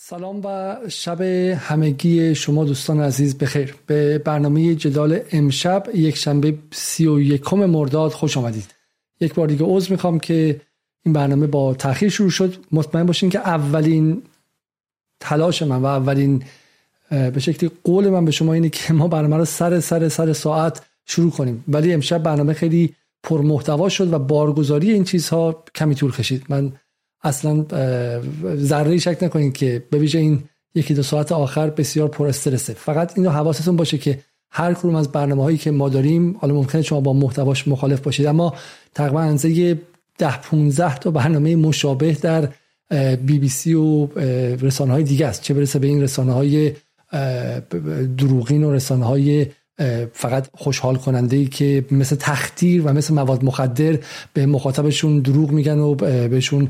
سلام و شب همگی شما دوستان عزیز بخیر. به برنامه جدال امشب یک شنبه سی و یکم مرداد خوش آمدید. یک بار دیگه عضو می‌خوام که این برنامه با تاخیر شروع شد. مطمئن باشین که اولین تلاش من و اولین به شکلی قول من به شما اینه که ما برنامه رو سر سر سر ساعت شروع کنیم. ولی امشب برنامه خیلی پرمحتوا شد و بارگذاری این چیزها کمی طول کشید. من اصلا ذره شک نکنید که به ویژه این یکی دو ساعت آخر بسیار پر استرسه. فقط اینو حواستون باشه که هر کدوم از برنامه هایی که ما داریم حالا ممکنه شما با محتواش مخالف باشید اما تقریبا اندازه 10 15 تا برنامه مشابه در بی بی سی و رسانه های دیگه است. چه برسه به این رسانه های دروغین و رسانه های فقط خوشحال کننده ای که مثل تختیر و مثل مواد مخدر به مخاطبشون دروغ میگن و بهشون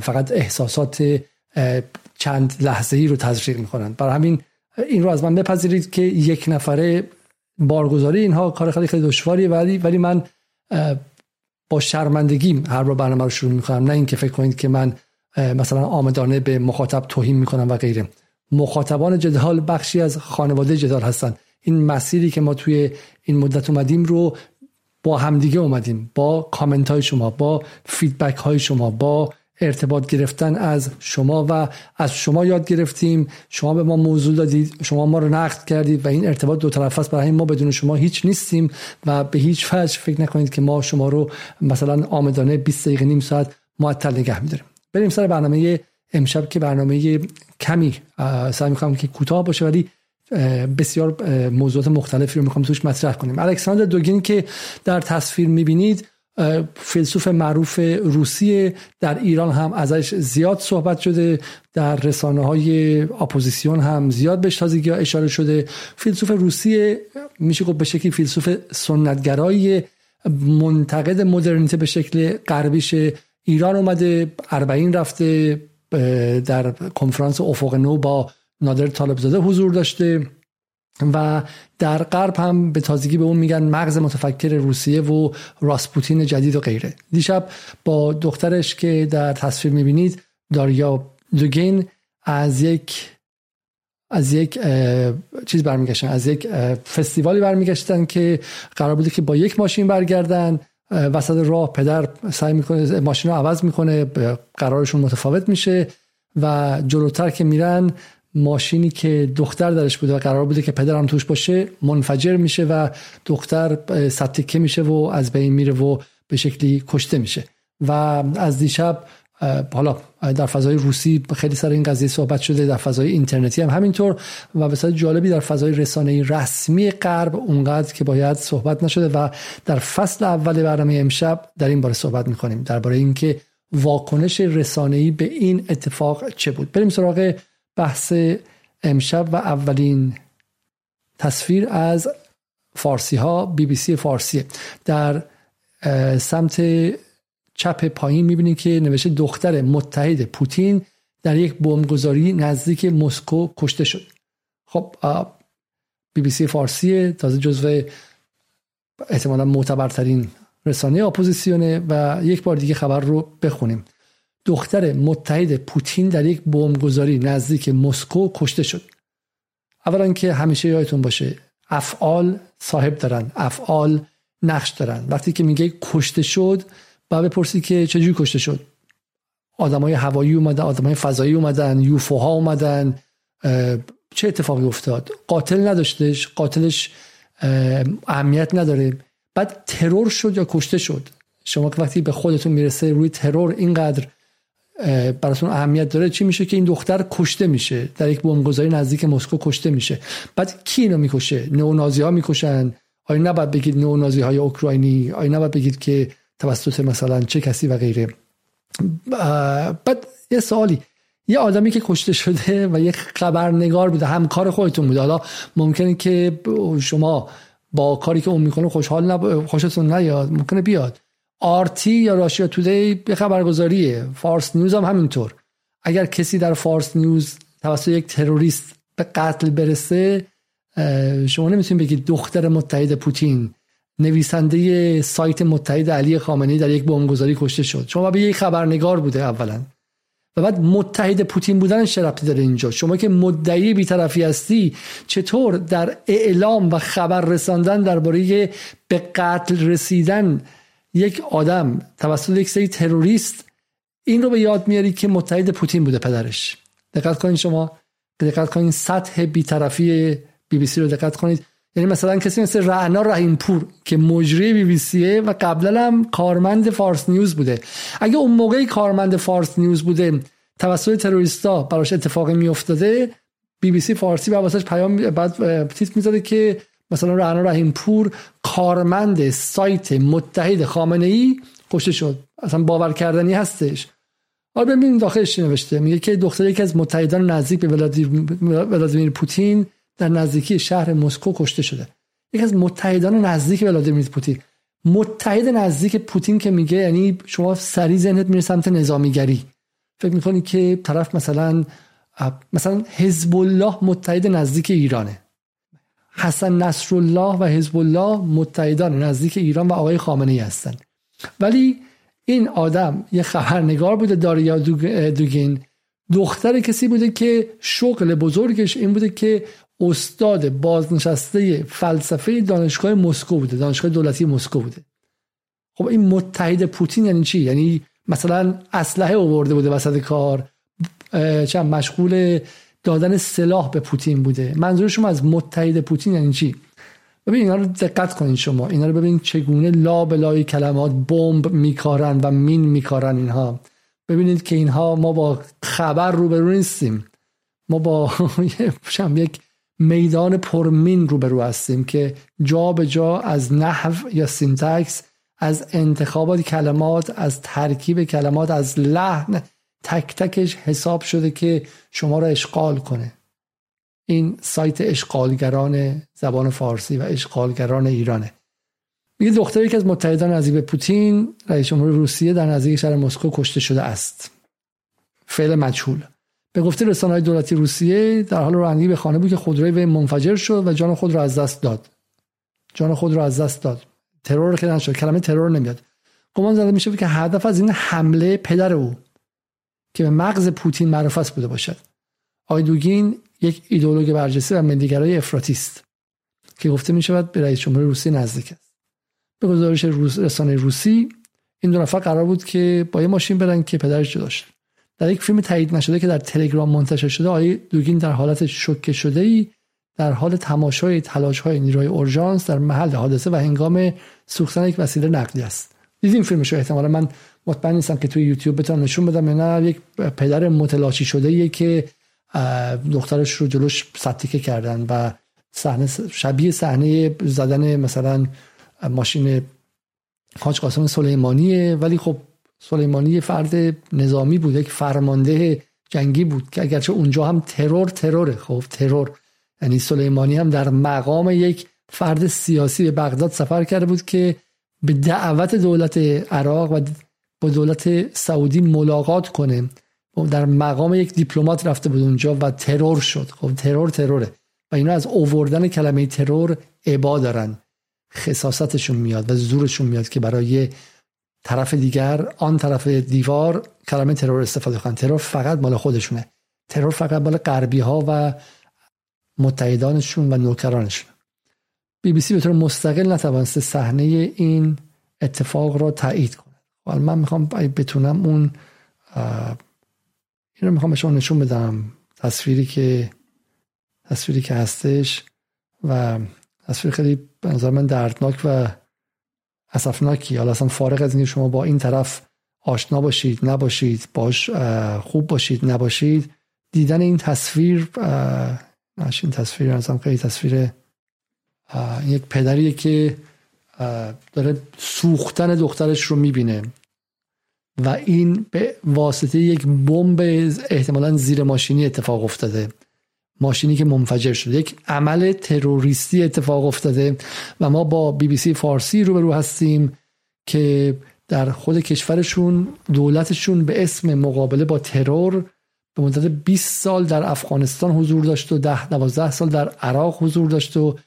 فقط احساسات چند لحظه ای رو تزریق می‌کنن برای همین این رو از من بپذیرید که یک نفره بارگذاری اینها کار خیلی خیلی دشواریه ولی ولی من با شرمندگی هر بار برنامه رو شروع می‌کنم. نه اینکه فکر کنید که من مثلا آمدانه به مخاطب توهین می‌کنم و غیره. مخاطبان جدال بخشی از خانواده جدال هستن این مسیری که ما توی این مدت اومدیم رو با همدیگه اومدیم. با کامنت های شما با فیدبک های شما با ارتباط گرفتن از شما و از شما یاد گرفتیم. شما به ما موضوع دادید شما ما رو نقد کردید و این ارتباط دو طرف است. برای ما بدون شما هیچ نیستیم و به هیچ وجه فکر نکنید که ما شما رو مثلا آمدانه 20 دقیقه نیم ساعت معطل نگه میداریم. بریم سر برنامه امشب که برنامه کمی سعی می‌کنم که کوتاه باشه ولی بسیار موضوعات مختلفی رو می‌خوام توش مطرح کنیم. الکساندر دوگین که در تصویر می‌بینید فیلسوف معروف روسیه در ایران هم ازش زیاد صحبت شده در رسانه های اپوزیسیون هم زیاد بهش تازگی اشاره شده. فیلسوف روسیه میشه گفت به شکلی فیلسوف سنتگرایی منتقد مدرنیته به شکل غربیش. ایران اومده اربعین رفته در کنفرانس افق نو با نادر طالبزاده حضور داشته. و در غرب هم به تازگی به اون میگن مغز متفکر روسیه و راسپوتین جدید و غیره. دیشب با دخترش که در تصویر می‌بینید داریا دوگین از یک از یک چیز برمیگشتن از یک فستیوالی برمیگشتن که قرار بوده که با یک ماشین برگردن وسط راه پدر سعی می‌کنه ماشین رو عوض می‌کنه قرارشون متفاوت میشه و جلوتر که میرن ماشینی که دختر درش بوده و قرار بوده که پدرم توش باشه منفجر میشه و دختر ستکه میشه و از بین میره و به شکلی کشته میشه. و از دیشب حالا در فضای روسی خیلی سر این قضیه صحبت شده در فضای اینترنتی هم همینطور و به جالبی در فضای رسانه رسمی غرب اونقدر که باید صحبت نشده و در فصل اول برنامه امشب در این باره صحبت می‌کنیم درباره اینکه واکنش رسانه‌ای به این اتفاق چه بود. بریم سراغ بحث امشب و اولین تصویر از فارسی ها بی بی سی فارسی. در سمت چپ پایین می‌بینید که نوشته دختر متحد پوتین در یک بمبگذاری نزدیک مسکو کشته شد. خب بی بی سی فارسی تازه جزو احتمالا معتبرترین رسانه اپوزیسیونه و یک بار دیگه خبر رو بخونیم. دختر متحد پوتین در یک بمبگذاری نزدیک مسکو کشته شد. اولا که همیشه یادتون باشه افعال صاحب دارن افعال نقش دارن. وقتی که میگه کشته شد بعد بپرسی که چجوری کشته شد. آدمای هوایی اومدن آدمای فضایی اومدن یوفوها اومدن چه اتفاقی افتاد؟ قاتل نداشتش قاتلش اهمیت نداره. بعد ترور شد یا کشته شد؟ شما که وقتی به خودتون می‌رسه روی ترور اینقدر براتون اهمیت داره چی میشه که این دختر کشته میشه. در یک بمبگذاری نزدیک مسکو کشته میشه. بعد کی اینو می‌کشه؟ نئونازی ها می‌کشن. آیا نباید بگید نئونازی های اوکراینی؟ آیا نباید بگید که توسط مثلا چه کسی و غیره؟ بعد یه سوالی. یه آدمی که کشته شده و یک خبرنگار بوده همکار خودتون بوده. حالا ممکنه که شما با کاری که اون می‌کنه خوشحال نب... خوشتون نیاد ممکنه بیاد. آرتی یا راشیا تودی یه خبرگزاریه. فارس نیوز هم همینطور. اگر کسی در فارس نیوز توسط یک تروریست به قتل برسه شما نمی‌تونید بگید دختر متحد پوتین نویسنده سایت متحد علی خامنه‌ای در یک بمبگذاری کشته شد. شما به یک خبرنگار بوده اولا. و بعد متحد پوتین بودن ربطی داره اینجا. شما که مدعی بیطرفی هستی چطور در اعلام و خبر رساندن درباره به قتل رسیدن یک آدم توسط یک سری تروریست این رو به یاد میاری که متحد پوتین بوده پدرش. دقت کنید شما. دقت کنید سطح بیطرفی بی بی سی رو دقت کنید. یعنی مثلا کسی مثل رعنا رحیم پور که مجری بی بی سیه و قبلا هم کارمند فارس نیوز بوده. اگه اون موقعی کارمند فارس نیوز بوده توسط تروریستا براش اتفاقی میافتاده بی بی سی فارسی بعد واسش پیام بعد تیتر می‌زده که مثلا رعنا رحیم پور کارمند سایت متحد خامنه ای کشته شد. اصلا باور کردنی هستش. حالا ببین داخلش نوشته؟ میگه که دختر یکی از متحدان نزدیک به ولادیمیر پوتین در نزدیکی شهر مسکو کشته شده. یکی از متحدان نزدیک ولادیمیر پوتین. متحد نزدیک پوتین که میگه یعنی شما سری ذهنت میره سمت نظامیگری. فکر می‌کنی که طرف مثلا مثلا حزب الله متحد نزدیک ایرانه. حسن نصرالله و حزب الله متحدان نزدیک ایران و آقای خامنه ای هستن ولی این آدم یه خبرنگار بوده داریا دوگین. دختر کسی بوده که شغل بزرگش این بوده که استاد بازنشسته فلسفه دانشگاه مسکو بوده دانشگاه دولتی مسکو بوده. خب این متحد پوتین یعنی چی؟ یعنی مثلا اسلحه آورده بوده وسط کار چند مشغول دادن سلاح به پوتین بوده. منظور شما از متحد پوتین یعنی چی؟ ببین اینا رو دقت کنین شما. اینا رو ببین چگونه لا بلای کلمات بمب میکارن و مین میکارن اینها. ببینید که اینها ما با خبر روبرو نیستیم. ما با یک میدان پرمین روبرو هستیم که جا به جا از نحو یا syntax از انتخابات کلمات از ترکیب کلمات از لحن تک تکش حساب شده که شما را اشغال کنه. این سایت اشغالگران زبان فارسی و اشغالگران ایرانه. میگه دختری که از متحدان نزدیک پوتین رئیس جمهور روسیه در نزدیک شهر مسکو کشته شده است. فعل مجهول. به گفته رسانه های دولتی روسیه در حال رانندگی به خانه بود که خودروی وی منفجر شد و جان خود را از دست داد. جان خود را از دست داد. ترور که نشد. کلمه ترور نمیاد. گمان زده میشه که هدف از این حمله پدر او که به مغز پوتین معرفت بوده باشد. آیدوگین یک ایدئولوژی برجسته و ملیگرای افراطی است که گفته می شود به رئیس جمهور روسی نزدیک است. به گزارش روس رسانه روسی این دو نفر قرار بود که با یه ماشین برن که پدرش جدا شد در یک فیلم تایید نشده که در تلگرام منتشر شده آقای دوگین در حالت شوکه شده ای در حال تماشای تلاش های نیروی اورژانس در محل حادثه و هنگام سوختن یک وسیله نقلی است. دیدیم فیلمشو احتمالا من مطمئن نیستم که توی یوتیوب بتونم نشون بدم نه. یک پدر متلاشی شده ایه که دخترش رو جلوش ستیکه کردن و صحنه شبیه صحنه زدن مثلا ماشین حاج قاسم سلیمانیه. ولی خب سلیمانی فرد نظامی بود یک فرمانده جنگی بود که اگرچه اونجا هم ترور تروره. خب ترور یعنی سلیمانی هم در مقام یک فرد سیاسی به بغداد سفر کرده بود که به دعوت دولت عراق و با دولت سعودی ملاقات کنه. در مقام یک دیپلمات رفته بود اونجا و ترور شد. خب ترور تروره. و اینا از اووردن کلمه ترور عبا دارن. خصاستشون میاد و زورشون میاد که برای طرف دیگر آن طرف دیوار کلمه ترور استفاده کنن. ترور فقط مال خودشونه. ترور فقط مال غربی ها و متحدانشون و نوکرانشون. بی بی سی به طور مستقل نتوانسته صحنه این اتفاق را تایید کنه. حالا من می‌خوام بتونم اون این رو می‌خوام به شما نشون بدم. تصویری که تصویری که هستش و تصویر خیلی به نظر من دردناک و اسفناکی. حالا اصلا فارغ از اینکه شما با این طرف آشنا باشید نباشید باش خوب باشید نباشید دیدن این تصویر این تصویر ازم خیلی تصویر یک پدریه که داره سوختن دخترش رو می‌بینه. و این به واسطه یک بمب احتمالا زیر ماشینی اتفاق افتاده. ماشینی که منفجر شده. یک عمل تروریستی اتفاق افتاده و ما با بی بی سی فارسی روبرو هستیم که در خود کشورشون دولتشون به اسم مقابله با ترور به مدت 20 سال در افغانستان حضور داشت و 10 12 سال در عراق حضور داشت و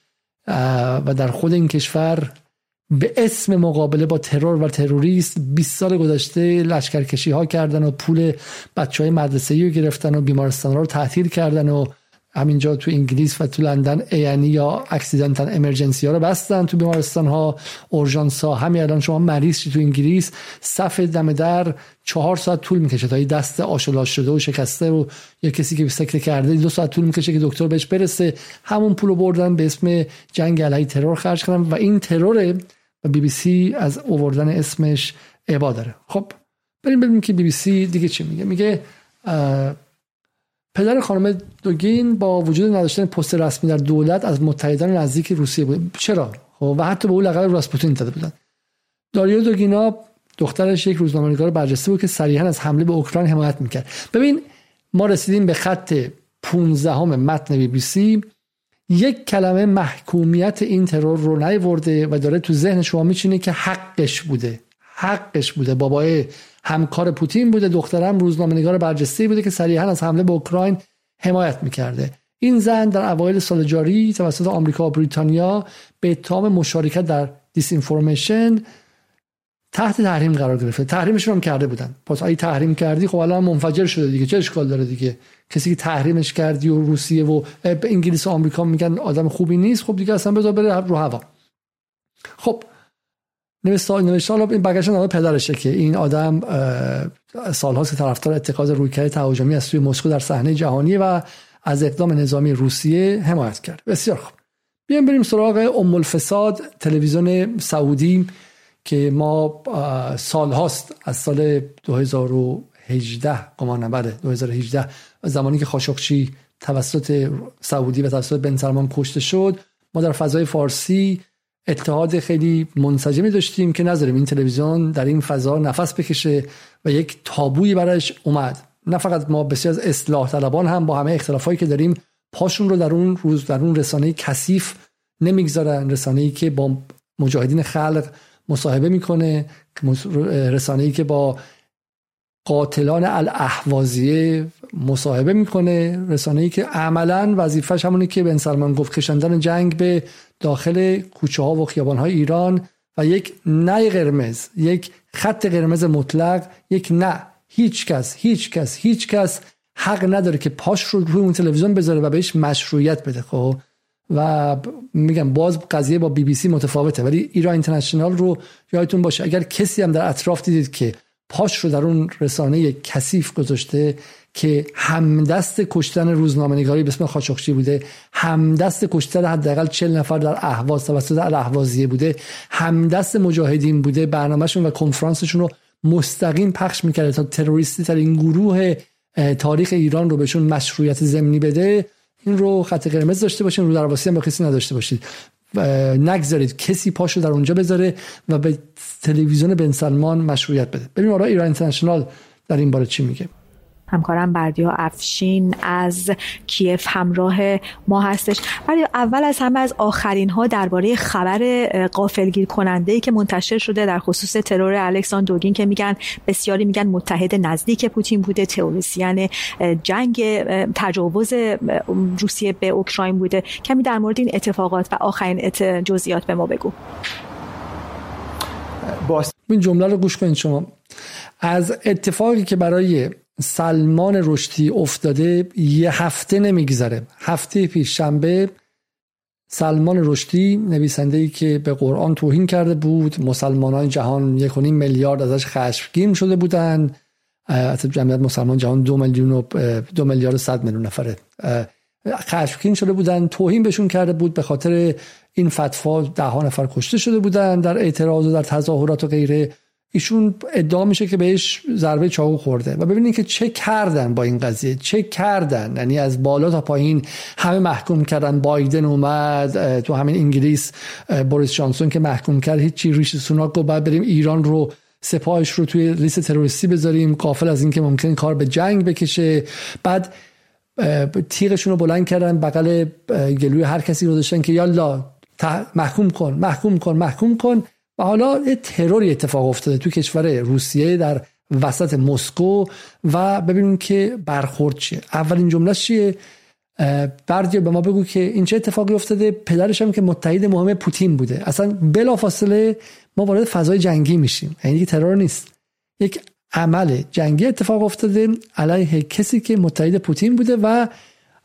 و در خود این کشور به اسم مقابله با ترور و تروریست 20 سال گذشته لشکرکشی ها کردن و پول بچه های مدرسه رو گرفتن و بیمارستان رو تعطیل کردن و همینجا تو انگلیس و تو لندن A&E یا accident and emergency ها رو بستن تو بیمارستان ها اورژانس ها همین الان شما مریض تو انگلیس صف دم در چهار ساعت طول می‌کشه تا دست آش و لاش شده و شکسته و یا کسی که سکته کرده دو ساعت طول می‌کشه که دکتر بهش برسه. همون پول بردن به اسم جنگ علیه ترور خرج کردن و این ترور و بی بی سی از اووردن اسمش عبا داره. خب بریم ببینیم که بی بی سی دیگه چی میگه. میگه پدر خانم دوگین با وجود نداشتن پست رسمی در دولت از متحدان نزدیک روسیه بود. چرا؟ خب و حتی به او لقب راسپوتین داده بودن. داریو دوگینا دخترش یک روزنامه‌نگار برجسته بود که صریحا از حمله به اوکراین حمایت می‌کرد. ببین ما رسیدیم به خط 15 متن بی بی سی. یک کلمه محکومیت این ترور رو نیورده و داره تو ذهن شما میچینه که حقش بوده. حقش بوده. بابای همکار پوتین بوده دخترم روزنامه نگار برجسته بوده که صریحا از حمله به اوکراین حمایت می‌کرده. این زن در اوایل سال جاری توسط آمریکا و بریتانیا به اتهام مشارکت در دیس تحت تحریم قرار گرفته. تحریمش هم کرده بودن. پس اگه تحریم کردی خب الان منفجر شده دیگه. چه اشکال داره دیگه؟ کسی که تحریمش کردی و روسیه و انگلیس و آمریکا میگن آدم خوبی نیست خب دیگه اصلا بذار بره رو هوا. خب نوشته نوشته این بگشت نامه پدرشه که این آدم سالهاست که طرفدار اتخاذ رویکرد تهاجمی از سوی مسکو در صحنه جهانی و از اقدام نظامی روسیه حمایت کرد. بسیار خوب. بیایم بریم سراغ ام الفساد تلویزیون سعودی. که ما سالهاست از سال 2018 گمان بله 2018 زمانی که خاشقچی توسط سعودی و توسط بن سلمان کشته شد ما در فضای فارسی اتحاد خیلی منسجمی داشتیم که نذاریم این تلویزیون در این فضا نفس بکشه و یک تابویی برایش اومد. نه فقط ما بسیار از اصلاح طلبان هم با همه اختلافایی که داریم پاشون رو در اون روز در اون رسانه کثیف نمی‌گذارن رسانه‌ای که با مجاهدین خلق مصاحبه می‌کنه رسانه‌ای که با قاتلان الاحوازیه مصاحبه می‌کنه. رسانه‌ای که عملا وظیفش همونی که بن سلمان گفت کشندن جنگ به داخل کوچه ها و خیابان های ایران و یک نه قرمز یک خط قرمز مطلق یک نه. هیچ کس هیچ کس هیچ کس حق نداره که پاش رو روی اون تلویزیون بذاره و بهش مشروعیت بده. خب و میگم باز قضیه با بی بی سی متفاوته ولی ایران اینترنشنال رو یادتون باشه اگر کسی هم در اطراف دیدید که پاش رو در اون رسانه کثیف گذاشته که همدست کشتن روزنامه نگاری به اسم خاشقچی بوده همدست کشتن حداقل 40 نفر در اهواز توسط الاهوازیه بوده همدست مجاهدین بوده برنامهشون و کنفرانسشون رو مستقیم پخش می‌کرده تا تروریستی تر این گروه تاریخ ایران رو بهشون مشروعیت زمینی بده. این رو خط قرمز داشته باشین رو درواسی هم کسی نداشته باشید. نگذارید کسی پاشو در اونجا بذاره و به تلویزیون بن سلمان مشروعیت بده. ببینیم آرا ایران اینترنشنال در این باره چی میگه. همکارم بردیا افشین از کیف همراه ما هستش. ولی اول از همه از آخرین ها درباره خبر قافلگیر کننده ای که منتشر شده در خصوص ترور الکساندر دوگین که میگن بسیاری میگن متحد نزدیک پوتین بوده تئوریسین جنگ تجاوز روسیه به اوکراین بوده. کمی در مورد این اتفاقات و آخرین جزئیات به ما بگو. این جمله رو گوش کنید شما. از اتفاقی که برای سلمان رشدی افتاده یه هفته نمیگذره. هفته پیش شنبه سلمان رشدی نویسنده ای که به قرآن توهین کرده بود مسلمانان جهان یک میلیارد ازش خشمگین شده بودند از جمعیت مسلمان جهان دو میلیون و دو میلیارد صد میلیون نفره. خشمگین شده بودن توهین بهشون کرده بود به خاطر این فتوا ده ها نفر کشته شده بودن در اعتراض و در تظاهرات و غیره. ایشون ادعا میشه که بهش ضربه چاقو خورده. و ببینید که چه کردن با این قضیه چه کردن. یعنی از بالا تا پایین همه محکوم کردن. بایدن اومد تو همین انگلیس بوریس جانسون که محکوم کرد. هیچی ریش سوناک گفت بعد بریم ایران رو سپاهش رو توی لیست تروریستی بذاریم. قافل از اینکه ممکن کار به جنگ بکشه. بعد تیغشون رو بلند کردن. بغل گلوی هر کسی رو داشتن که یالا محکوم کن محکوم کن محکوم کن. و حالا تروری اتفاق افتاده تو کشور روسیه در وسط مسکو و ببینیم که برخورد چیه. اولین جمله چیه؟ بردیا به ما بگو که این چه اتفاقی افتاده. پدرش هم که متحد مهم پوتین بوده. اصلا بلافاصله ما وارد فضای جنگی میشیم. یعنی ترور نیست. یک عمل جنگی اتفاق افتاده علیه کسی که متحد پوتین بوده و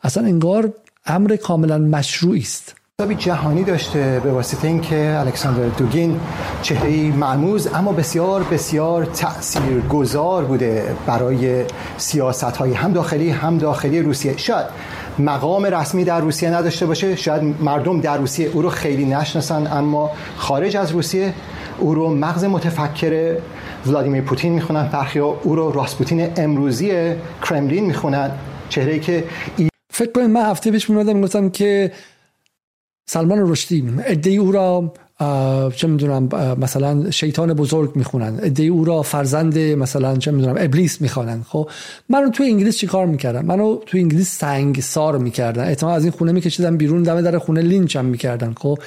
اصلا انگار امر کاملا مشروعی است. کتابی جهانی داشته به واسطه اینکه الکساندر دوگین چهره مرموز اما بسیار بسیار تأثیر گذار بوده برای سیاست های هم داخلی هم داخلی روسیه. شاید مقام رسمی در روسیه نداشته باشه شاید مردم در روسیه او رو خیلی نشناسن اما خارج از روسیه او رو مغز متفکر ولادیمیر پوتین می‌خونن برخی او رو راسپوتین امروزی کرملین می‌خونن. چهره که فکر کنید من هفته پیش میمدم گفتم که سلمان رشدی ادهی او را چه می‌دونم مثلا شیطان بزرگ می‌خونن. ادهی او را فرزند مثلا چه می‌دونم ابلیس می‌خوانن. خب منو تو انگلیس چیکار می‌کردم منو تو انگلیس سنگ سار می‌کردن. احتمال از این خونه میکشیدم بیرون دم در خونه لینچ هم می‌کردن. خب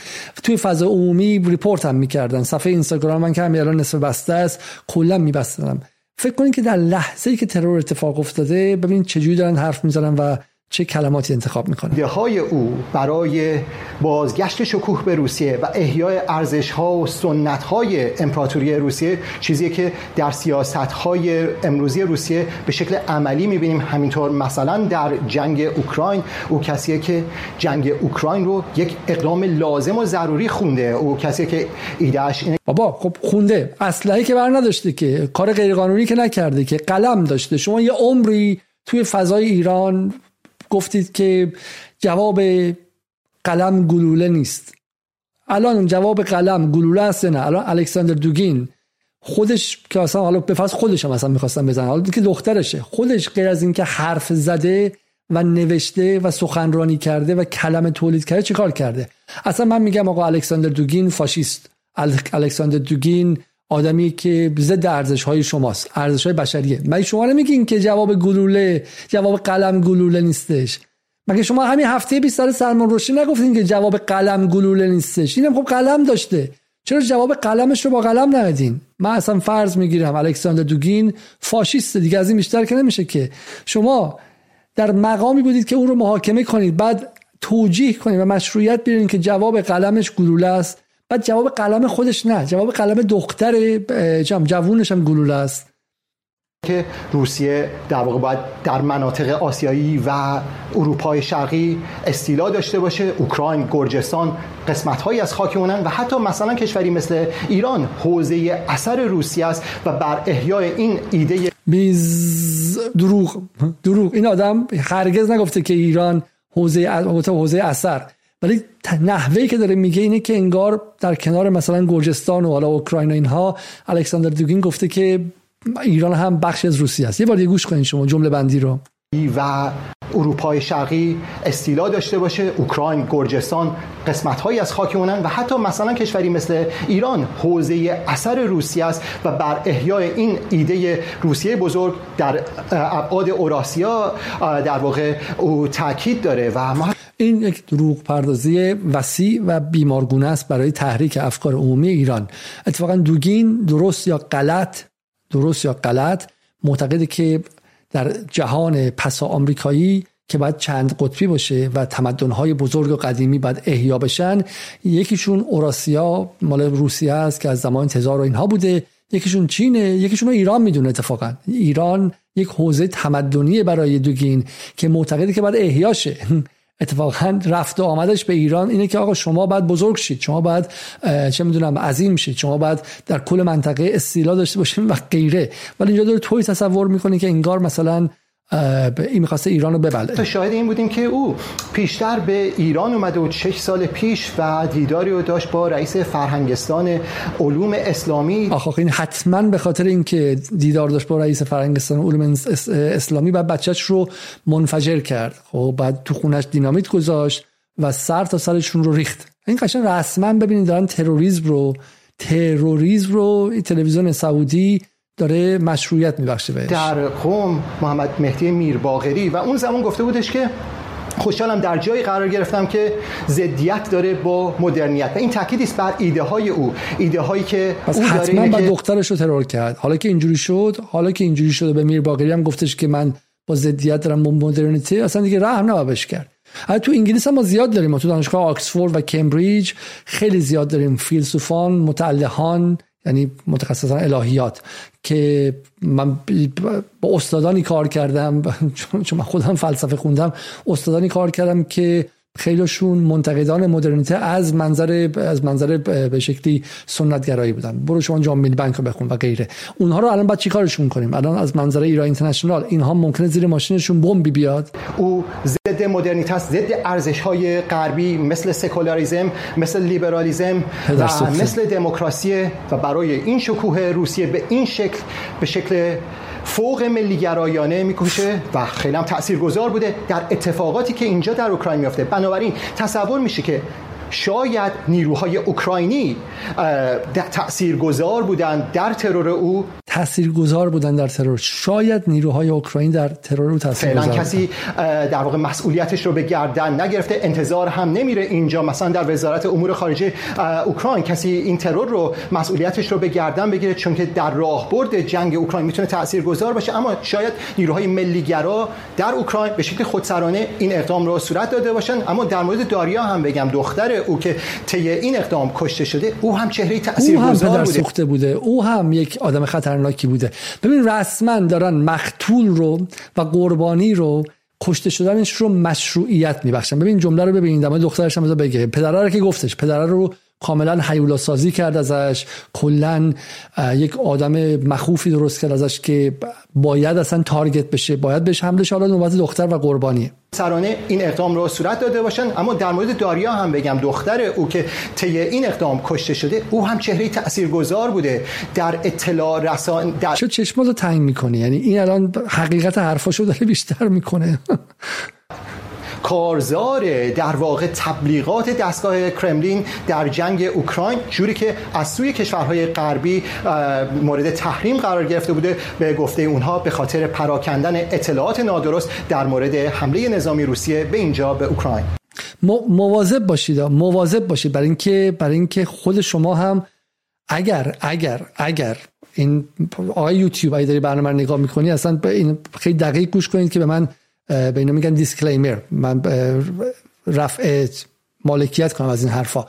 توی فضا عمومی ریپورت هم می‌کردن. صفحه اینستاگرام من که الان نصف بسته است کلا میبستم فکر کنید که در لحظه ای که ترور اتفاق افتاده ببین چجوری دارن حرف می‌زنن و چه کلماتی انتخاب می‌کنه؟ های او برای بازگشت شکوه به روسیه و احیای ارزش ها و سنت های امپراتوری روسیه چیزی که در سیاست های امروزی روسیه به شکل عملی می‌بینیم. همینطور مثلا در جنگ اوکراین او کسیه که جنگ اوکراین رو یک اقدام لازم و ضروری خونده. او کسیه که ایدهش اینه بابا خب خونده. اسلحه که بر نداشته که کار غیرقانونی که نکرده که قلم داشته. شما یه عمری توی فضای ایران گفتید که جواب قلم گلوله نیست. الان جواب قلم گلوله است نه؟ الان الکساندر دوگین خودش که اصلا حالا فرض خودش هم اصلا می‌خواستم بزنم حالا که دخترشه. خودش غیر از اینکه حرف زده و نوشته و سخنرانی کرده و کلمه تولید کرده چیکار کرده؟ اصلا من میگم آقا الکساندر دوگین فاشیست. الکساندر دوگین آدمی که ضد ارزش های شماست ارزش های بشریه. مگه شما نمیگین که جواب گلوله جواب قلم گلوله نیستش؟ مگه شما همین هفته 20 سال سلمان روشی نگفتین که جواب قلم گلوله نیستش؟ اینم خب قلم داشته. چرا جواب قلمش رو با قلم ندین؟ من اصلا فرض می‌گیرم الکساندر دوگین فاشیست دیگه از این بیشتر که نمیشه که. شما در مقامی بودید که اون رو محاکمه کنید بعد توجیه کنید و مشروعیت بیارین که جواب قلمش گلوله است. بعد جواب قلم خودش نه. جواب قلم دختر جوونش هم گلوله است. که روسیه در واقع باید در مناطق آسیایی و اروپای شرقی استیلا داشته باشه. اوکراین گرجستان قسمت هایی از خاک اونن و حتی مثلا کشوری مثل ایران حوزه اثر روسیه است و بر احیای این ایده بیز دروغ. دروغ. این آدم هرگز نگفته که ایران حوزه حوزه اثر. ولی نحوهی که داره میگه اینه که انگار در کنار مثلا گرجستان و حالا اوکراین و اینها الکساندر دوگین گفته که ایران هم بخشی از روسیه است. یه بار یه گوش کنین شما جمله بندی رو. و اروپای شرقی استیلا داشته باشه اوکراین گرجستان قسمت هایی از خاک اونن و حتی مثلا کشوری مثل ایران حوزه اثر روسیه است و بر احیای این ایده روسیه بزرگ در ابعاد اوراسیا در واقع او تاکید داره و ما این یک دروغ پردازی وسیع و بیمارگونه است برای تحریک افکار عمومی ایران. اتفاقا دوگین درست یا غلط درست یا غلط معتقده که در جهان پسا آمریکایی که باید چند قطبی باشه و تمدن‌های بزرگ و قدیمی باید احیا بشن یکیشون اوراسیا مال روسیه است که از زمان تزار و اینها بوده یکیشون چینه یکیشون ایران می‌دونه اتفاقا. ایران یک حوزه تمدنی برای دوگین که معتقده که باید احیاشه اتفاقا رفت و آمدش به ایران اینه که آقا شما باید بزرگ شید شما باید چه می‌دونم عظیم شید شما باید در کل منطقه استیلا داشته باشید و غیره. ولی اینجا داره توی تصور می‌کنه که انگار مثلا این می‌خواسته ایران رو ببله. شاهد این بودیم که او پیشتر به ایران اومده و شش سال پیش و دیداری رو داشت با رئیس فرهنگستان علوم اسلامی. آخه این حتما به خاطر اینکه دیدار داشت با رئیس فرهنگستان علوم اسلامی بعد بچهش رو منفجر کرد. خب بعد تو خونش دینامیت گذاشت و سر تا سرشون رو ریخت. این قشنگ رسما ببینید دارن تروریسم رو تروریسم رو تلویزیون سعودی داره مشروعیت میبخشه بهش. در قوم محمد مهدی میرباغری و اون زمان گفته بودش که خوشحالم در جایی قرار گرفتم که ضدیت داره با مدرنیت و این تاکیدی است بر ایده های او. ایده هایی که پس او حتما با دخترش رو ترور کرد. حالا که اینجوری شد حالا که اینجوری شده به میر باقری هم گفتش که من با ضدیت دارن با مدرنیته اصلا دیگه رحم نباش کرد. تو انگلیس هم ما زیاد داریم. ما تو دانشگاه آکسفورد و کمبریج خیلی زیاد داریم. فیلسوفان متعلهان یعنی متخصصان الهیات که من با استادانی کار کردم چون من خودم فلسفه خوندم استادانی کار کردم که خیلیشون منتقدان مدرنیته از منظر از منظر به شکلی سنتگرایی بودن. برو شما جام ملی بانک رو بخون و غیره. اونها رو الان بعد چیکارشون کنیم؟ الان از منظر ایران اینترنشنال اینها ممکنه زیر ماشینشون بمبی بیاد؟ او ضد مدرنیته است ضد ارزش های غربی مثل سکولاریسم مثل لیبرالیسم و مثل دموکراسی. و برای این شکوه روسیه به این شکل به شکل فوق ملیگرایانه می‌کشه و خیلی هم تاثیرگذار بوده در اتفاقاتی که اینجا در اوکراین میافته. بنابراین تصور میشه که شاید نیروهای اوکراینی تاثیرگذار بودند در ترور او. تاثیرگذار بودن در ترور. شاید نیروهای اوکراین در ترور او تاثیرگذار کسی در واقع مسئولیتش رو به گردن نگرفته انتظار هم نمیره اینجا. مثلا در وزارت امور خارجه اوکراین کسی این ترور رو مسئولیتش رو به گردن بگیره چون که در راهبرد جنگ اوکراین می‌تونه تاثیرگذار باشه اما شاید نیروهای ملیگرا در اوکراین به شکل خودسرانه این اقدام رو صورت داده باشن. اما در مورد داریا هم بگم دختر او که طی این اقدام کشته شده او هم چهره تاثیرگذار بوده. سوخته بوده. او هم یک آدم خطرناکی بوده. ببین رسما دارن مقتول رو و قربانی رو کشته شدنش رو مشروعیت میبخشن. ببین جمله رو ببینید. اما دخترش هم بگه. پدره رو که گفتش. پدره رو کاملا حیولا سازی کرد ازش. کلا یک آدم مخوفی درست کرد ازش که باید اصلا تارگت بشه باید بهش حمله شه حالا نوبت دختر و قربانیه. سرانه این اقدام رو صورت داده باشن اما در مورد داریا هم بگم. دختر او که طی این اقدام کشته شده او هم چهره تاثیرگذار بوده. در اطلاع رسان در چه چشماتو تنگ می‌کنه یعنی این الان حقیقت حرفاشو داره بیشتر می‌کنه. کارزار در واقع تبلیغات دستگاه کرملین در جنگ اوکراین جوری که از سوی کشورهای غربی مورد تحریم قرار گرفته بوده. به گفته اونها به خاطر پراکندن اطلاعات نادرست در مورد حمله نظامی روسیه به اینجا به اوکراین. مواظب باشید مواظب باشید. برای اینکه برای اینکه خود شما هم اگر اگر اگر این آقای یوتیوب ای داری برنامه رو نگاه می‌کنی اصلا این خیلی دقیق گوش کنید که به من به اینا میگن disclaimer من رفع مالکیت کنم از این حرفا.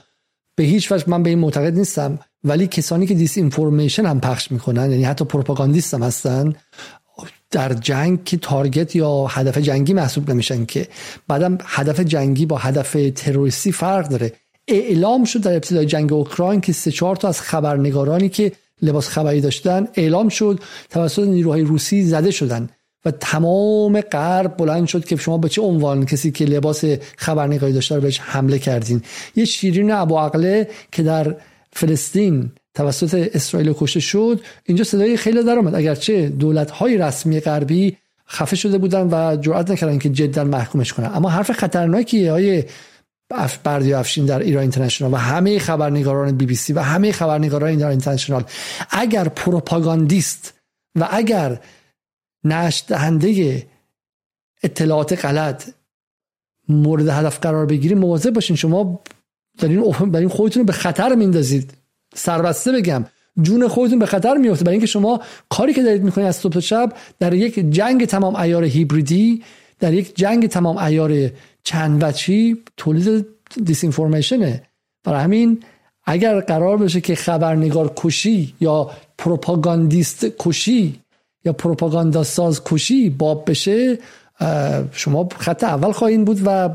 به هیچ وجه من به این معتقد نیستم ولی کسانی که disinformation هم پخش می‌کنن یعنی حتی propagandist هم هستن در جنگ که target یا هدف جنگی محسوب نمیشن که. بعدم هدف جنگی با هدف تروریستی فرق داره. اعلام شد در ابتدای جنگ اوکراین که سه چهار تا از خبرنگارانی که لباس خبری داشتن اعلام شد توسط نیروهای روسی زده شدن. و تمام غرب بلند شد که شما به چه عنوان کسی که لباس خبرنگاری داشته رو بهش حمله کردین؟ یه شیرین ابو که در فلسطین توسط اسرائیل کشته شد اینجا صدای خیلی در آمد اگرچه دولت های رسمی غربی خفه شده بودن و جرئت نکردن که جدا محکومش کنن. اما حرف خطرناکی های بردی افشین در ایران اینترنشنال و همه خبرنگاران بی بی سی و همه خبرنگاران ایران اینترنشنال. اگر پروپاگاندیست و اگر نشت دهنده اطلاعات غلط مورد هدف قرار بگیریم مواظب باشین. شما دارین خودتون رو به خطر میندازید. سربسته بگم جون خودتون به خطر میفته برای اینکه شما کاری که دارید می‌کنید از صبح شب در یک جنگ تمام ایار هیبریدی در یک جنگ تمام ایار چند وچی تولید دیس اینفورمیشنه برای همین اگر قرار بشه که خبرنگار کشی یا پروپاگاندیست کشی یا پروپاگاندا ساز کشی باب بشه شما خط اول خواهید بود و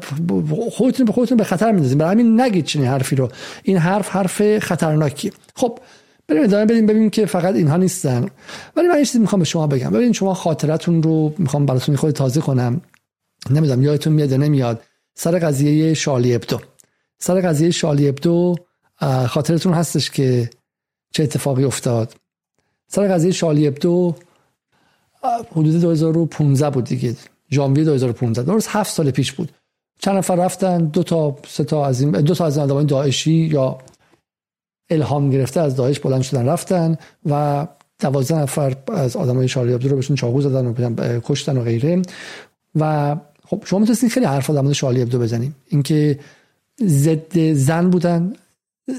خودتون به خودتون به خطر میندازید. برای همین نگید چنین حرفی رو. این حرف حرف خطرناکی خب بریم ادامه بدیم ببینیم که فقط اینها نیستن. ولی من چیزی می‌خوام به شما بگم. ببین شما خاطرتون رو می‌خوام براتون خود تازه کنم. نمی‌دونم یادتون میاد نمیاد. سر قضیه شالی ابدو. سر قضیه شالی ابدو خاطرتون هستش که چه اتفاقی افتاد. سر قضیه شالی ابدو حدود 2015 بود دیگه. ژانویه 2015 درست هفت سال پیش بود. چند نفر رفتن؟ دو تا سه تا از این دو تا از آدمای داعشی یا الهام گرفته از داعش بلند شدن رفتن و دوازده نفر از آدمای شارلی ابدو رو بهشون چاقو زدن و کشتن و غیره. و خب شما می‌تونستین خیلی حرفا در مورد شارلی ابدو بزنیم اینکه ضد زن بودن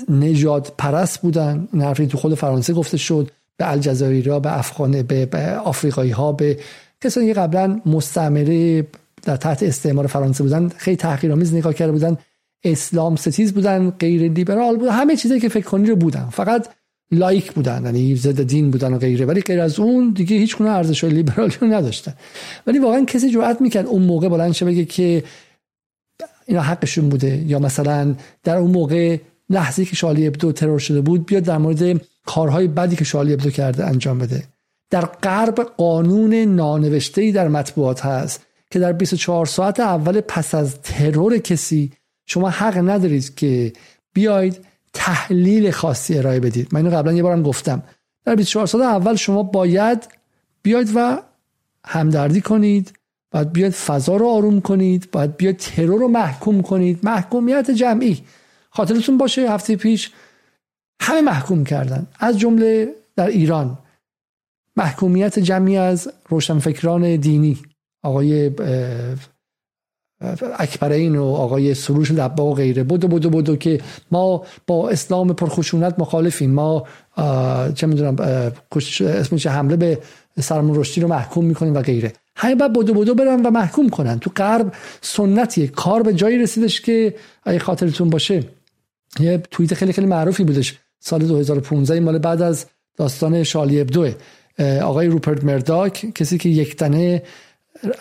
نجات پرست بودن این حرفی تو خود فرانسه گفته شد. به الجزایری به افغان به, آفریقایی ها به کسانی که قبلا مستعمره در تحت استعمار فرانسه بودن خیلی تحقیرآمیز نگاه کرده بودن اسلام ستیز بودن غیر لیبرال بودن همه چیزی که فکر کنی رو بودن. فقط لایک بودن یعنی ضد دین بودن و غیره. ولی غیر از اون دیگه هیچ گونه ارزش لیبرالی رو نداشتن. ولی واقعا کسی جرأت می‌کرد اون موقع بلند شه بگه که اینا حقشون بوده. یا مثلا در اون موقع لحظه که شالی ابدو ترور شده بود بیاد در مورد کارهای بدی که شالی ابدو کرده انجام بده. در غرب قانون نانوشته در مطبوعات هست که در 24 ساعت اول پس از ترور کسی شما حق ندارید که بیاید تحلیل خاصی ارائه بدید. من اینو قبلا یه بارم گفتم. در 24 ساعت اول شما باید بیاید و همدردی کنید باید بیاید فضا رو آروم کنید باید بیاید ترور رو محکوم کنید. محکومیت جمعی. خاطرتون باشه هفته پیش همه محکوم کردن. از جمله در ایران. محکومیت جمعی از روشنفکران دینی. آقای اکبرین و آقای سروش لبا و غیره. بودو بودو بودو که ما با اسلام پرخشونت مخالفیم. ما چه می‌دونم اسمش حمله به سلمان رشدی رو محکوم می‌کنیم و غیره. همه بعد بدو بدو برن و محکوم کنن. تو غرب سنتیه. کار به جایی رسیدش که اگه خاطرتون باشه. یه توییت خیلی خیلی معروفی بودش. سال 2015 مال بعد از داستان شارلی ابدو. آقای روپرت مرداک کسی که یک تنه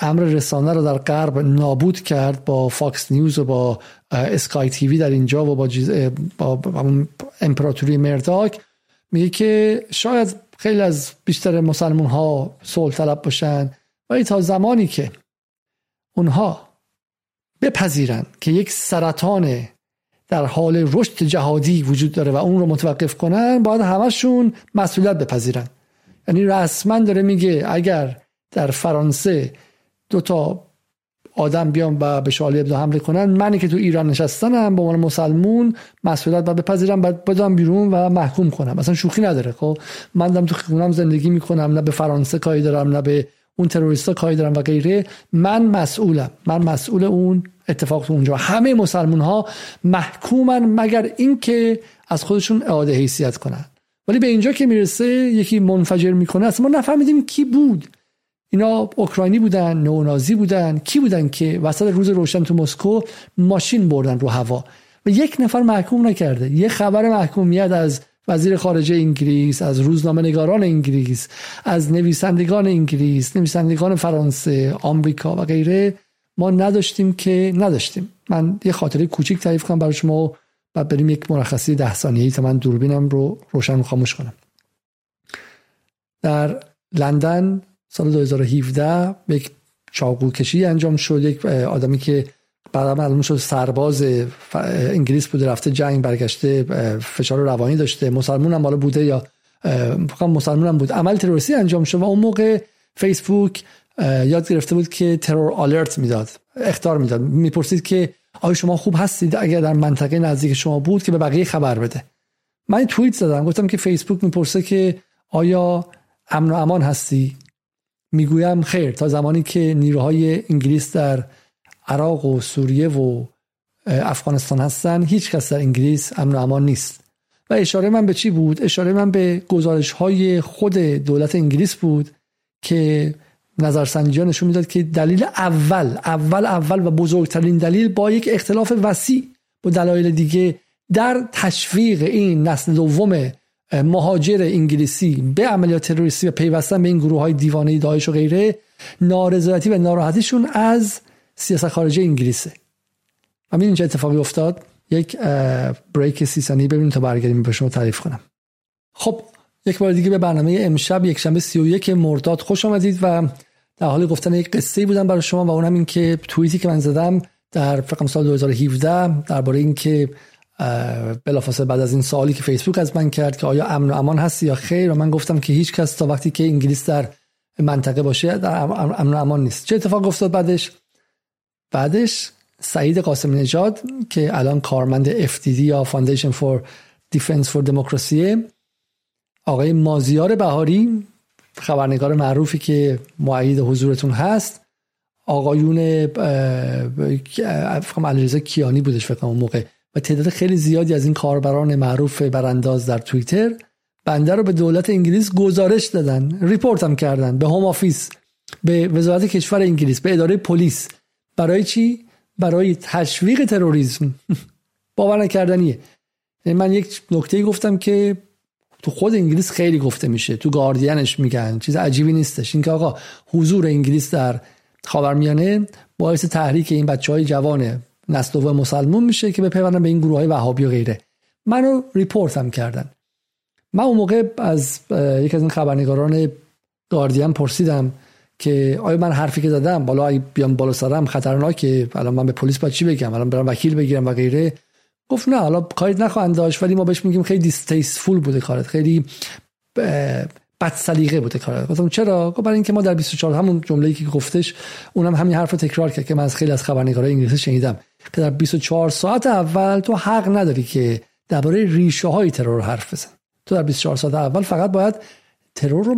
امر رسانه رو در غرب نابود کرد با فاکس نیوز و با اسکای تیوی در اینجا و با, با امپراتوری مرداک میگه که شاید خیلی از بیشتر مسلمون ها صلح طلب باشن ولی تا زمانی که اونها بپذیرن که یک سرطان در حال رشد جهادی وجود داره و اون رو متوقف کنن باید همشون مسئولیت بپذیرن. یعنی رسما داره میگه اگر در فرانسه دو تا آدم بیان و به شالی ابدا حمله کنن منی که تو ایران نشستنم به عنوان مسلمون مسئولیت باید بپذیرم بعد بدم بیرون و محکوم کنم. مثلا شوخی نداره خب؟ من دارم تو خونم زندگی می‌کنم نه به فرانسه کاری دارم نه به اون تروریستا کاری دارم و غیره من مسئولم. من مسئول اون اتفاق تو اونجا. همه مسلمون ها محکومن مگر اینکه از خودشون اعاده حیثیت کنن. ولی به اینجا که می‌رسه یکی منفجر می‌کنه اصلا ما نفهمیدیم کی بود. اینا اوکراینی بودن نونازی بودن. کی بودن که وسط روز روشن تو مسکو ماشین بردن رو هوا؟ و یک نفر محکوم نکرده. یه خبر محکومیت از وزیر خارجه انگلیس از روزنامه نگاران انگلیس از نویسندگان انگلیس نویسندگان فرانسه آمریکا و غیره ما نداشتیم که نداشتیم. من یه خاطره کوچیک تعریف کنم برای شما و بریم یک مرخصی ده ثانیه‌ای تا من دوربینم رو روشن خاموش کنم. در لندن سال 2017 یک چاقو کشی انجام شد یک آدمی که بعد معلوم شد سرباز انگلیس بوده رفته جنگ برگشته فشار روانی داشته. مسلمون هم حالا بوده یا فقط مسلمون هم بود. عمل تروریستی انجام شد و اون موقع فیسبوک یاد گرفته بود که ترور آلرت می‌داد اختار می‌داد. می‌پرسید که آیا شما خوب هستید؟ اگر در منطقه نزدیک شما بود که به بقیه خبر بده. من توییت زدم گفتم که فیسبوک می‌پرسه که آیا امن و امان هستی؟ می‌گویم خیر تا زمانی که نیروهای انگلیس در عراق و سوریه و افغانستان هستن هیچ کس در انگلیس امن و امان نیست. و اشاره من به چی بود؟ اشاره من به گزارش های خود دولت انگلیس بود که نظرسنجی نشون می‌داد که دلیل اول اول اول و بزرگترین دلیل با یک اختلاف وسیع با دلایل دیگه در تشویق این نسل دوم مهاجر انگلیسی به عملیات تروریستی و پیوستن به این گروه های دیوانه داعش و غیره نارضایتی و ناراحتیشون از سیاست خارجی انگلیسه. و اینجا اتفاقی افتاد؟ یک بریک سی ثانیه ببینیم تا برگردیم به شما تعریف کنم. خب یک بار دیگه به برنامه امشب یک شنبه 31 مرداد خوش آمدید و در حال گفتن یک قصه بودم برای شما و اونم این که توییتی که من زدم در فکر سال 2017 درباره اینکه بلافاصله بعد از این سوالی که فیسبوک از من کرد که آیا امن و امان هست یا خیر و من گفتم که هیچ کس تا وقتی که انگلیس در منطقه باشه در امن و امان نیست. چه اتفاق افتاد بعدش؟ بعدش سعید قاسم نژاد که الان کارمند FDD یا Foundation for Defense for Democracy آقای مازیار بهاری خبرنگار معروفی که معید حضورتون هست آقایون علیرضا کیانی بودش فکر اون موقع. و تعداد خیلی زیادی از این کاربران معروف برانداز در توییتر. بنده رو به دولت انگلیس گزارش دادن report هم کردن به Home Office به وزارت کشور انگلیس به اداره پلیس. برای چی؟ برای تشویق تروریسم. باور نکردنیه. یعنی من یک نکته گفتم که تو خود انگلیس خیلی گفته میشه. تو گاردینش میگن. چیز عجیبی نیستش. اینکه آقا حضور انگلیس در خاورمیانه باعث تحریک این بچه های جوان نسل مسلمون میشه که بپیوندن به این گروه های وهابی و غیره. منو ریپورت هم کردن. من اون موقع از یکی از این خبرنگاران گاردین پرسیدم که آیا من حرفی که زدم بالا بیام بالا سرم خطرناکه؟ الان من به پلیس باید چی بگم؟ الان برم وکیل بگیرم و غیره. گفت نه حالا کاری نخواهند داشت ولی ما بهش میگیم خیلی دیستیسفول بوده کارت خیلی بد سلیقه بوده کارت. گفتم چرا؟ گفت برای اینکه ما در 24 همون جمله‌ای که گفتش اونم همین حرف رو تکرار کرد که من از خیلی از خبرنگارای انگلیسی شنیدم که در 24 ساعت اول تو حق نداری که درباره ریشه های ترور حرف بزن تو در 24 ساعت اول فقط باید ترور رو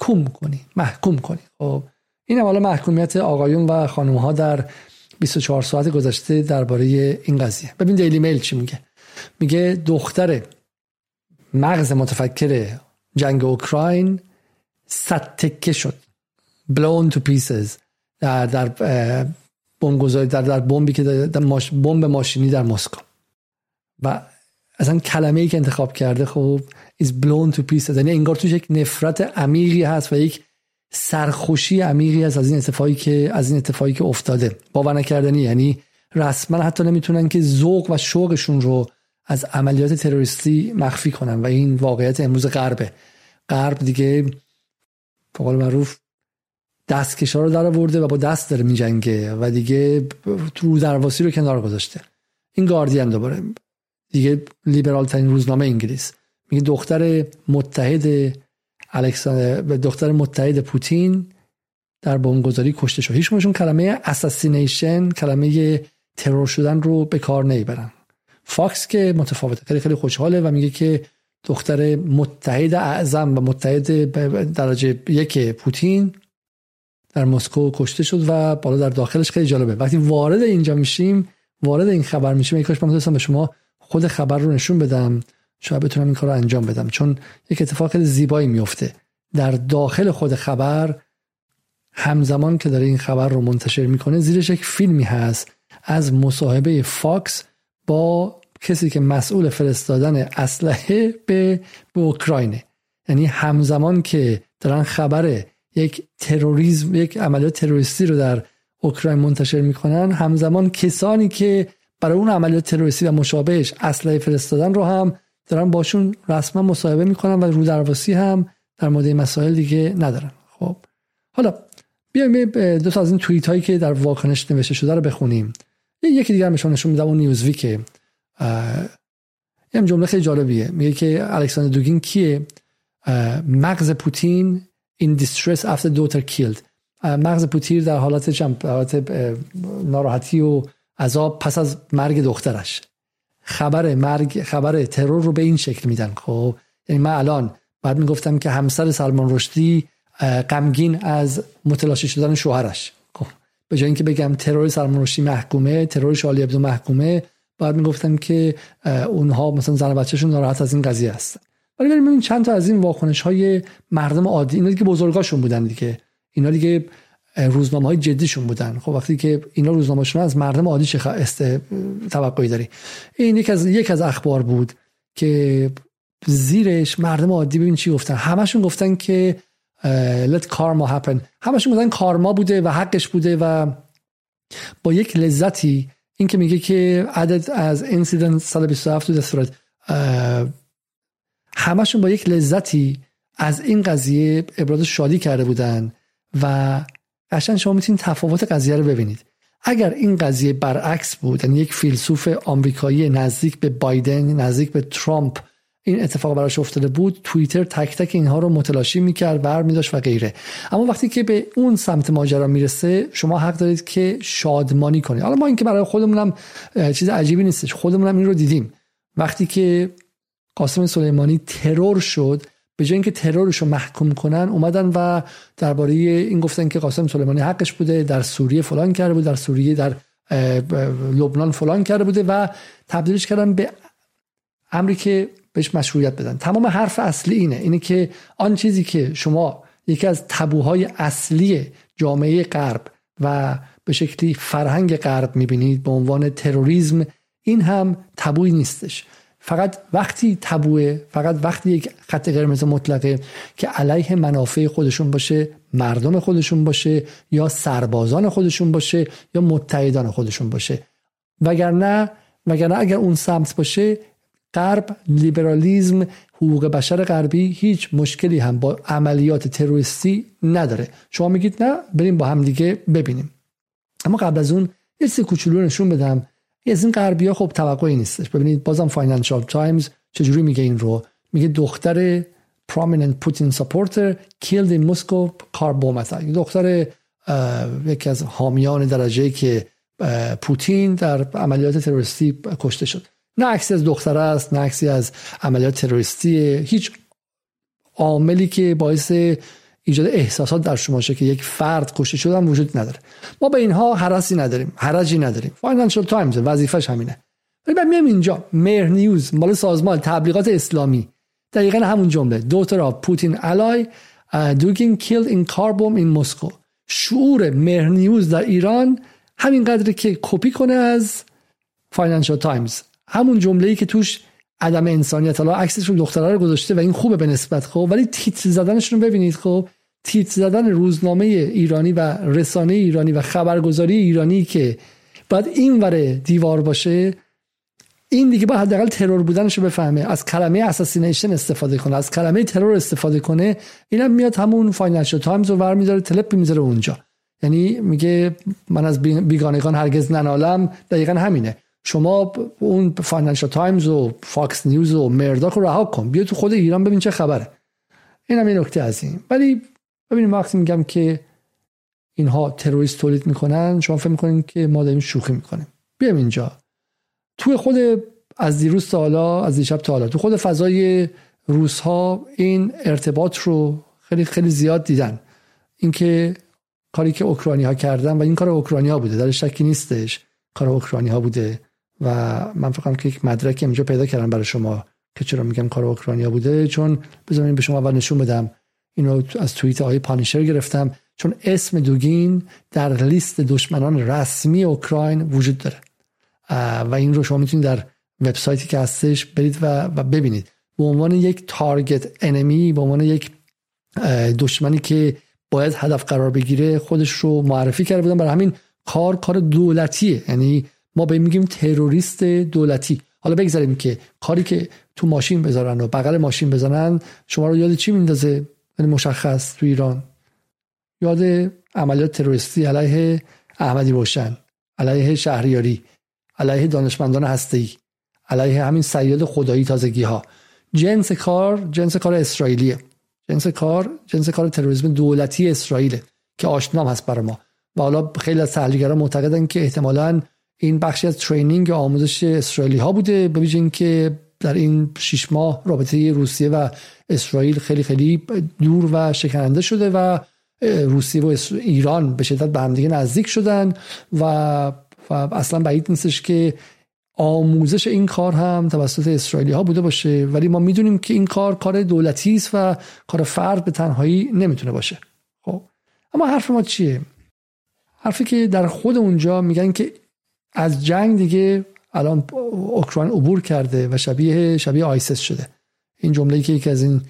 محکوم کنی. محکوم کنی. خب این حالا محکومیت آقایون و خانم ها در 24 ساعت گذشته درباره این قضیه. ببین دیلی میل چی میگه؟ میگه دختر مغز متفکر جنگ اوکراین صد تکه شد. Blown to pieces. در در در در بمبی که در بمب ماشینی در مسکو. و اصلا کلمه ای که انتخاب کرده خب is blown to pieces. یعنی انگار توش یک نفرت عمیقی هست و یک سرخوشی عمیقی هست از این اتفاقی که از این اتفاقی که افتاده. باور نکردنی. یعنی رسما حتی نمی‌تونن که ذوق و شوقشون رو از عملیات تروریستی مخفی کنن و این واقعیت امروز غربه. غرب دیگه به قول معروف دستکشا رو در آورده و با دست داره میجنگه و دیگه رو درواسی رو کنار گذاشته. این گاردین دوباره. دیگه لیبرال ترین روزنامه انگلیس. میگه دختر متحد الکساندر دختر متحد پوتین در بمبگذاری کشته شد. هیچ کلمه assassination کلمه ترور شدن رو به کار نمی‌برن فاکس که متفاوته خیلی خیلی خوشحاله و میگه که دختر متحد اعظم و متحد درجه یک پوتین در مسکو کشته شد و بالا در داخلش خیلی جالبه. وقتی وارد اینجا میشیم وارد این خبر میشیم ای کاش من به شما خود خبر رو نشون بدم شاید بتونم این کار رو انجام بدم. چون یک اتفاق خیلی زیبایی میفته. در داخل خود خبر همزمان که داره این خبر رو منتشر می‌کنه زیرش یک فیلمی هست از مصاحبه فاکس با کسی که مسئول فرستادن اسلحه به به اوکراینه. یعنی همزمان که دارن خبر یک تروریسم یک عملیات تروریستی رو در اوکراین منتشر می‌کنن همزمان کسانی که برای اون عملیات تروریستی و مشابهش اسلحه فرستادن رو هم دارن باشون رسما مصاحبه می‌کنن و رو درواسی هم در مورد مسائل دیگه ندارن خب. حالا بیایم دو تا از این توییت هایی که در واکنش نوشته شده رو بخونیم. یکی دیگه هم نشون میدم اون نیوزوی که این جمله خیلی جالبیه. میگه که الکساندر دوگین کیه؟ مغز پوتین in distress after daughter killed. مغز پوتین در حالت جمع حالت ناراحتی و عذاب پس از مرگ دخترش. خبر مرگ خبر ترور رو به این شکل میدن. خب یعنی من الان بعد می‌گفتم که همسر سلمان رشدی غمگین از متلاشی شدن شوهرش. خب به جای اینکه بگم ترور سلمان رشدی محکومه ترور شالی ابدو محکومه بعد می‌گفتم که اونها مثلا زن بچهشون ناراحت از این قضیه هستن ولی بریم چند تا از این واکنش های مردم عادی اینا دیگه بزرگاشون بودن دیگه. اینا دیگه روزنامه های جدیشون بودن. خب وقتی که اینا روزنامه‌شون از مردم عادی چه است توقعی داری؟ این یک از یک از اخبار بود که زیرش مردم عادی ببین چی گفتن. همشون گفتن که let karma happen. همشون گفتن کارما بوده و حقش بوده و با یک لذتی این که میگه که عدد از انسیدنت سال 27 تو صورت. همشون با یک لذتی از این قضیه ابراز شادی کرده بودن و قشنگ شما می‌تونید تفاوت قضیه رو ببینید. اگر این قضیه برعکس بود یعنی یک فیلسوف آمریکایی نزدیک به بایدن نزدیک به ترامپ این اتفاق براش افتاده بود توییتر تک تک اینها رو متلاشی می‌کرد بر میداشت و غیره. اما وقتی که به اون سمت ماجرا می‌رسه شما حق دارید که شادمانی کنید. حالا ما اینکه برای خودمونم چیز عجیبی نیستش خودمونم این رو دیدیم. وقتی که قاسم سلیمانی ترور شد به جای اینکه ترورش رو محکوم کنن اومدن و درباره این گفتن که قاسم سلیمانی حقش بوده در سوریه فلان کرده بود در سوریه در لبنان فلان کرده بوده و تبدیلش کردن به امری که بهش مشروعیت بدن. تمام حرف اصلی اینه اینه که آن چیزی که شما یکی از تبوهای اصلی جامعه غرب و به شکلی فرهنگ غرب می‌بینید به عنوان تروریسم این هم تبوی نیستش. فقط وقتی تبوه فقط وقتی یک خط قرمز مطلقه که علیه منافع خودشون باشه مردم خودشون باشه یا سربازان خودشون باشه یا متحدان خودشون باشه. وگرنه وگرنه اگر اون سمت باشه غرب لیبرالیزم حقوق بشر غربی هیچ مشکلی هم با عملیات تروریستی نداره. شما میگید نه؟ بریم با هم دیگه ببینیم. اما قبل از اون یه چیز کوچولو نشون بدم. از این غربی ها خب توقعی نیستش. ببینید بازم فاینانشال تایمز چجوری میگه این رو؟ میگه daughter of prominent Putin supporter killed in Moscow car دختر یکی از حامیان درجه یک پوتین در عملیات تروریستی کشته شد. نه عکسی از دختر است نه عکسی از عملیات تروریستی. هیچ عاملی که باعث ایجاد احساسات در شما شه که یک فرد کشته هم وجود نداره. ما به اینها هراسی نداریم حرجی نداریم. فاینانشال تایمز وظیفش همینه. ولی بعد میام اینجا مهر نیوز مال سازمان تبلیغات اسلامی. دقیقا همون جمله. daughter of Putin ally Dugin killed in car bomb in Moscow. شعور مهر نیوز در ایران همین قدری که کپی کنه از فاینانشال تایمز همون جمله ای که توش عدم انسانیت حالا عکسش رو دختره رو گذاشته و این خوبه به نسبت خب؟ ولی تیتر زدنشون رو ببینید خب؟ تیتر زدن روزنامه ایرانی و رسانه ایرانی و خبرگزاری ایرانی که بعد این وره دیوار باشه این دیگه با حداقل ترور بودنش رو بفهمه از کلمه assassination استفاده کنه از کلمه ترور استفاده کنه اینم میاد همون فاینانشال تایمز رو برمیداره تلپ می‌ذاره اونجا. یعنی میگه من از بیگانگان هرگز ننالم دقیقا همینه. شما اون فاینانشال تایمز و فاکس نیوز و مرداک رو رها کن بیا تو خود ایران ببین چه خبره. این هم یه نکته از این. ولی ببینیم وقتی میگم که اینها تروریست تولید می‌کنن شما فکر می‌کنین که ما داریم شوخی می‌کنیم. بیایم اینجا. توی خود از دیروز تا حالا از دیشب تا حالا تو خود فضای روس ها این ارتباط رو خیلی خیلی زیاد دیدن. اینکه کاری که اوکراینی ها کردن و این کار اوکراینی ها بوده در شکی نیستش کار اوکراینی ها بوده و من فکر که یک مدرک اینجا پیدا کردم برای شما که چرا میگم کار اوکراینیا بوده چون بذارین به شما اول نشون بدم اینو از توییت آقای پانیشر گرفتم چون اسم دوگین در لیست دشمنان رسمی اوکراین وجود داره. و این رو شما می‌تونید در وبسایتی که هستش برید و, و ببینید. به عنوان یک تارگت انمی به عنوان یک دشمنی که باید هدف قرار بگیره خودش رو معرفی کرده بودن برای همین کار کار دولتیه. یعنی ما به میگیم تروریست دولتی. حالا بگذاریم که کاری که تو ماشین بذارن و بغل ماشین بزنن شما رو یاد چی میندازه؟ یعنی مشخص تو ایران. یاد عملیات تروریستی علیه احمدی روشن علیه شهریاری علیه دانشمندان هسته‌ای علیه همین سیاد خدایی تازگی ها جنس کار جنس کار اسرائیلیه. جنس کار جنس کار تروریسم دولتی اسرائیله که آشنام هست برای ما. و حالا خیلی از تحلیلگران معتقدن که احتمالاً این بخشی از ترینینگ آموزش اسرائیلی ها بوده به اینکه در این شش ماه رابطه روسیه و اسرائیل خیلی خیلی دور و شکننده شده و روسیه و ایران به شدت به همدیگه نزدیک شدن و, و اصلا بعید نیستش که آموزش این کار هم توسط اسرائیلی ها بوده باشه. ولی ما می‌دونیم که این کار کار دولتی است و کار فرد به تنهایی نمی‌تونه باشه. خب. اما حرف ما چیه؟ حرفی که در خود اونجا میگن که از جنگ دیگه الان اوکراین عبور کرده و شبیه شبیه ISIS شده. این جمله که یکی از این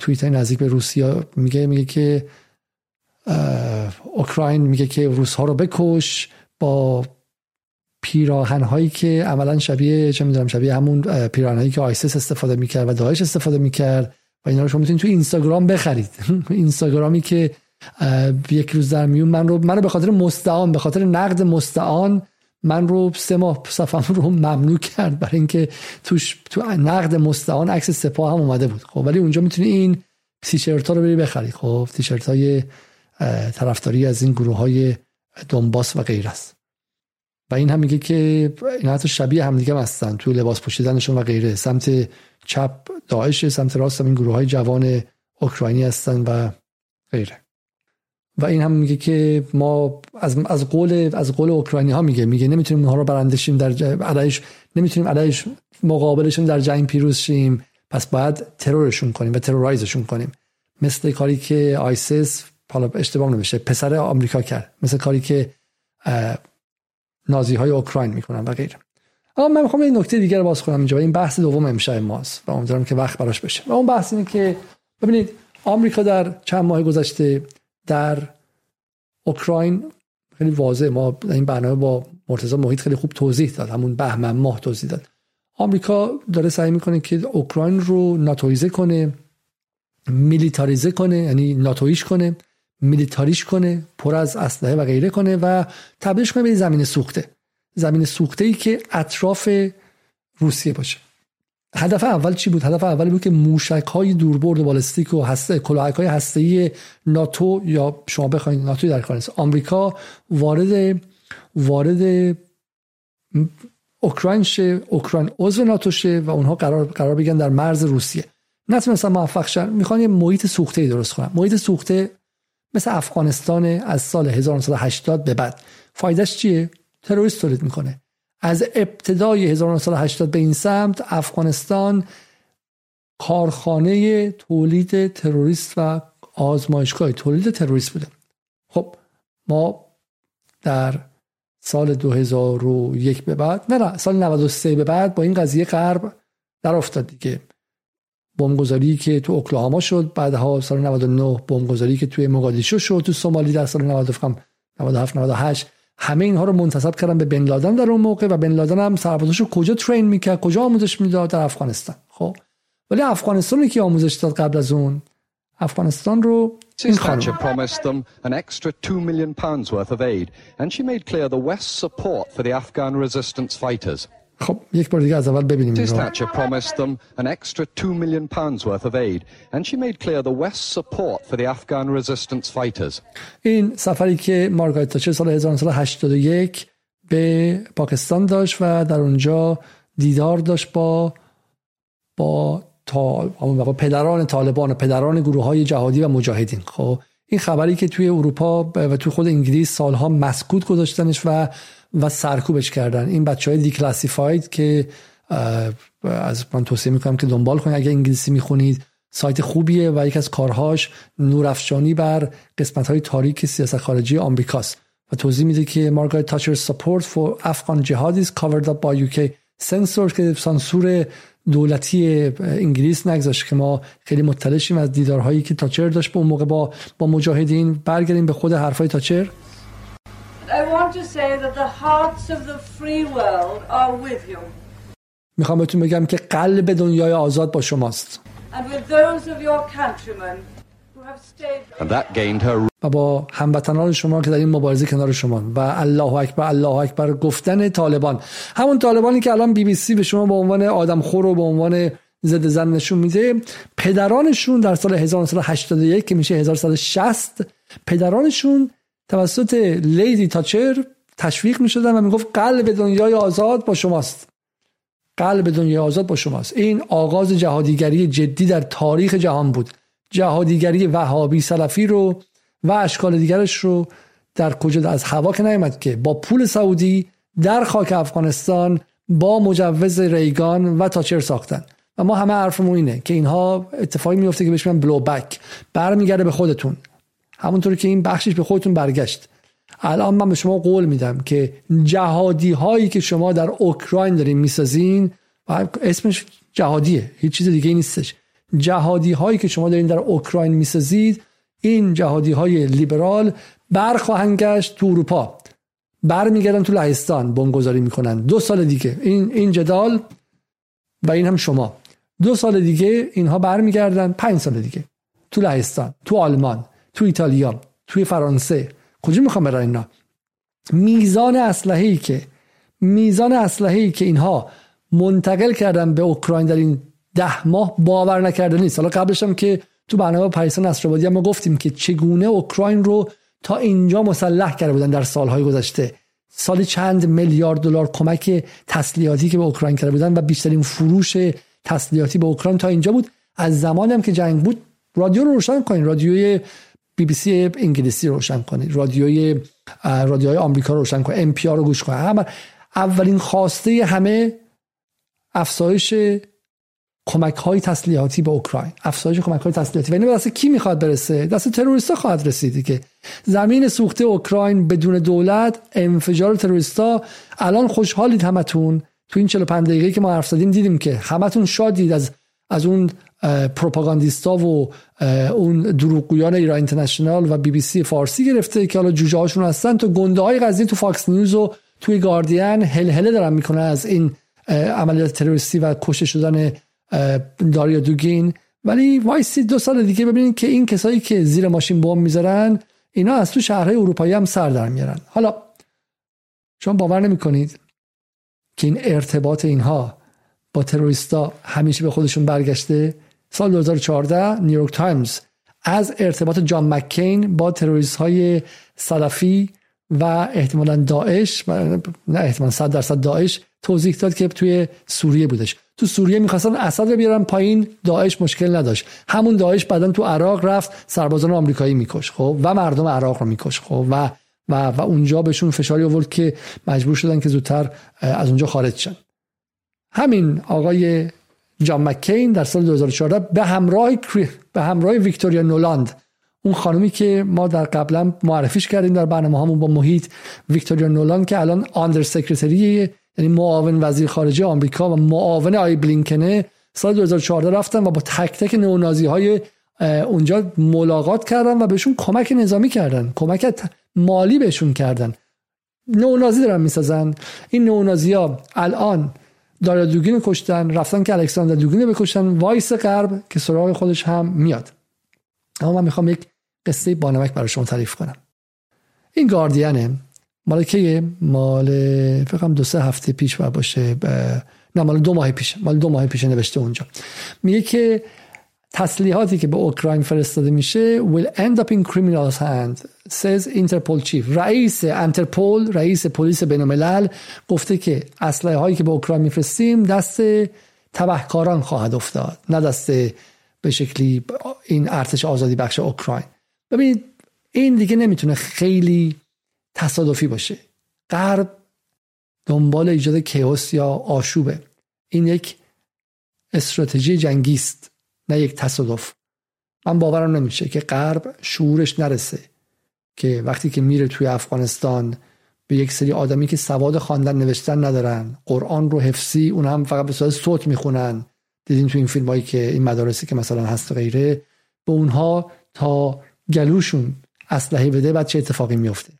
توییت نزدیک به روسیه میگه میگه که اوکراین میگه که روس ها رو بکش با پیراهن هایی که عملا شبیه چه می‌دونم شبیه همون پیراهن هایی که ISIS استفاده می‌کرد و داعش استفاده می‌کرد و اینا رو شما می‌تونید تو اینستاگرام بخرید. اینستاگرامی که یک روز در میون من رو منو به خاطر مستعان به خاطر نقد مستعان من رو سه ماه صفم رو ممنوع کرد برای اینکه توش تو نقد مستعان عکس سپاه هم اومده بود. خب ولی اونجا می‌تونی این تیشرت ها رو بری بخری. خب تیشرت های طرفداری از این گروه های دنباس و غیر است. و این هم میگه که این حتی شبیه هم دیگه هستن. تو لباس پوشیدنشون و غیره. سمت چپ داعش سمت راست هم این گروه های جوان اوکراینی هستن و غیره. و این هم میگه که ما از از قول از قول اوکراینی ها میگه. میگه نمی‌تونیم اونها رو برندشیم در علیش نمی‌تونیم علیش مقابلشون در جنگ پیروز شیم. پس باید ترورشون کنیم و ترورایزشون کنیم. مثل کاری که آیسیس حالا اشتباه نمیشه پسر آمریکا کرد. مثل کاری که نازی های اوکراین می‌کنن و غیره. اما من می‌خوام این نکته دیگر رو باز کنم اینجا این بحث دوم امشب ماست و امیدوارم که وقت براش بشه. و اون بحث اینه که ببینید آمریکا در چند ماه گذشته در اوکراین خیلی واضح ما این برنامه با مرتضی محیط خیلی خوب توضیح داد. همون بهمن ماه توضیح داد. آمریکا داره سعی می‌کنه که اوکراین رو ناتویزه کنه میلیتاریزه کنه یعنی ناتویش کنه میلیتاریش کنه پر از اسلحه و غیره کنه و تبدیلش کنه به زمین سوخته. زمین سوخته ای که اطراف روسیه باشه. هدف اول چی بود؟ هدف اول بود که موشک های دوربرد بالستیک و هسته کلاهک های هسته ناتو یا شما بخواید ناتو در کار آمریکا وارد وارد اوکراین شه اوکراین عضو ناتو شه و اونها قرار قرار بگن در مرز روسیه. نتونستن موفق شن می‌خوان یه محیط سوخته درست کنن محیط سوخته مثل افغانستان از سال 1980 به بعد. فایدهش چیه؟ تروریست تولید می‌کنه. از ابتدای 1980 به این سمت افغانستان کارخانه تولید تروریست و آزمایشگاه تولید تروریست بوده. خب ما در سال 2001 به بعد نه نه سال 93 به بعد با این قضیه غرب در افتاد دیگه. بمبگذاری که تو اوکلاهاما شد بعدها سال 99 بمبگذاری که توی مقادیشو شد تو سومالی در سال 97 98 همه اینها رو منتصب کردن به بن لادن در اون موقع و بن لادن هم سربازاشو کجا ترین می‌کرد کجا آموزش می‌داد؟ در افغانستان. خب. ولی افغانستان که آموزش داد قبل از اون افغانستان رو این Thatcher promised them an extra 2 million pounds worth of aid and she made clear the West's support for the Afghan resistance fighters. خب یک بار دیگه از اول ببینیم Mrs. Thatcher promised them an extra 2 million pounds worth of aid and she made clear the West's support for the Afghan resistance fighters. این سفری که مارگارت تاچر سال 1981 به پاکستان داشت و در اونجا دیدار داشت با با تا پدران طالبان و پدران گروه های جهادی و مجاهدین خب این خبری که توی اروپا و توی خود انگلیس سالها مسکوت گذاشتنش و و سرکوبش کردن. این بچه های دیکلاسیفاید که از من توصیه می‌کنم که دنبال کنید. اگه انگلیسی می‌خونید سایت خوبیه و یکی از کارهاش نورافشانی بر قسمت های تاریک سیاست خارجی آمریکاست. و توضیح میده که مارگارت تاچر support for Afghan jihadis covered up by UK سنسور که سانسور دولتی انگلیس نگذاشت که ما خیلی مطلع از دیدارهایی که تاچر داشت. به اون موقع با با مجاهدین برگردیم به خود حرفای تاچر می‌خوام بهتون بگم که قلب دنیای آزاد با شماست. و با هموطنان شما که در این مبارزه کنار شما. و الله اکبر الله اکبر گفتن طالبان. همون طالبانی که الان بی بی سی به شما به عنوان آدم خور و به عنوان ضد زن نشون میده پدرانشون در سال 1981 که میشه 1160 پدرانشون توسط لیدی تاچر تشویق می‌شدن و می‌گفت قلب دنیای آزاد با شماست. قلب دنیای آزاد با شماست. این آغاز جهادیگری جدی در تاریخ جهان بود. جهادیگری وهابی سلفی رو و اشکال دیگرش رو در کجا از هوا که نیامد که با پول سعودی در خاک افغانستان با مجوز ریگان و تاچر ساختن. و ما همه حرفمون اینه که اینها اتفاقی میفته که بهش میگن بلو بک برمیگرده به خودتون. همونطوری که این بخشش به خودتون برگشت. الان من به شما قول میدم که جهادی هایی که شما در اوکراین دارین می‌سازین و اسمش جهادیه هیچ چیز دیگه نیستش. جهادی هایی که شما دارین در اوکراین می‌سازید این جهادی های لیبرال برخواهند گشت تو اروپا. برمیگردن تو لهستان بمبگذاری می‌کنن. دو سال دیگه. این این جدال و این هم شما. دو سال دیگه اینها برمیگردن. پنج سال دیگه. تو لهستان تو آلمان. تو ایتالیا توی فرانسه. کجا می‌خوام برن اینا؟ میزان اسلحه ای که میزان اسلحه ای که اینها منتقل کردن به اوکراین در این ده ماه باور نکرده نیست. حالا قبلش هم که تو برنامه پریسا نصرآبادی هم ما گفتیم که چگونه اوکراین رو تا اینجا مسلح کرده بودن در سالهای گذشته. سالی چند میلیارد دلار کمک تسلیحاتی که به اوکراین کرده بودن و بیشترین فروش تسلیحاتی به اوکراین تا اینجا بود. از زمانی هم که جنگ بود رادیو رو روشن کنین. رادیوی بی بی سی انگلیسی روشن کنید. رادیوی رادیوهای آمریکا رو روشن کنید. ان پی آر رو گوش کنید. اولین خواسته همه افزایش کمک های تسلیحاتی به اوکراین. افزایش کمک های تسلیحاتی. و اینو دست کی می‌خواد برسه؟ دست تروریستا خواهد رسید که زمین سوخته اوکراین بدون دولت انفجار تروریستا. الان خوشحالید همتون. تو این 45 دقیقه که ما حرف زدیم دیدیم که همتون شادید از از اون پروپاگاندیستا و اون دروغگویان ایران اینترنشنال و بی بی سی فارسی گرفته که حالا جوجه هاشون هستن. تو گنده های قضیه تو فاکس نیوز و توی گاردین هلهله دارن می‌کنه از این عملیات تروریستی و کشته شدن داریا دوگین. ولی وایسی دو سال دیگه ببینید که این کسایی که زیر ماشین بمب می‌ذارن اینا از تو شهرهای اروپایی هم سر در میارن. حالا شما باور نمی‌کنید که این ارتباط اینها با تروریستا همیشه به خودشون برگشته؟ سال 2014 نیویورک تایمز از ارتباط جان مک‌کین با تروریست های سلفی و احتمالا داعش نه احتمالا 100 درصد داعش توضیح داد که توی سوریه بودش. تو سوریه می‌خواستن اسد رو بیارن پایین داعش مشکل نداشت. همون داعش بعدا تو عراق رفت سربازان آمریکایی میکش خب؟ و مردم عراق رو میکش خب؟ و و و اونجا بهشون فشاری آورد که مجبور شدن که زودتر از اونجا خارج شن. همین آقای جان مکین در سال 2014 به همراه به همراه ویکتوریا نولاند اون خانومی که ما در قبلا معرفیش کردیم در برنامه همون با محیط ویکتوریا نولاند که الان under secretary یعنی معاون وزیر خارجه آمریکا و معاون آنتونی بلینکنه سال 2014 رفتن و با تک تک نئونازی های اونجا ملاقات کردن و بهشون کمک نظامی کردن کمک مالی بهشون کردن. نئونازی دارن می‌سازن. این نئونازی ها الان دارا دوگین کشتن رفتن که الکساندر دوگین بکشتن وایسا غرب که سراغ خودش هم میاد. اما من می‌خوام یک قصه بانمک برای شما تعریف کنم. این گاردینه مال کیه مال فکرم دو سه هفته پیش باشه نه مال دو ماه پیش مال دو ماه پیش نوشته اونجا. میگه که تسلیحاتی که به اوکراین فرستاده میشه will end up in criminals hand. Says Interpol chief. رئیس انترپول رئیس پلیس بین گفته که اسلحه هایی که به اوکراین میفرستیم دست تبهکاران خواهد افتاد نه دست به شکلی این ارتش آزادی بخش اوکراین. ببینید این دیگه نمی‌تونه خیلی تصادفی باشه. غرب دنبال ایجاد کیوس یا آشوبه. این یک استراتژی جنگی است نه یک تصادف. من باورم نمیشه که غرب شعورش نرسه. که وقتی که میره توی افغانستان به یک سری آدمی که سواد خواندن نوشتن ندارن. قرآن رو حفظی اون هم فقط به صورت صوت می‌خونن. دیدین تو این فیلم هایی که این مدارسی که مثلا هست غیره به اونها تا گلوشون اسلحه بده بعد چه اتفاقی میفته؟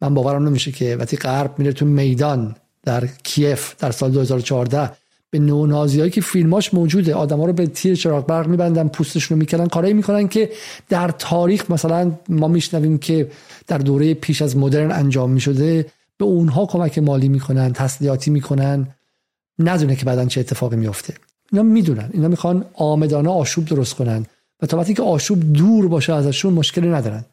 من باورم نمیشه که وقتی غرب میره تو میدان در کیف در سال 2014 به نونازی که فیلماش موجوده آدما رو به تیر چراغ برق میبندن پوستشون رو می‌کنن کارایی می‌کنن که در تاریخ مثلا ما میشنویم که در دوره پیش از مدرن انجام می‌شده به اونها کمک مالی می‌کنن تسلیحاتی می‌کنن ندونه که بعدا چه اتفاقی میفته اینا می‌دونن اینا می‌خوان آمدانه آشوب درست کنن. و تا وقتی که آشوب دور باشه ازشون مشکلی ندارن.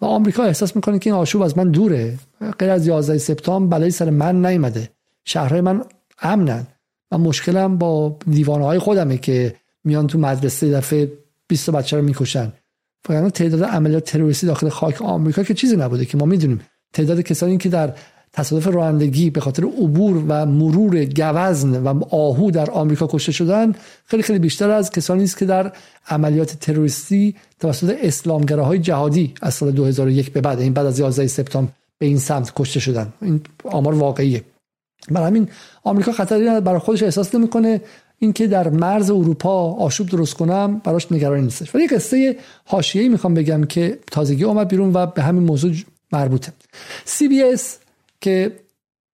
و آمریکا احساس می‌کنه که این آشوب از من دوره. غیر از 11 سپتامبر بلای سر من نیومده. شهرهای من امنن. و مشکلم با دیوانه های خودمه که میان تو مدرسه دفعه 20 بچه رو می‌کشن. فقط تعداد عملیات تروریستی داخل خاک آمریکا که چیزی نبوده که ما می‌دونیم. تعداد کسانی که در تصادف رانندگی به خاطر عبور و مرور گوزن و آهو در آمریکا کشته شدن خیلی خیلی بیشتر از کسانی است که در عملیات تروریستی توسط اسلامگراهای جهادی از سال 2001 به بعد این بعد از 11 سپتامبر به این سمت کشته شدن. این آمار واقعیه. برای همین آمریکا خطری برای خودش احساس نمی‌کنه. اینکه در مرز اروپا آشوب درست کنم براش نگرانی نیستش. ولی قصه حاشیه‌ای می‌خوام بگم که تازگی اومد بیرون و به همین موضوع مربوطه. اس که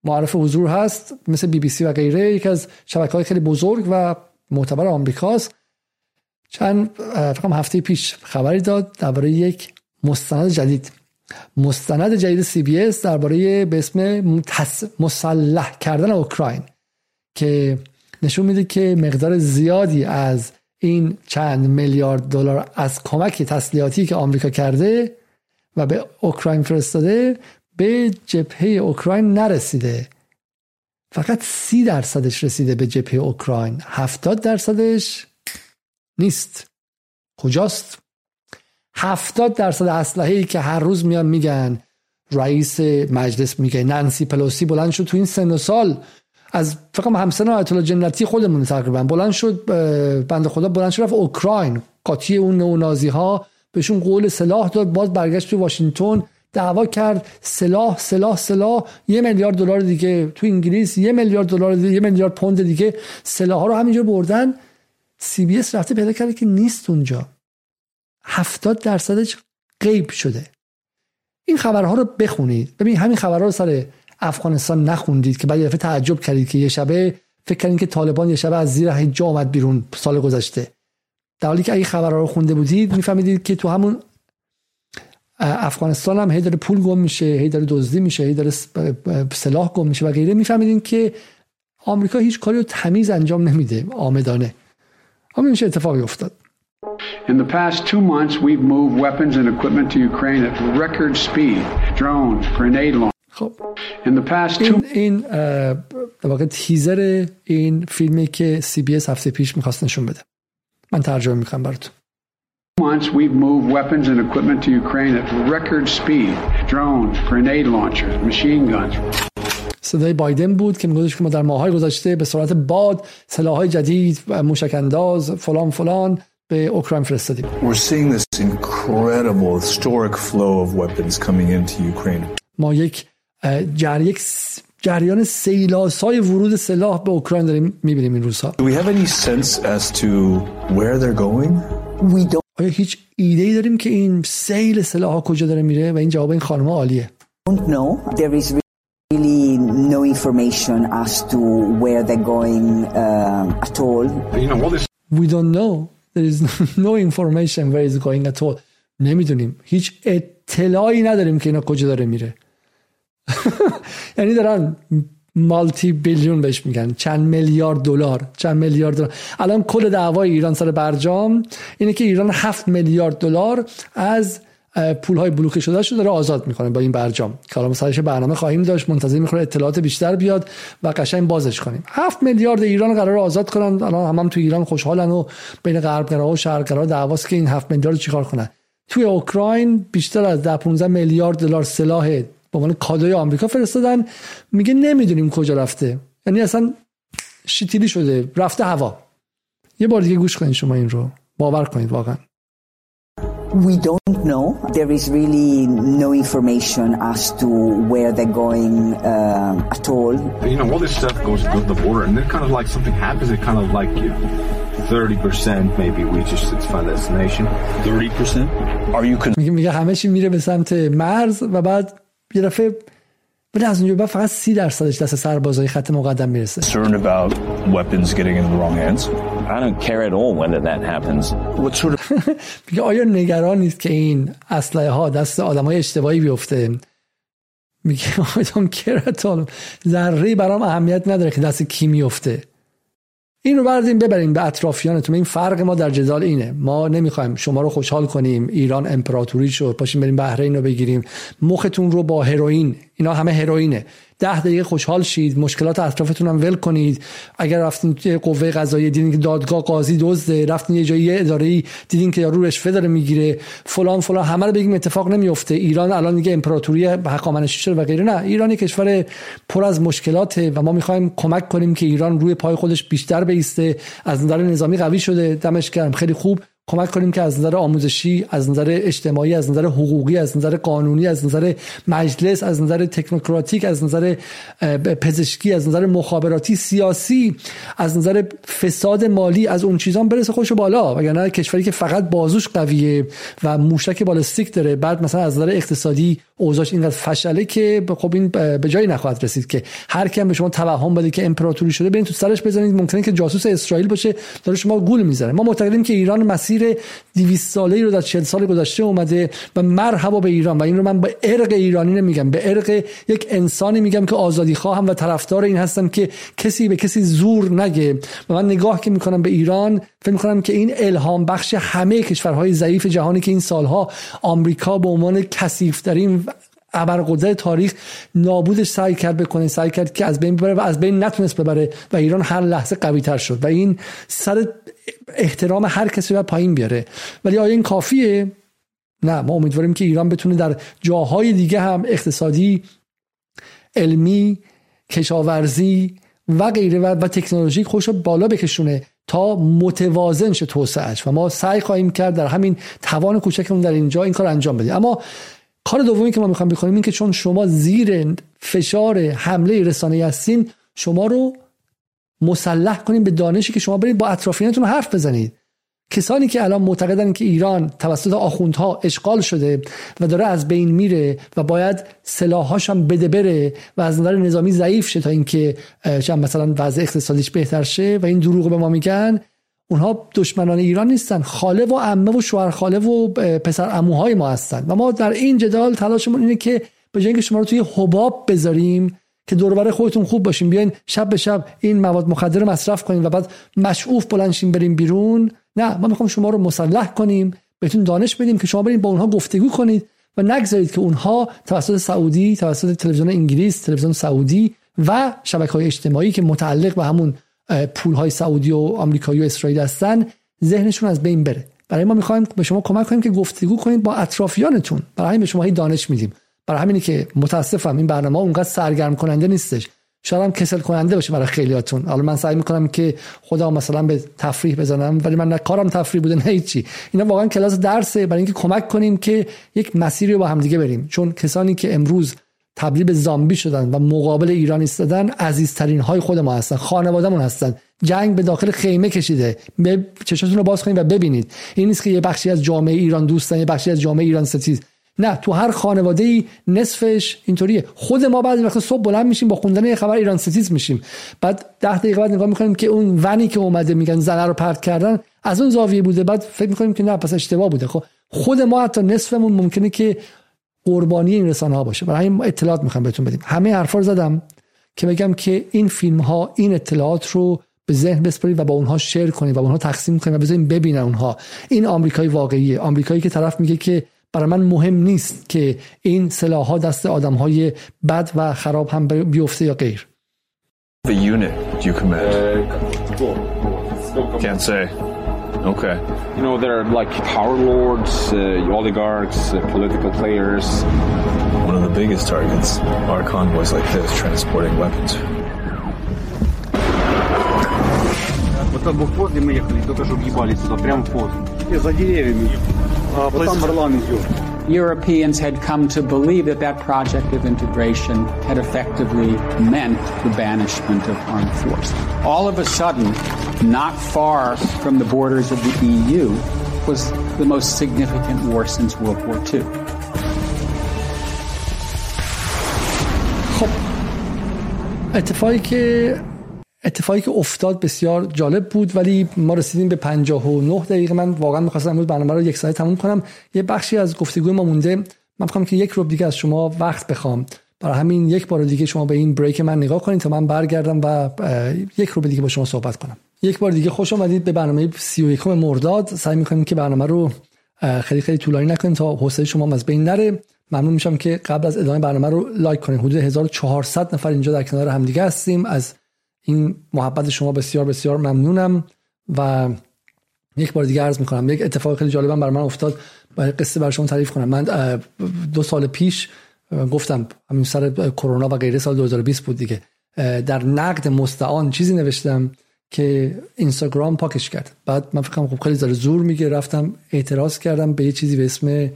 معرف حضور هست مثل بی بی سی و غیره یکی از شبکه های خیلی بزرگ و معتبر آمریکاست. چند فکرم هفته پیش خبری داد درباره یک مستند جدید. مستند جدید سی بی اس درباره به اسم مسلح کردن اوکراین که نشون میده که مقدار زیادی از این چند میلیارد دلار از کمک تسلیحاتی که آمریکا کرده و به اوکراین فرستاده به جبهه اوکراین نرسیده. فقط سی درصدش رسیده به جبهه اوکراین. هفتاد درصدش نیست. کجاست؟ هفتاد درصد اسلحه ای که هر روز میان میگن رئیس مجلس میگه نانسی پلوسی بلند شد تو این سن و سال. از فقط همسن آیت الله جنتی خودمون تقریبا بلند شد بنده خدا بلند شد رفت اوکراین. قاطی اون نازی ها بهشون قول سلاح داد باز برگشت تو واشنگتن دعوا کرد سلاح سلاح سلاح. یه میلیارد دلار دیگه تو انگلیس یه میلیارد دلار یه میلیارد پوند دیگه. سلاح ها رو همینجا بردن. سی بی اس رفته پیدا کرده که نیست اونجا. هفتاد درصدش غیب شده. این خبرها رو بخونید. ببین همین خبرها رو سر افغانستان نخوندید که بعد دفعه تعجب کردید که یه شبه فکر کردین که طالبان یه شبه از زیر حجا آمد بیرون سال گذشته. در حالی که اگه خبرها رو خونده بودید میفهمیدید که تو همون افغانستان هم هی داره پول گم میشه هی دزدی میشه هی داره سلاح گم میشه و غیره. میفهمیدین که آمریکا هیچ کاری رو تمیز انجام نمیده آمدانه. اما میشه اتفاقی افتاد. In the past two months, we've moved weapons and equipment to Ukraine at record speed. Drones, grenade launchers. خب In the past two... این در واقع تیزر این فیلمی که سی بی اس هفته پیش می‌خواست نشون بده من ترجمه می‌کنم براتون months, we've moved weapons and equipment to Ukraine at record speed. Drones, grenade launchers, machine guns. صدای بایدن بود که میگوش که ما در ماهای گذشته به سرعت باد سلاحهای جدید موشک انداز فلان فلان به اوکراین فرستادیم. We're seeing this incredible historic flow of weapons coming into Ukraine. ما یک جر یک جریان سیلاسای ورود سلاح به اوکراین داریم می‌بینیم این روزها. Do we have any sense as to where they're going? We don't آیا هیچ ایده ای داریم که این سیل سلاح ها کجا داره میره و این جواب این خانم عالیه don't know. There is really no information as to where they're going uh, at all. You know, all this We don't know. There is no information where it's going at all. نمی‌دونیم. هیچ اطلاعی نداریم که اینا کجا داره میره. یعنی دارن مالتی بیلیون بهش میگن چند میلیارد دلار چند میلیارد دلار الان کل دعوای ایران سر برجام اینه که ایران هفت میلیارد دلار از پول های بلوکه شده شده داره آزاد می‌کنه با این برجام. حالا سرش برنامه خواهیم داشت منتظر می‌کنه اطلاعات بیشتر بیاد و قشنگ بازش کنیم. هفت میلیارد ایران قرار آزاد کنن. الان هم, هم تو ایران خوشحالن و بین غربگرا و شرقگرا دعواست که این هفت میلیارد چیکار کنن؟ توی اوکراین بیشتر از 10 15 میلیارد دلار سلاح به عنوان کادوی آمریکا فرستادن. میگه نمی‌دونیم کجا رفته. یعنی اصلا شیتیلی شده رفته هوا. یه بار دیگه گوش کنید شما این رو. باور کنید واقعا. We don't know. There is really no information as to where they're going uh, at all. You know, all this stuff goes to the border, and then kind of like something happens, it kind of like you, 30% maybe reaches its final destination. 30%? Are you میگه میگه همه چی میره به سمت مرز و بعد یه دفعه ولی از اونجا بعد فقط سی درصدش دست سربازای خط مقدم میرسه concerned about weapons getting in the wrong hands? I don't care at all whether that happens. میگه آیا نگران نیست که این اسلحه ها دست آدمای اشتباهی بیفته؟ میگه I don't care at all. ذره برام اهمیت نداره که دست کی میفته. این رو بردیم ببریم به اطرافیانتون. این فرق ما در جدال اینه. ما نمی‌خوایم شما رو خوشحال کنیم ایران امپراتوری شد پاشیم بریم بحرین رو بگیریم. مختون رو با هروئین. اینا همه هروئینه. ده دقیقه خوشحال شید. مشکلات اطرافتون هم ول کنید. اگر رفتین قوه قضایی دیدین که دادگاه قاضی دزده رفتین یه جایی اداره دیدین که یارو رشوه داره می‌گیره. فلان فلان همه رو بگیم اتفاق نمیفته. ایران الان دیگه امپراتوری حقامنشی شده و غیره. نه ایران کشور پر از مشکلاته و ما می‌خوایم کمک کنیم که ایران روی پای خودش بیشتر بیسته از نظر نظامی قوی شده. دمش گرم. خیلی خوب. کمک کنیم که از نظر آموزشی از نظر اجتماعی از نظر حقوقی از نظر قانونی از نظر مجلس از نظر تکنوکراتیک از نظر پزشکی از نظر مخابراتی سیاسی از نظر فساد مالی از اون چیزان برسه خوش بالا. وگرنه کشوری که فقط بازوش قویه و موشک بالستیک داره. بعد مثلا از نظر اقتصادی اوضاعش اینقدر فشله که خب این به جایی نخواهد رسید که هر کیم به شما توهم بده که امپراتوری شده برین تو سرش بزنید. ممکنه که جاسوس اسرائیل باشه داره شما گول می‌زنه. ما معتقدیم که ایران مسیر 200 ساله رو در 40 سال گذشته اومده و مرحبا به ایران. و این رو من به ارق ایرانی نمیگم به ارق یک انسانی میگم که آزادی خواهم و طرفدار این هستم که کسی به کسی زور نگه. و من نگاه که می‌کنم به ایران فکر می‌کنم که این الهام بخش همه کشورهای ضعیف جهانی که این سالها آمریکا به عنوان کثیفترین ابرقدرت تاریخ نابودش سعی کرد بکنه سعی کرد که از بین ببره و از بین نتونست ببره و ایران هر لحظه قوی تر شد. و این سر احترام هر کسی رو پایین بیاره. ولی آیا این کافیه؟ نه ما امیدواریم که ایران بتونه در جاهای دیگه هم اقتصادی علمی کشاورزی و غیره و, و تکنولوژیک خوش بالا بکشونه تا متوازن شه توسعهش و ما سعی خواهیم کرد در همین توان کوچکمون در اینجا این کار انجام بدیم. اما کار دومی که ما می‌خوایم بکنیم این که چون شما زیر فشار حمله رسانه هستین شما رو مسلح کنیم به دانشی که شما برید با اطرافیانتون حرف بزنید. کسانی که الان معتقدن که ایران توسط آخوندها اشغال شده و داره از بین میره و باید سلاحاش هم بده بره و از نظر نظامی ضعیف شه تا اینکه مثلا وضع اقتصادیش بهتر شه و این دروغ به ما میگن اونها دشمنان ایران نیستن. خاله و عمه و شوهر خاله و پسر عموهای ما هستن. و ما در این جدال تلاشمون اینه که به جای شما رو توی حباب بذاریم که دور خودتون خوب باشین. بیاین شب به شب این مواد مخدر مصرف کنیم و بعد مشعوف بلنشین بریم بیرون. نه ما می‌خوام شما رو مسلح کنیم بهتون دانش بدیم که شما برید با اونها گفتگو کنید و نگذارید که اونها توسط سعودی توسط تلویزیون انگلیس تلویزیون سعودی و شبکه های اجتماعی که متعلق به همون پول های سعودی و آمریکایی و اسرائیل هستن ذهنشون از بین بره. برای ما می‌خوایم به شما کمک کنیم که گفتگو کنید با اطرافیانتون. برای همین به شما دانش میدیم. برای همینی که متاسفم این برنامه اونقدر سرگرم کننده نیستش. شاید هم کسل کننده باشه برای خیلیاتون. حالا من سعی می‌کنم که خدا مثلا به تفریح بزنم ولی من کارم تفریح بوده نه هیچی. اینا واقعا کلاس درسه. برای اینکه کمک کنیم که یک مسیری رو با هم دیگه بریم. چون کسانی که امروز تبدیل به زامبی شدن و مقابل ایران ایستادن عزیزترین های خود ما هستن خانوادهمون هستن. جنگ به داخل خیمه کشیده. به چشاتون رو باز کنید و ببینید. این نیست که یه بخشی از جامعه ایران دوستن یه بخشی از جامعه ایران ستیز. نه تو هر خانواده ای نصفش اینطوریه. خود ما بعضی وقت صبح بلند میشیم با خوندن یه خبر ایران ستیز میشیم. بعد ده دقیقه بعد نگاه می‌کنیم که اون ونی که اومده میگن زنه رو پرت کردن از اون زاویه بوده. بعد فکر می‌کنیم که نه پس اشتباه بوده. خب خود ما حتی نصفمون ممکنه که قربانی این رسانه ها باشه. برای همین اطلاعات می‌خوام بهتون بدیم. همه حرفا رو زدم که بگم که این فیلم ها این اطلاعات رو به ذهن بسپارید و با اونها شیر کنید و با اونها تقسیم کنید و بذارید ببینن اونها. این آمریکایی واقعیه. آمریکایی که طرف میگه که برای من مهم نیست که این سلاح ها دست آدم های بد و خراب هم بیفته یا غیر The unit you command? Uh, Can't say. Okay. You know, there are like power lords, uh, oligarchs, uh, political players. One of the biggest targets are convoys like this transporting weapons. Вот там возле мы ехали, только что въебались сюда, прям в пост. За деревьями. Europeans had come to believe that that project of integration had effectively meant the banishment of armed force. All of a sudden, not far from the borders of the EU, was the most significant war since World War II. خب اتفاقی که اتفاقی که افتاد بسیار جالب بود ولی ما رسیدیم به 59 دقیقه. من واقعا می‌خواستم امروز برنامه رو یک ساعت تموم کنم. یه بخشی از گفتگوی ما مونده. من می‌خوام که یک رو دیگه از شما وقت بخوام. برای همین یک بار دیگه شما به این بریک من نگاه کنید تا من برگردم و یک رو دیگه با شما صحبت کنم. یک بار دیگه خوش آمدید به برنامه 31 مرداد. سعی می‌کنیم که برنامه رو خیلی خیلی طولانی نکنیم تا حوصله شما از بین نره. ممنون میشم که قبل از ادامه برنامه رو لایک کنید. حدود 1400 نفر اینجا در کنار همدیگه هستیم. از این محبت شما بسیار بسیار ممنونم و یک بار دیگه عرض می‌کنم یک اتفاق خیلی جالبم برای من افتاد. باید قصه بر شما تعریف کنم. من دو سال پیش گفتم همین سر کرونا و غیره سال 2020 بود دیگه. در نقد مستعان چیزی نوشتم که اینستاگرام پاکش کرد. بعد من فکرم خب خیلی داره زور میگه رفتم اعتراض کردم به یه چیزی به اسم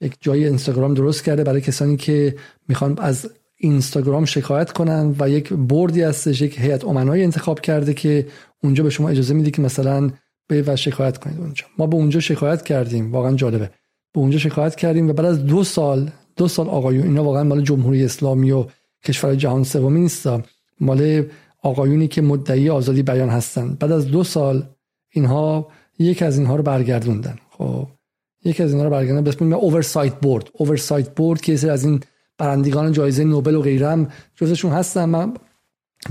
یک جای اینستاگرام درست کرده برای کسانی که می‌خوان از اینستاگرام شکایت کنن و یک بردی هستش یک هیئت امنایی انتخاب کرده که اونجا به شما اجازه میده که مثلا به و شکایت کنید اونجا. ما به اونجا شکایت کردیم. واقعا جالبه. به اونجا شکایت کردیم و بعد از دو سال دو سال آقایون اینا واقعا مال جمهوری اسلامی و کشور جهان سومی نیست مال آقایونی که مدعی آزادی بیان هستن. بعد از دو سال اینها یک از اینها رو برگردوندن. خب یکی از اینها رو برگردوندن. به اسم Oversight Board. Oversight Board که از این برندگان جایزه نوبل و غیره هم جزشون هستن. من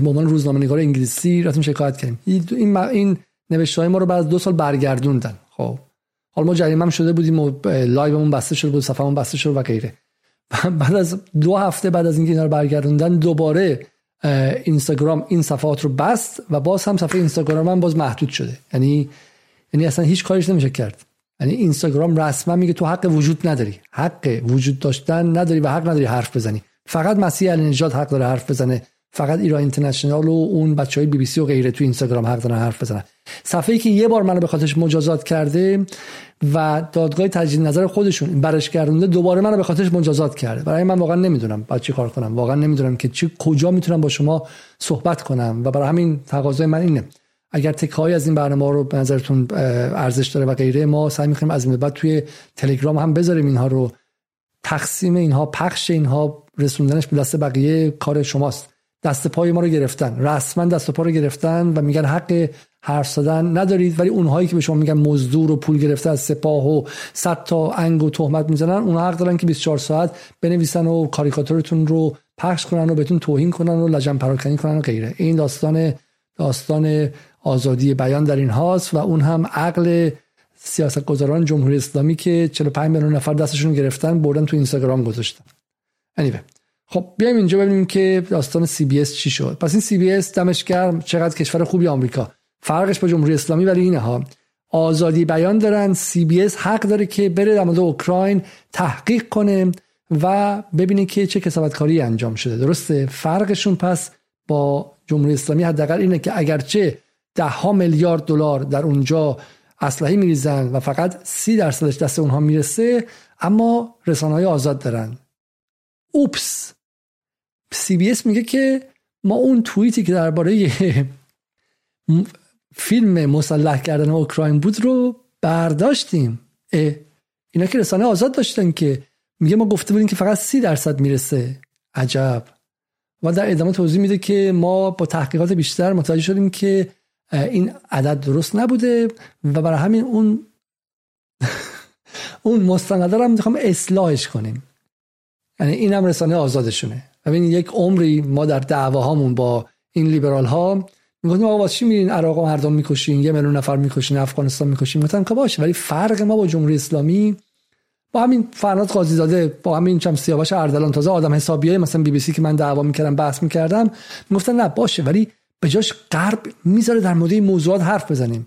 به عنوان روزنامه نگار انگلیسی رفتیم شکایت کردیم. این این نوشته ما رو بعد دو سال برگردوندن. خب. حالا ما جریمه شده بودیم و لایومون بسته شده بود صفحمون بسته شده و غیره. بعد از دو هفته بعد از اینکه اینا رو برگردوندن دوباره اینستاگرام این صفحات رو بست و باز هم صفحه اینستاگرام هم باز محدود شده. یعنی یعنی اصلا هیچ کارش نمیشه کرد. یعنی اینستاگرام رسما میگه تو حق وجود نداری. حق وجود داشتن نداری و حق نداری حرف بزنی. فقط مسیح علی نجات حق داره حرف بزنه. فقط ایران اینترنشنال و اون بچه های بی بی سی و غیره تو اینستاگرام حق دارن حرف بزنن. صفحه‌ای که یه بار منو به خاطرش مجازات کرده و دادگاه تجدید نظر خودشون برش گردونده دوباره منو به خاطرش مجازات کرده. برای من واقعا نمی‌دونم بعد چی کار کنم. واقعا نمی‌دونم که چی کجا می‌تونم با شما صحبت کنم. و برای همین تقاضای من اینه. اگر تکایی از این برنامه رو به نظرتون ارزش داره و غیره ما سعی می‌کنیم از این بعد توی تلگرام هم بذاریم اینها رو. تقسیم اینها پخش اینها رسوندنش به دست بقیه کار شماست. دست پای ما رو گرفتن. رسما دست پا رو گرفتن و میگن حق حرف زدن ندارید ولی اونهایی که به شما میگن مزدور و پول گرفته از سپاه و صد تا انگ و تهمت می‌زنن اونها حق دارن که 24 ساعت بنویسن و کاریکاتورتون رو پخش کنن و بهتون توهین کنن و لجن پراکنی کنن و غیره. این داستان داستان آزادی بیان در این هاست و اون هم عقل سیاستگزاران جمهوری اسلامی که 45 میلیون نفر دستشون گرفتن بردن تو اینستاگرام گذاشتن. Anyway. خب بیایم اینجا ببینیم که داستان سی بی اس چی شد. پس این سی بی اس دمش گرم چقدر کشور خوبی آمریکا. فرقش با جمهوری اسلامی ولی اینه ها. آزادی بیان دارن سی بی اس حق داره که بره در مورد اوکراین تحقیق کنه و ببینید که چه کثافتکاری انجام شده. درسته؟ فرقشون پس با جمهوری اسلامی حداقل اینه که اگرچه ده ها میلیارد دلار در اونجا اسلحه میریزن و فقط سی درصدش دست اونها می‌رسه اما رسانه های آزاد دارن. اوپس. سی بی میگه که ما اون توییتی که درباره فیلم مسلح کردن اوکراین بود رو برداشتیم. اینا که رسانه آزاد داشتن که میگه ما گفته بودیم که فقط سی درصد می‌رسه. عجب. و در ادامه توضیح میده که ما با تحقیقات بیشتر متوجه شدیم که این عدد درست نبوده و برای همین اون اون مستنده رو می‌خوام اصلاحش کنیم. یعنی این هم رسانه آزادشونه. ببین یک عمری ما در دعواهامون با این لیبرال ها می‌گفتیم آقا چی میرین عراق و مردم می‌کشین؟ یه میلیون نفر می‌کشین افغانستان می‌کشین. می‌گفتم که باشه ولی فرق ما با جمهوری اسلامی با همین فرناز قاضی زاده با همین چم سیاوش اردلان تازه آدم حسابیه مثلا بی بی سی که من دعوا می‌کردم بحث می‌کردم می‌گفتن نه باشه ولی به جاش غرب می‌ذاره در مورد این موضوعات حرف بزنیم.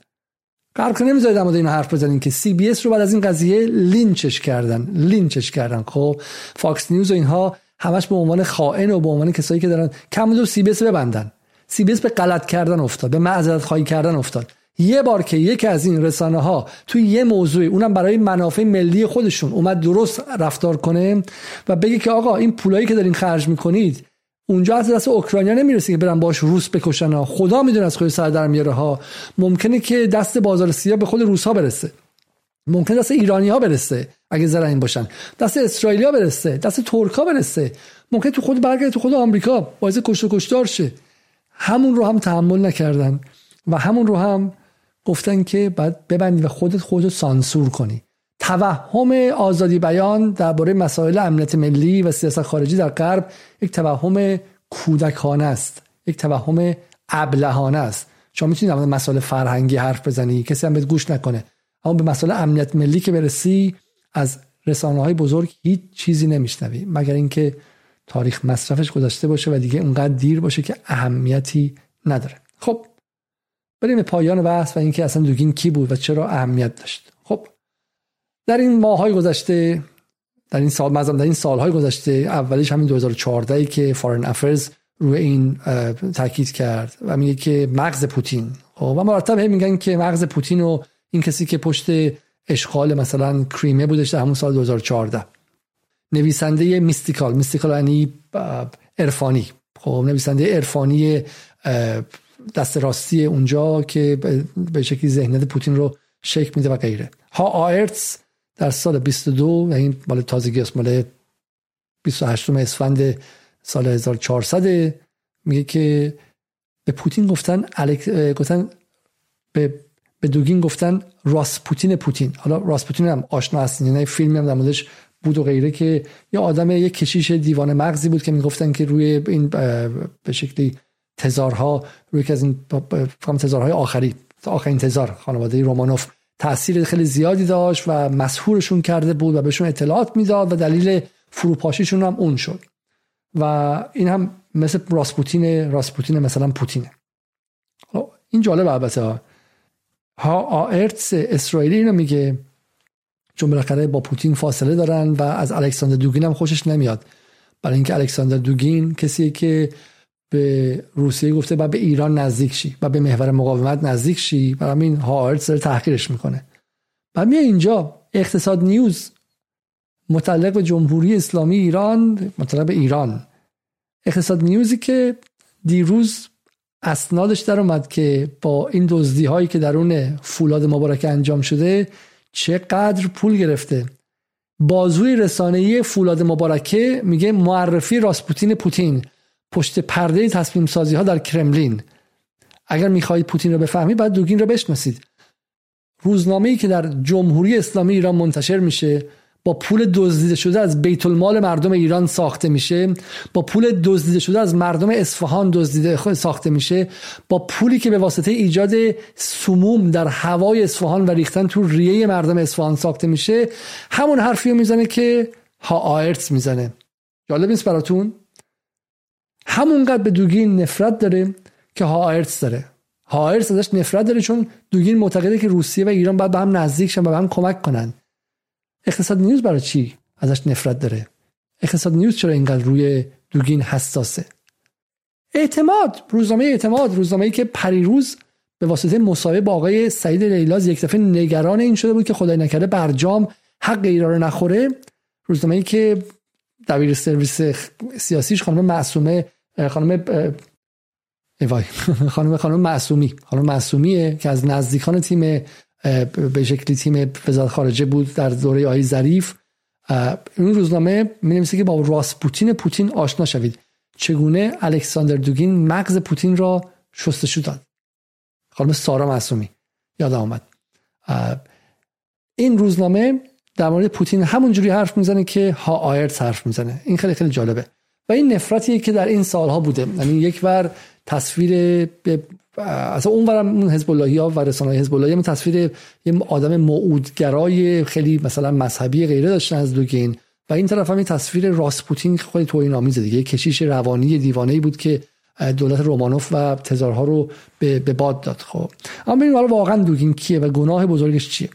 غرب که نمی‌ذاره در مورد این حرف بزنیم که سی بی اس رو بعد از این قضیه lynch ش کردن lynch ش کردن. خب فاکس نیوز و اینها همش به عنوان خائن و به عنوان کسایی که دارن کم مونده سی بی اس ببندن. سی بی اس به غلط کردن افتاد به معذرت خواهی کردن افتاد. یه بار که یکی از این رسانه ها توی یه موضوعی اونم برای منافع ملی خودشون اومد درست رفتار کنه و بگه که آقا این پولایی که دارین خرج می‌کنید اونجا از دست اوکراینیا نمی‌رسه که برن باش روس بکشن ها. خدا می‌دونه از خود سر در میاره ها. ممکنه که دست بازار سیاه به خود روس ها برسه. ممکنه دست ایرانی ها برسه اگه زرنگ باشن. دست اسرائیلیا برسه دست ترک ها برسه. ممکنه تو خود برگرده تو خود آمریکا. باعث کشت و کشتار شه. همون رو هم تحمل نکردن و همون رو هم گفتن که بعد ببندی و خودت خودت سانسور کنی. توهم آزادی بیان درباره مسائل امنیت ملی و سیاست خارجی در غرب یک توهم کودکانه است یک توهم ابلهانه است. شما می‌تونید در مسائل فرهنگی حرف بزنی کسی هم بهت گوش نکنه. اما به مسائل امنیت ملی که برسی از رسانه های بزرگ هیچ چیزی نمیشنوی مگر اینکه تاریخ مصرفش گذاشته باشه و دیگه اونقدر دیر باشه که اهمیتی نداره. خب بریم پایان بحث و اینکه اصلا دوگین کی بود و چرا اهمیت داشت. خب در این ماهای گذشته در این سال در این سالهای گذشته اولیش همین 2014 که فارن افرز روی این تاکید کرد و میگه که مغز پوتین. خب، و مرتب هم میگن که مغز پوتین و این کسی که پشت اشغال مثلا کریمه بودش در همون سال 2014 نویسنده میستیکال میستیکال یعنی عرفانی. خب نویسنده عرفانی دست راستی اونجا که به شکلی ذهنیت پوتین رو شکل میده و غیره. ها آرتس در سال 22 و این مال تازگی است مال 28 اسفند سال 1400 میگه که به پوتین گفتن. گفتن به به دوگین گفتن راسپوتین پوتین حالا راسپوتین هم آشنا هستین یعنی فیلمی هم در موردش بود و غیره که یه آدم یه کشیش دیوانه مغزی بود که می‌گفتن که روی این به شکلی تزارها روی که از این تزارهای آخری آخرین تزار خانواده رومانوف تاثیر خیلی زیادی داشت و مسهورشون کرده بود و بهشون اطلاعات می‌داد و دلیل فروپاشیشون هم اون شد. و این هم مثل راسپوتین راسپوتین مثلا پوتینه. این جالب البته ها. آرتس اسرائیلی اینو میگه چون بالاخره با پوتین فاصله دارن و از الکساندر دوگین هم خوشش نمیاد. برای اینکه الکساندر دوگین کسی که به روسیه گفته و به ایران نزدیک شی و به محور مقاومت نزدیک شی. و همین هارتز داره تحقیرش می‌کنه. و میاد اینجا اقتصاد نیوز متعلق به جمهوری اسلامی ایران متعلق به ایران. اقتصاد نیوزی که دیروز اسنادش در اومد که با این دزدی هایی که درون فولاد مبارک انجام شده چقدر پول گرفته. بازوی رسانه‌ای فولاد مبارکه میگه معرفی راسپوتین پوتین. پشت پرده تصمیم سازی ها در کرملین. اگر می‌خواهید پوتین رو بفهمید باید دوگین رو بشناسید. روزنامه‌ای که در جمهوری اسلامی ایران منتشر میشه با پول دزدیده شده از بیت المال مردم ایران ساخته میشه با پول دزدیده شده از مردم اصفهان دزدیده ساخته میشه با پولی که به واسطه ایجاد سموم در هوای اصفهان و ریختن تو ریه مردم اصفهان ساخته میشه همون حرفی رو می‌زنه که ها آیرتس می‌زنه. جالب نیست براتون؟ همونقدر به دوگین نفرت داره که ها آیرتس داره. ها آیرتس ازش نفرت داره چون دوگین معتقده که روسیه و ایران باید به هم نزدیک شن و به هم کمک کنن. اقتصاد نیوز برای چی ازش نفرت داره؟ اقتصاد نیوز چرا اینقدر روی دوگین حساسه؟ اعتماد روزنامه اعتماد روزنامه‌ای که پریروز به واسطه مصاحبه با آقای سعید لیلاز یک دفعه نگران این شده بود که خدای نکرده برجام حق ایران رو نخوره. روزنامه‌ای که دبیر سرویس سیاسیش خانم معصومه خانم ایوای خانم خانم معصومی. خانم معصومیه که از نزدیکان تیم به شکلی تیم وزارت خارجه بود در دوره آی ظریف. این روزنامه می که با راسپوتین پوتین آشنا شوید. چگونه الکساندر دوگین مغز پوتین را شستشو داد؟ خانم سارا معصومی یاد آمد این روزنامه در مورد پوتین همونجوری حرف می‌زنه که ها آیرت حرف می‌زنه. این خیلی خیلی جالبه. و این نفرتیه که در این سالها بوده. یعنی یک بار تصویر به اصلا اون ورم اون حزب ها و رسانه حزب اللهی تصویر یه آدم موعودگرای خیلی مثلا مذهبی غیره داشتن از دوگین. و این طرف هم تصویر راسپوتین خیلی توهین آمیزه دیگه کشیش روانی دیوانه بود که دولت رومانوف و تزارها رو به, باد داد. خب. اما ببینیم حالا واقعا دوگین کیه و گناه بزرگش چیه.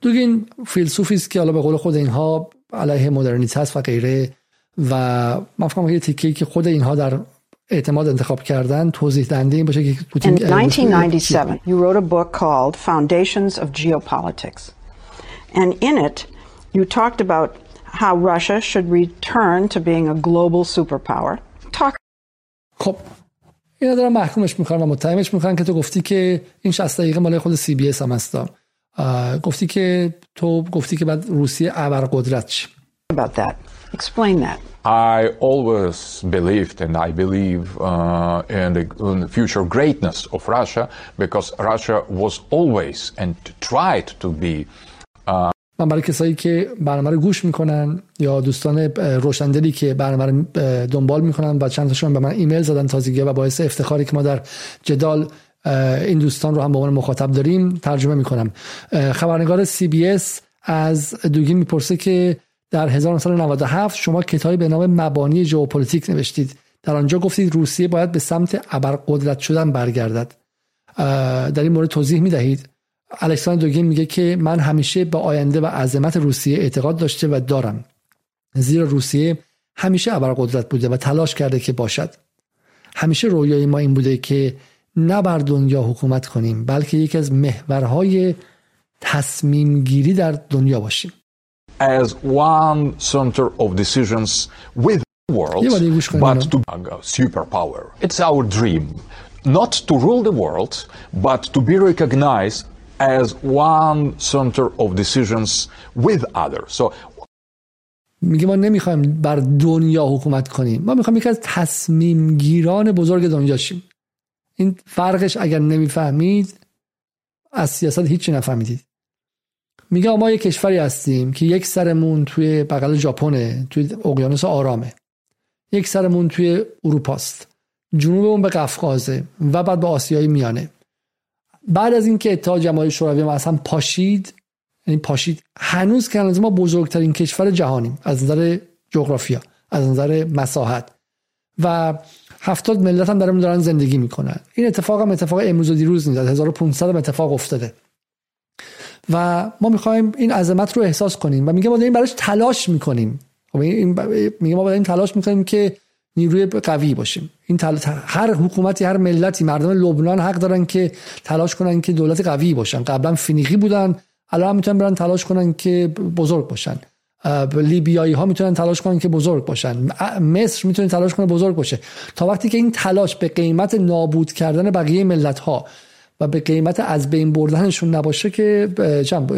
دوگین فیلسوفی است که حالا به قول خود اینها علیه مدرنیته است و غیره و من فکر یه تیکه که خود اینها در اعتماد انتخاب کردن توضیح دهنده این باشه که In 1997 you wrote a book called Foundations of Geopolitics and in it you talked about how Russia should return to being a global superpower. Talk خب اینا دارن محکومش می‌کنن و متهمش می‌کنن که تو گفتی که این 60 دقیقه مال خود سی بی اس هم هستا گفتی که تو گفتی که بعد روسیه ابرقدرت چی about that. Explain that. I always believed, and I believe uh, in, the, in, the, future greatness of Russia because Russia was always and tried to be. Uh, من برای کسایی که برنامه رو گوش می‌کنن یا دوستان روشندلی که برنامه رو دنبال می‌کنن و چند تاشون به من ایمیل زدن تازگی و باعث افتخاری که ما در جدال این دوستان رو هم به عنوان مخاطب داریم ترجمه می‌کنم خبرنگار سی بی اس از دوگین می‌پرسه که در 1997 شما کتابی به نام مبانی ژئوپلیتیک نوشتید. در آنجا گفتید روسیه باید به سمت ابرقدرت شدن برگردد. در این مورد توضیح می دهید الکساندر دوگین میگه که من همیشه به آینده و عظمت روسیه اعتقاد داشته و دارم. زیرا روسیه همیشه ابرقدرت بوده و تلاش کرده که باشد. همیشه رویای ما این بوده که نه بر دنیا حکومت کنیم بلکه یکی از محورهای تصمیم گیری در دنیا باشیم. as one center of decisions with the world, but to a superpower. It's our dream, not to rule the world, but to be recognized as one center of decisions with others. So میگه ما نمیخوایم بر دنیا حکومت کنیم ما میخوایم یکی از تصمیم گیران بزرگ دنیا شیم این فرقش اگر نمیفهمید از سیاست هیچی نفهمیدید میگه ما یه کشوری هستیم که یک سرمون توی بغل ژاپنه توی اقیانوس آرامه. یک سرمون توی اروپاست. جنوبمون به قفقازه و بعد به آسیای میانه. بعد از اینکه اتحاد جماهیر شوروی ما اصلا پاشید یعنی پاشید هنوز که ما بزرگترین کشور جهانیم از نظر جغرافیا از نظر مساحت. و هفتاد ملت هم درمون دارن زندگی می‌کنن. این اتفاق هم اتفاق امروز و دیروز نیست. 1500 هم اتفاق افتاده. و ما می‌خوایم این عظمت رو احساس کنیم و میگه ما داریم براش تلاش می‌کنیم. خب این میگه ما داریم تلاش می‌کنیم که نیروی قوی باشیم. این تل... هر حکومتی هر ملتی مردم لبنان حق دارن که تلاش کنن که دولت قوی باشن. قبلا فینیقی بودن الان می‌تونن برن تلاش کنن که بزرگ باشن. لیبیایی ها می‌تونن تلاش کنن که بزرگ باشن. مصر می‌تونه تلاش کنه بزرگ باشه. تا وقتی که این تلاش به قیمت نابود کردن بقیه ملت ها و به قیمت از بین بردنشون نباشه که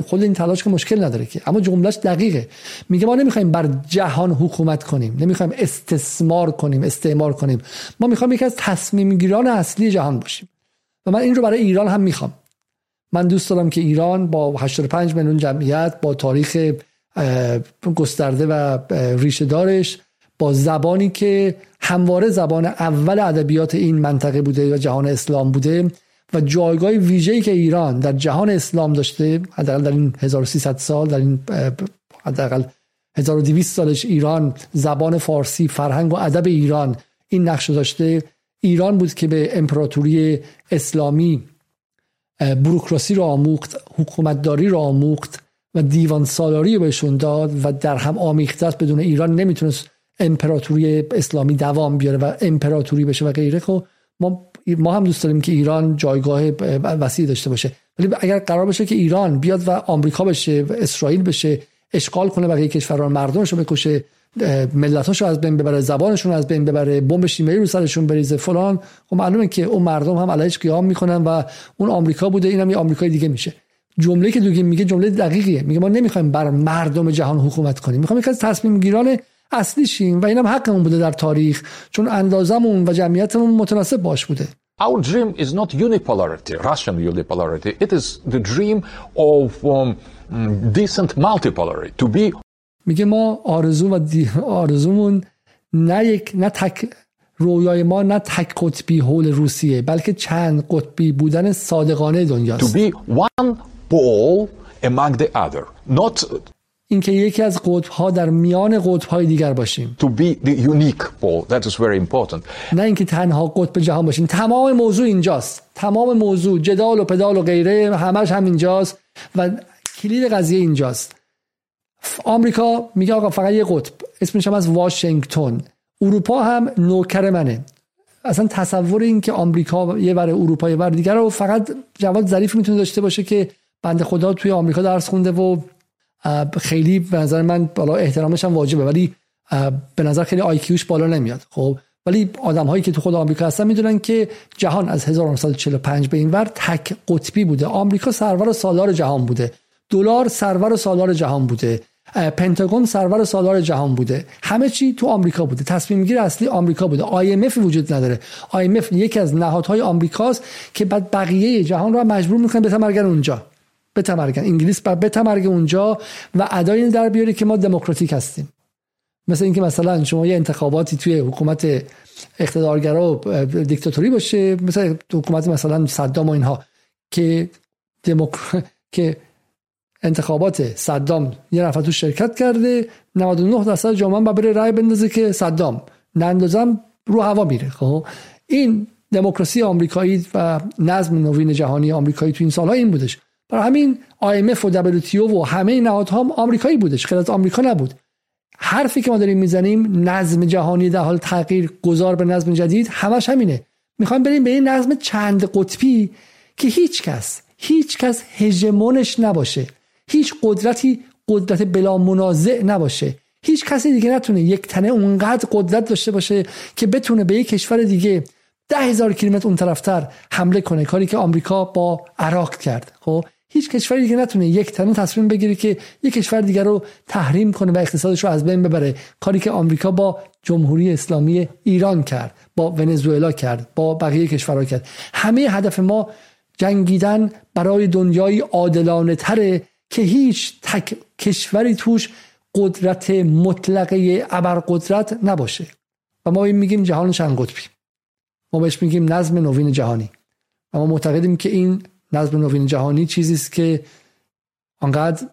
خود این تلاش که مشکل نداره که. اما جملهش دقیقه. میگه ما نمی‌خوایم بر جهان حکومت کنیم نمی‌خوایم استثمار کنیم استعمار کنیم. ما می‌خوایم یکی از تصمیم گیران اصلی جهان باشیم. و من این رو برای ایران هم می‌خوام. من دوست دارم که ایران با 85 میلیون جمعیت با تاریخ گسترده و ریشه دارش با زبانی که همواره زبان اول ادبیات این منطقه بوده و جهان اسلام بوده و جایگاه ویژه‌ای که ایران در جهان اسلام داشته حداقل در این 1300 سال در این حداقل 1200 سالش ایران زبان فارسی فرهنگ و ادب ایران این نقش داشته. ایران بود که به امپراتوری اسلامی بروکراسی را آموخت حکومتداری را آموخت و دیوان سالاری رو بهشون داد و در هم آمیخته بدون ایران نمی‌تونست امپراتوری اسلامی دوام بیاره و امپراتوری بشه و غیره. خب ما ما هم دوست داریم که ایران جایگاه وسیع داشته باشه. ولی اگر قرار باشه که ایران بیاد و آمریکا بشه و اسرائیل بشه اشغال کنه بقیه کشورها مردمش رو بکشه ملتاشو از بین ببره زبانشون از بین ببره بمب شیمیایی رو سرشون بریزه فلان. خب معلومه که اون مردم هم علیش قیام می‌کنن و اون آمریکا بوده اینم یه آمریکای دیگه میشه. جمله که دوگیم میگه جمله دقیقیه. میگه ما نمی‌خوایم بر مردم جهان حکومت کنیم. می‌خوایم یک از تصمیم گیران اصلی شیم و اینم حقمون بوده در تاریخ چون اندازمون و جمعیتمون متناسب باش بوده. Our dream is not unipolarity, Russian unipolarity. It is the dream of um, decent multipolarity. To be میگه ما آرزو و دی... آرزومون نه یک نه تک رویای ما نه تک قطبی حول روسیه بلکه چند قطبی بودن صادقانه دنیاست. To be one pole among the other, not اینکه یکی از قطب ها در میان قطب های دیگر باشیم. To be the unique pole that is very important. نه اینکه تنها قطب جهان باشیم. تمام موضوع اینجاست. تمام موضوع جدال و پدال و غیره همش هم اینجاست و کلید قضیه اینجاست. آمریکا میگه آقا فقط یه قطب اسمش هم از واشنگتن. اروپا هم نوکر منه. اصلا تصور این که آمریکا یه بر اروپا یه بر دیگر رو فقط جواد ظریف می‌تونه داشته باشه که بنده خدا توی آمریکا درس خونده و خیلی به نظر من بالا احترامش هم واجبه ولی به نظر خیلی آیکیوش بالا نمیاد. خب ولی آدم هایی که تو خود آمریکا هستن می‌دونن که جهان از 1945 به این ور تک قطبی بوده. آمریکا سرور و سالار جهان بوده. دلار سرور و سالار جهان بوده. پنتاگون سرور و سالار جهان بوده. همه چی تو آمریکا بوده. تصمیم گیر اصلی آمریکا بوده. IMF وجود نداره. IMF یکی از نهادهای آمریکاست که بعد بقیه جهان رو مجبور می‌کنه به اونجا. بتمرگن. انگلیس بر بتمرگ اونجا و ادای در بیاری که ما دموکراتیک هستیم. مثل اینکه مثلا شما یه انتخاباتی توی حکومت اقتدارگرا و دیکتاتوری باشه مثل حکومت مثلا صدام و اینها که دموکر... که انتخابات صدام یه نفر تو شرکت کرده 99 درصد جامعه با بره رای بندازه که صدام نندازم رو هوا میره. خب؟ این دموکراسی آمریکایی و نظم نوین جهانی آمریکایی تو این سالها این بودش. برای همین IMF و WTO و همه نهادها هم آمریکایی بودش خیلی از آمریکا نبود. حرفی که ما داریم می‌زنیم نظم جهانی در حال تغییر گذار به نظم جدید همش همینه. می‌خوایم بریم به این نظم چند قطبی که هیچ کس هیچ کس هژمونش نباشه. هیچ قدرتی قدرت بلا منازع نباشه. هیچ کسی دیگه نتونه یک تنه اونقدر قدرت داشته باشه که بتونه به یک کشور دیگه ده هزار کیلومتر اون طرفتر حمله کنه. کاری که آمریکا با عراق کرد. خب؟ هیچ کشوری دیگه نتونه یک تنه تصمیم بگیره که یک کشور دیگر رو تحریم کنه و اقتصادش رو از بین ببره. کاری که آمریکا با جمهوری اسلامی ایران کرد با ونزوئلا کرد با بقیه کشورها کرد. همه هدف ما جنگیدن برای دنیای عادلانه تره که هیچ تک کشوری توش قدرت مطلقه ابرقدرت نباشه. و ما میگیم جهان چند قطبی ما بهش میگیم نظم نوین جهانی. و ما معتقدیم که این نظم نوین جهانی چیزی است که آنقدر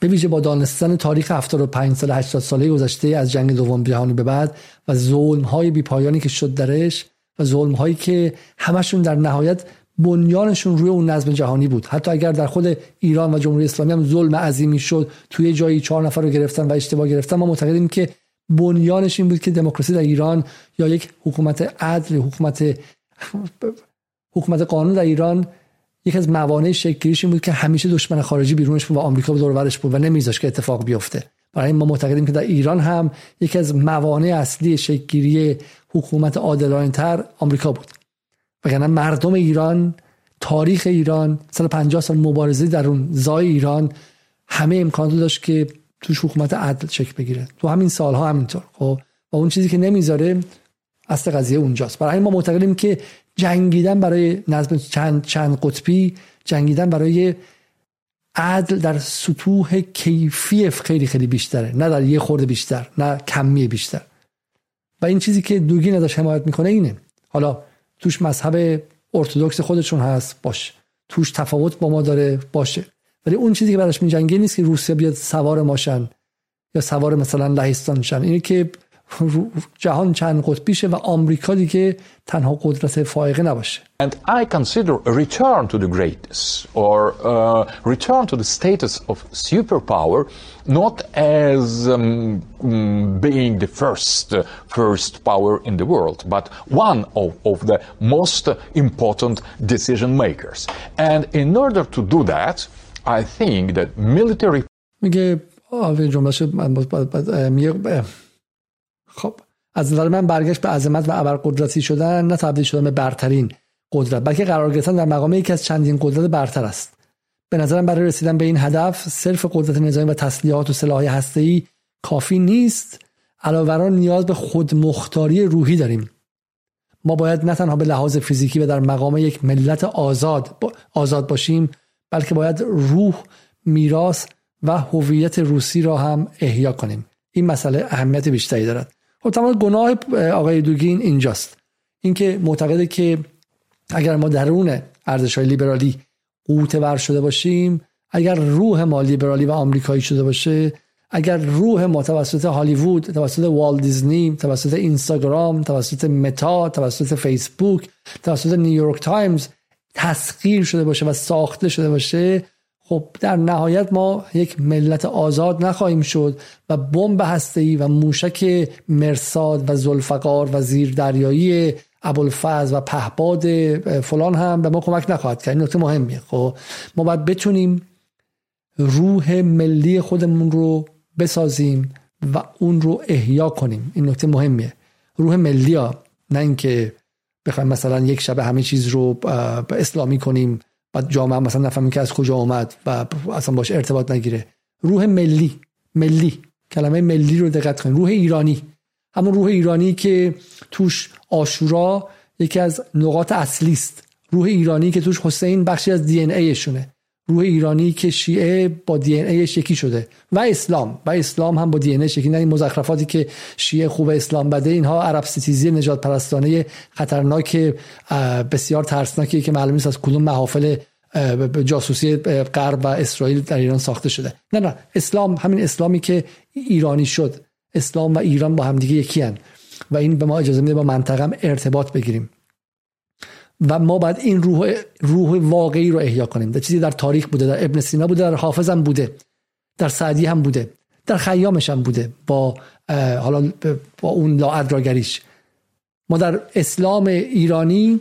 به ویژه با دانستن تاریخ 75 سال 80 ساله گذشته از جنگ دوم جهانی به بعد و ظلم های بیپایانی که شد درش و ظلم هایی که همشون در نهایت بنیانشون روی اون نظم جهانی بود. حتی اگر در خود ایران و جمهوری اسلامی هم ظلم عظیمی شد توی جایی چهار نفر رو گرفتن و اشتباه گرفتن ما معتقدیم که بنیانش این بود که دموکراسی در ایران یا یک حکومت عدل حکومت حکومت قانون در ایران یک از موانع شکلیش این بود که همیشه دشمن خارجی بیرونش بود و آمریکا دور بود و نمیذاشت که اتفاق بیفته. برای ما معتقدیم که در ایران هم یکی از موانع اصلی شکلگیری حکومت عادلانه تر آمریکا بود. وگرنه مردم ایران تاریخ ایران 150 سال مبارزه در اون زای ایران همه امکان داشت که توش حکومت عدل شکل بگیره. تو همین سالها همینطور خب؟ و اون چیزی که نمی‌ذاره اصل قضیه اونجاست. برای ما معتقدیم که جنگیدن برای نظم چند چند قطبی جنگیدن برای عدل در سطوح کیفی خیلی خیلی بیشتره. نه در یه خورده بیشتر نه کمی بیشتر. و این چیزی که دوگی نداشت حمایت می‌کنه اینه. حالا توش مذهب ارتودکس خودشون هست باشه. توش تفاوت با ما داره باشه. ولی اون چیزی که براش میجنگه نیست که روسیه بیاد سوار ماشن یا سوار مثلا لهستان شن. اینه که جهان چند قطبیشه و آمریکا دیگه تنها قدرت فائقه نباشه And I consider a return to the greatness or uh, return to the status of superpower not as um, being the first uh, first power in the world but one of, of the most important decision makers. And in order to do that I think that military میگه میگه خب از نظر من برگشت به عظمت و ابرقدرتی شدن نه تبدیل شدن به برترین قدرت بلکه قرار گرفتن در مقام یکی از چندین قدرت برتر است. به نظرم برای رسیدن به این هدف صرف قدرت نظامی و تسلیحات و سلاح هسته‌ای کافی نیست. علاوه بر نیاز به خودمختاری روحی داریم. ما باید نه تنها به لحاظ فیزیکی و در مقام یک ملت آزاد آزاد باشیم بلکه باید روح میراث و هویت روسی را هم احیا کنیم. این مسئله اهمیت بیشتری دارد. خب تمام گناه آقای دوگین اینجاست. اینکه معتقده که اگر ما درون ارزش های لیبرالی قوت ور شده باشیم اگر روح ما لیبرالی و آمریکایی شده باشه اگر روح ما توسط هالیوود توسط وال دیزنی توسط اینستاگرام توسط متا توسط فیسبوک توسط نیویورک تایمز تسخیر شده باشه و ساخته شده باشه خب در نهایت ما یک ملت آزاد نخواهیم شد و بمب هسته‌ای و موشک مرساد و زلفقار و زیر دریایی ابوالفضل و پهباد فلان هم به ما کمک نخواهد کرد. این نکته مهمیه. خب ما باید بتونیم روح ملی خودمون رو بسازیم و اون رو احیا کنیم. این نکته مهمیه. روح ملی ها نه اینکه بخوایم مثلا یک شب همه چیز رو اسلامی کنیم و جامعه مثلا نفهمیم که از کجا آمد و اصلا باش ارتباط نگیره. روح ملی ملی. کلمه ملی رو دقت کنید. روح ایرانی. همون روح ایرانی که توش آشورا یکی از نقاط اصلی است روح ایرانی که توش حسین بخشی از دی ان ایشونه روح ایرانی که شیعه با دی ان ایش یکی شده و اسلام و اسلام هم با دی ان یکی نه این مزخرفاتی که شیعه خوب اسلام بده اینها عرب ستیزی نجات پرستانه خطرناک بسیار ترسناکی که معلوم نیست از کدوم محافل جاسوسی غرب و اسرائیل در ایران ساخته شده نه نه اسلام همین اسلامی که ایرانی شد اسلام و ایران با همدیگه یکی هن. و این به ما اجازه میده با منطقه ارتباط بگیریم و ما باید این روح روح واقعی رو احیا کنیم. در چیزی در تاریخ بوده در ابن سینا بوده در حافظ هم بوده در سعدی هم بوده در خیامش هم بوده با حالا با اون لاعدراگریش. ما در اسلام ایرانی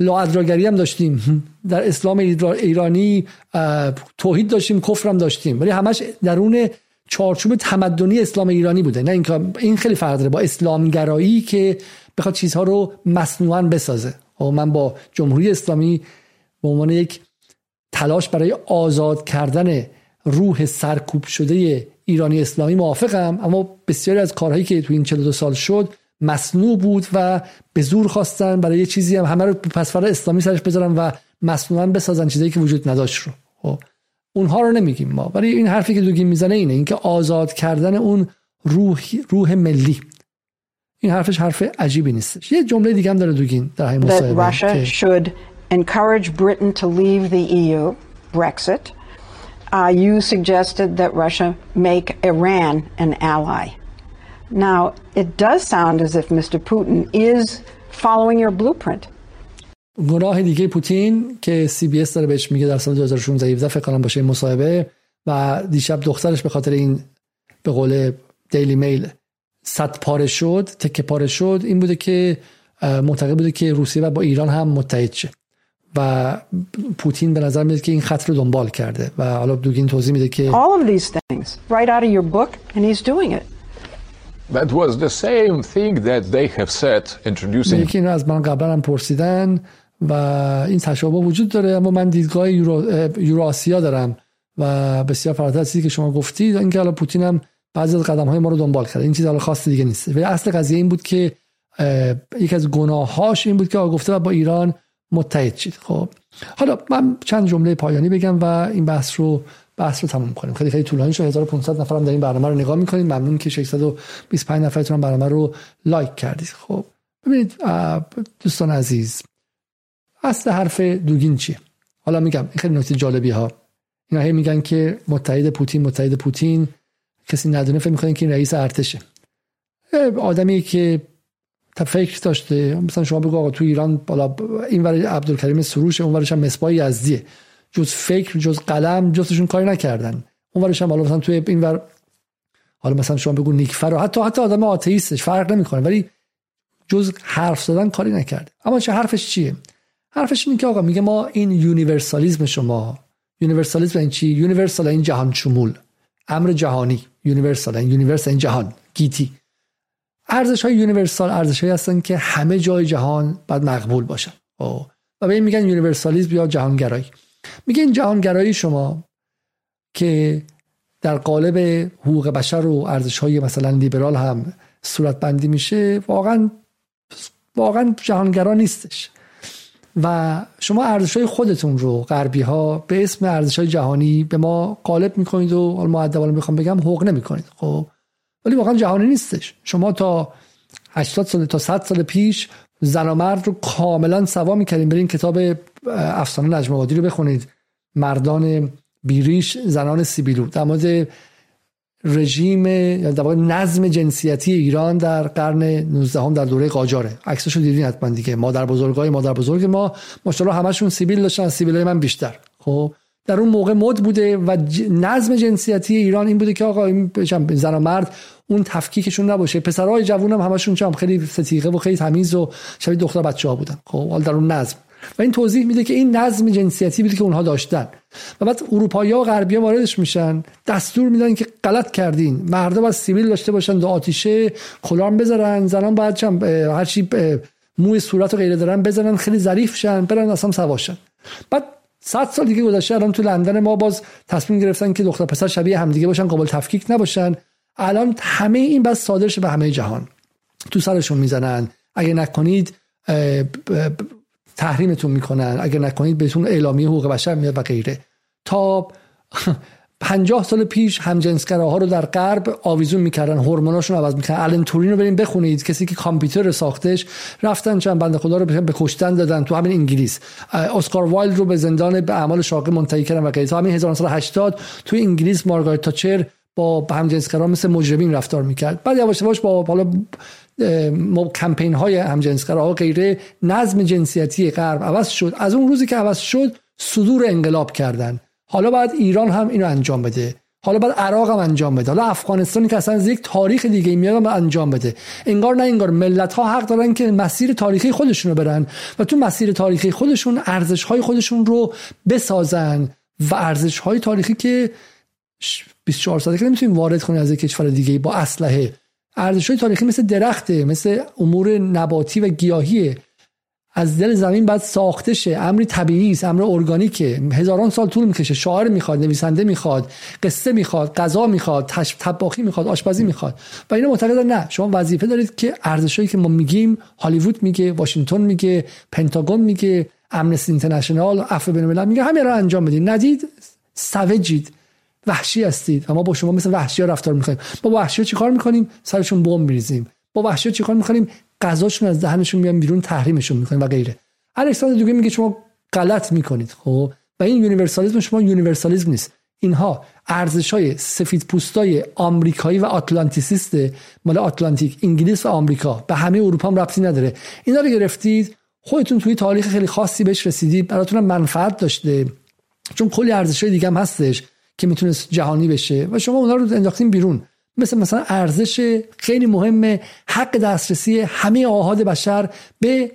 لاعدراگری هم داشتیم. در اسلام ایرانی توحید داشتیم کفر هم داشتیم. ولی همش درون چارچوب تمدنی اسلام ایرانی بوده. نه اینکه این خیلی فرق داره با اسلامگرایی که بخواد چیزها رو مصنوعا بسازه. خب من با جمهوری اسلامی به عنوان یک تلاش برای آزاد کردن روح سرکوب شده ایرانی اسلامی موافقم اما بسیاری از کارهایی که تو این 42 سال شد مصنوع بود و به زور خواستن برای یه چیزی هم همه رو پسفر اسلامی سرش بذارن و مصنوعا بسازن چیزایی که وجود نداشت رو. خب اونها رو نمیگیم ما. ولی این حرفی که دوگیم می‌زنه اینه اینکه آزاد کردن اون روح روح ملی. این حرفش حرف عجیبی نیست یه جمله دیگه هم داره دوگین در همین مصاحبه Russia should encourage Britain to leave the EU Brexit. Uh, you suggested that Russia make Iran an ally. Now it does sound as if Mr. Putin is following your blueprint. گناه دیگه پوتین که سی بی اس داره بهش میگه در سال 2016 17 فکر کنم باشه مصاحبه و دیشب دخترش به خاطر این به قول دیلی میل صد پاره شد تکه پاره شد این بوده که معتقد بوده که روسیه و با ایران هم متحد شه. و پوتین به نظر میاد که این خط رو دنبال کرده. و حالا دوگین توضیح میده که all of these things right out of your book and he's doing it. That was the same thing that they have said introducing یکی اینو از من قبلا هم پرسیدن و این تشابه وجود داره اما من دیدگاه یورو, یورو آسیا دارم. و بسیار فراتر از که شما گفتید اینکه حالا پوتین هم بعضی از قدم های ما رو دنبال کرده این چیز حالا خاص دیگه نیست. ولی اصل قضیه این بود که یکی از گناهاش این بود که گفته و با ایران متحد شید. خب. حالا من چند جمله پایانی بگم و این بحث رو بحث رو تموم کنیم. خیلی خیلی طولانی شد. 1500 نفرم در این برنامه رو نگاه می‌کنید ممنون که 625 نفرتون برنامه رو لایک کردید. خب. ببینید دوستان عزیز اصل حرف دوگین چیه؟ حالا میگم این خیلی نکته جالبی ها. اینا هی میگن که متحد پوتین متحد پوتین. کسی ندونه فکر می‌کنه که این رئیس ارتشه. آدمی که تا فکر داشته مثلا شما بگو آقا تو ایران بالا این ور عبدالکریم سروش اون ورش هم مصباح یزدیه جز فکر جز قلم جزشون کاری نکردن. اون ورش هم بالا مثلا توی این ور حالا مثلا شما بگو نیکفر و حتی حتی آدم آتئیستش فرق نمی‌کنه ولی جز حرف زدن کاری نکرده. اما چه حرفش چیه؟ حرفش اینه که آقا میگه ما این universalism شما universalism این چی؟ universal این جهان شمول امر جهانی. universal این universe این جهان گیتی ارزش های universal ارزش هایی هستن که همه جای جهان باید مقبول باشن. و به این میگن universalism یا جهانگرایی. میگه این جهانگرایی شما که در قالب حقوق بشر و ارزش های مثلا لیبرال هم صورت بندی میشه واقعا واقعا جهانگرا نیستش. و شما ارزش های خودتون رو غربی ها به اسم ارزش های جهانی به ما قالب می‌کنید و حالا می‌خوام بگم حقوق نمی‌کنید خب؟ ولی واقعا جهانی نیستش. شما تا 80 سال تا 100 سال پیش زن و مرد رو کاملا سوا می‌کردیم. برین کتاب افسانه نجم رو بخونید. مردان بیریش زنان سیبیلو. در مورد رژیم در نظم جنسیتی ایران در قرن 19 هم در دوره قاجاره. عکسشو دیدین حتما دیگه. مادر بزرگای مادر بزرگ ما ماشاءالله همشون سیبیل داشتن سیبیل من بیشتر. خب در اون موقع مد بوده و نظم جنسیتی ایران این بوده که آقا این زن و مرد اون تفکیکشون نباشه. پسرهای جوون هم همشون چم خیلی ستیقه و خیلی تمیز و شبیه دختر بچه ها بودن. خب حال در اون نظم. و این توضیح میده که این نظم جنسیتی بوده که اونها داشتن. و بعد اروپایی و غربی ها واردش میشن دستور میدن که غلط کردین. مردا باید سیبیل داشته باشن دو آتیشه خلام بذارن زنان باید چم هرچی موی صورت و غیره دارن بزنن خیلی ظریف شن برن اصلا سواشن. بعد صد سال دیگه گذشته الان تو لندن ما باز تصمیم گرفتن که دختر پسر شبیه همدیگه باشن قابل تفکیک نباشن. الان همه این بس صادر به همه جهان. تو سرشون می‌زنن. اگه نکنید تحریمتون می‌کنن. اگر نکنید بهتون اعلامیه حقوق بشر میاد و غیره. تا پنجاه سال پیش ها رو در غرب آویزون می‌کردن هورموناشون عوض می‌کردن. الان تورین رو بریم بخونید. کسی که کامپیوتر ساختش رفتن چند بنده خدا رو به کشتن دادن تو همین انگلیس. اسکار وایلد رو به زندان به اعمال شاقه منتهی کردن و غیره. تا همین 1980 تو انگلیس مارگارت تاچر با همجنسگرا مثل مجرمین رفتار می‌کرد. بعد یواش یواش با حالا کمپین های همجنسگرا غیره نظم جنسیتی غرب عوض شد. از اون روزی که عوض شد صدور انقلاب کردن. حالا باید ایران هم اینو انجام بده. حالا باید عراق هم انجام بده. حالا افغانستانی که اصلا از یک تاریخ دیگه میاد انجام بده. انگار نه انگار ملت ها حق دارن که مسیر تاریخی خودشون رو برن و تو مسیر تاریخی خودشون ارزش های خودشون رو بسازن و ارزش های تاریخی که 24 ساله که نمی‌تونیم وارد کنیم از یک کشور دیگه با اسلحه. ارزش های تاریخی مثل درخته مثل امور نباتی و گیاهیه. از دل زمین بعد ساخته شه. امری طبیعی است امر ارگانیکه. هزاران سال طول می‌کشه. شاعر می‌خواد نویسنده می‌خواد قصه می‌خواد غذا می‌خواد طباخی می‌خواد آشپزی می‌خواد. و اینا معتقدن نه. شما وظیفه دارید که ارزشایی که ما میگیم هالیوود میگه واشنگتن میگه پنتاگون میگه امنستی اینترنشنال عفو بین میگه همین رو انجام بدید ندید سوجید. وحشی هستید. و ما با شما مثل وحشی ها رفتار می‌کنیم. با وحشی ها چیکار می‌کنیم؟ سرشون بمب میریزیم. با وحشی ها چیکار می‌کنیم؟ غذاشون از دهنشون میان بیرون تحریمشون می‌کنیم و غیره. الکساندر دیگه میگه شما غلط می‌کنید خب؟ و این یونیورسالیسم شما یونیورسالیسم نیست. اینها ارزش های سفید پوستای آمریکایی و آتلانتیسیست مال آتلانتیک انگلیس و آمریکا. به همه اروپا هم ربطی نداره. اینا رو گرفتید. خودتون توی تاریخ خیلی خاصی بهش رسیدید. براتون منفعت داشته. چون کلی ارزش های دیگه هم هستش. که می‌تونست جهانی بشه و شما اونا رو انداختین بیرون. مثل مثلا ارزش خیلی مهم حق دسترسی همه آهاد بشر به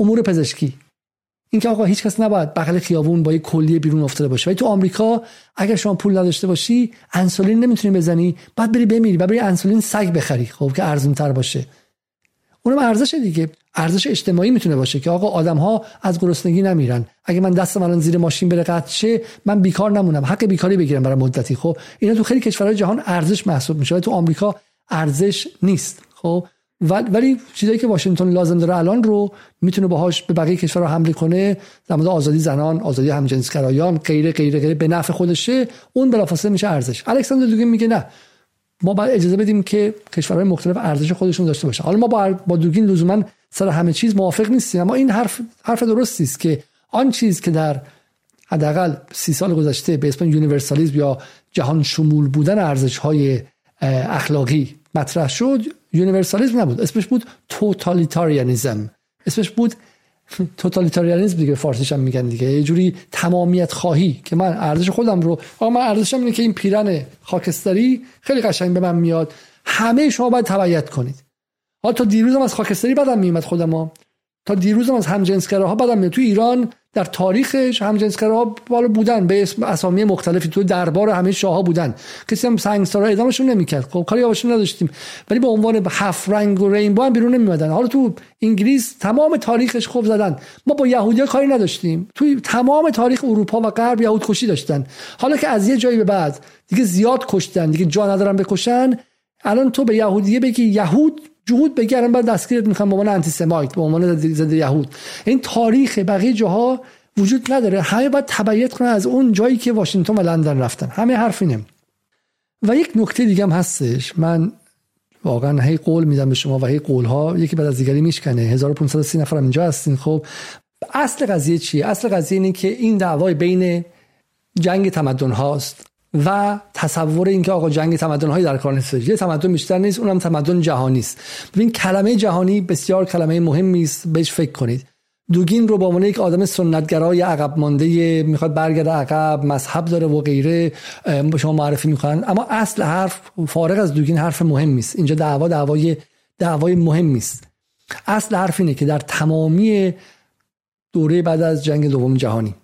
امور پزشکی. اینکه آقا هیچ کس نباید بغل خیابون با یه کلیه بیرون افتاده باشه. ولی تو آمریکا اگر شما پول نداشته باشی انسولین نمی‌تونی بزنی. بعد بری بمیری و بری انسولین سگ بخری خب که ارزون تر باشه. اونم ارزش دیگه. ارزش اجتماعی می‌تونه باشه که آقا آدم ها از گرسنگی نمیرن. اگه من دستم الان زیر ماشین بره قطع شه من بیکار نمونم. حق بیکاری بگیرم برای مدتی. خب اینا تو خیلی کشورهای جهان ارزش محسوب میشه. تو آمریکا ارزش نیست. خب ولی چیزایی که واشنگتن لازم داره الان رو می‌تونه باهاش به بقیه کشورها حمله کنه. در آزادی زنان آزادی همجنسگرایان غیر غیر غیر به نفع خودشه. اون بلافاصله میشه ارزش. الکساندر دوگین میگه نه. ما باید اجازه بدیم که کشورهای مختلف ارزش خودشون داشته باشن. حالا ما با با دوگین لزوما سر همه چیز موافق نیستیم. اما این حرف حرف درستی است که آن چیز که در حداقل سی سال گذشته به اسم یونیورسالیسم یا جهان شمول بودن ارزش های اخلاقی مطرح شد یونیورسالیسم نبود. اسمش بود توتالیتاریانیزم. اسمش بود توتالیتاریانیسم دیگه فارسیش هم میگن دیگه. یه جوری تمامیت خواهی که من ارزش خودم رو آقا من ارزشم اینه که این پیرن خاکستری خیلی قشنگ به من میاد. همه شما باید تبعیت کنید. حالا تا دیروزم از خاکستری بدم میومد خودم تا دیروزم از همجنسگراها بدم میاد تو ایران در تاریخش همجنسگراها بالا بودن به اسم اسامی مختلفی. تو دربار همه شاهها بودن. کسی هم سنگسارا ادامشون نمی‌کرد. خب کاری باشون نداشتیم. ولی به عنوان هفت رنگ و رینبو هم بیرون نمیادن حالا تو انگلیس تمام تاریخش خوب زدن. ما با یهودی کاری نداشتیم. توی تمام تاریخ اروپا و غرب یهود کشی داشتن. حالا که از یه جایی به بعد دیگه زیاد کشتن دیگه جا ندارن بکشن الان تو به یهودیه بگی یهود جهود بگیرن بعد دستگیرت می‌خوام به عنوان آنتی سمایت به عنوان ضد یهود. این تاریخ بقیه جاها وجود نداره. همه باید تبعیت کنن از اون جایی که واشنگتن و لندن رفتن. همه حرف اینه. و یک نکته دیگه هم هستش. من واقعا هی قول میدم به شما و هی قول ها یکی بعد از دیگری میشکنه. 1530 نفر اینجا هستین. خب اصل قضیه چیه؟ اصل قضیه اینه که این دعوای بین جنگ تمدن هاست و تصور اینکه آقا جنگ تمدن هایی در کار نیست. یه تمدن بیشتر نیست اونم تمدن جهانی است. ببین کلمه جهانی بسیار کلمه مهمی است بهش فکر کنید. دوگین رو با عنوان یک آدم سنتگرای عقب مانده می‌خواد برگرده عقب مذهب داره و غیره به شما معرفی می‌کنن. اما اصل حرف فارغ از دوگین حرف مهم است. اینجا دعوا دعوای دعوای مهم است. اصل حرف اینه که در تمامی دوره بعد از جنگ دوم جهانی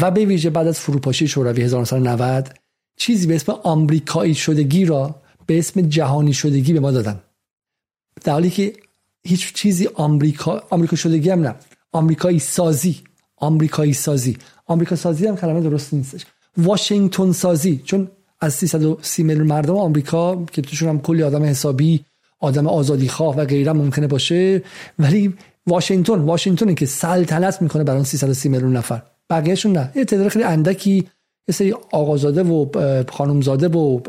و به ویژه بعد از فروپاشی شوروی 1990 چیزی به اسم آمریکایی شدگی را به اسم جهانی شدگی به ما دادن. در حالی که هیچ چیزی آمریکا آمریکا شدگی هم نه. آمریکایی سازی. آمریکایی سازی. آمریکا سازی هم کلمه درست نیستش. واشنگتن سازی. چون از 330 میلیون مردم آمریکا که توشون هم کلی آدم حسابی آدم آزادی خواه و غیره ممکنه باشه. ولی واشنگتن واشنگتنی که سلطنت می‌کنه برای 330 میلیون نفر. بقیهشون نه. یه تعداد خیلی اندکی یه آقازاده و خانمزاده و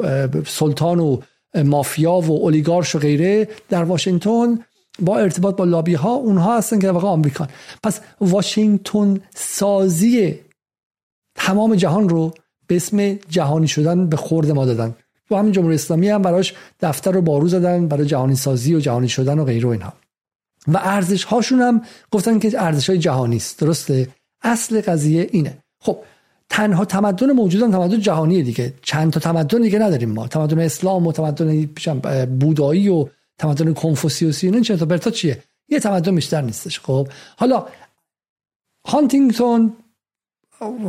سلطان و مافیا و اولیگارش و غیره در واشنگتن با ارتباط با لابی ها اونها هستن که واقعا آمریکان. پس واشنگتن سازی تمام جهان رو به اسم جهانی شدن به خورد ما دادن. تو همین جمهوری اسلامی هم براش دفتر رو بارو زدن برای جهانی سازی و جهانی شدن و غیره اینها. و ارزش هاشون هم گفتن که ارزش های جهانی است. درسته؟ اصل قضیه اینه. خب تنها تمدن موجودن تمدن جهانی دیگه. چند تا تمدن دیگه نداریم ما. تمدن اسلام و تمدن بودایی و تمدن کنفوسیوسی این چه تا برتا چیه؟ یه تمدن بیشتر نیستش خب. حالا هانتینگتون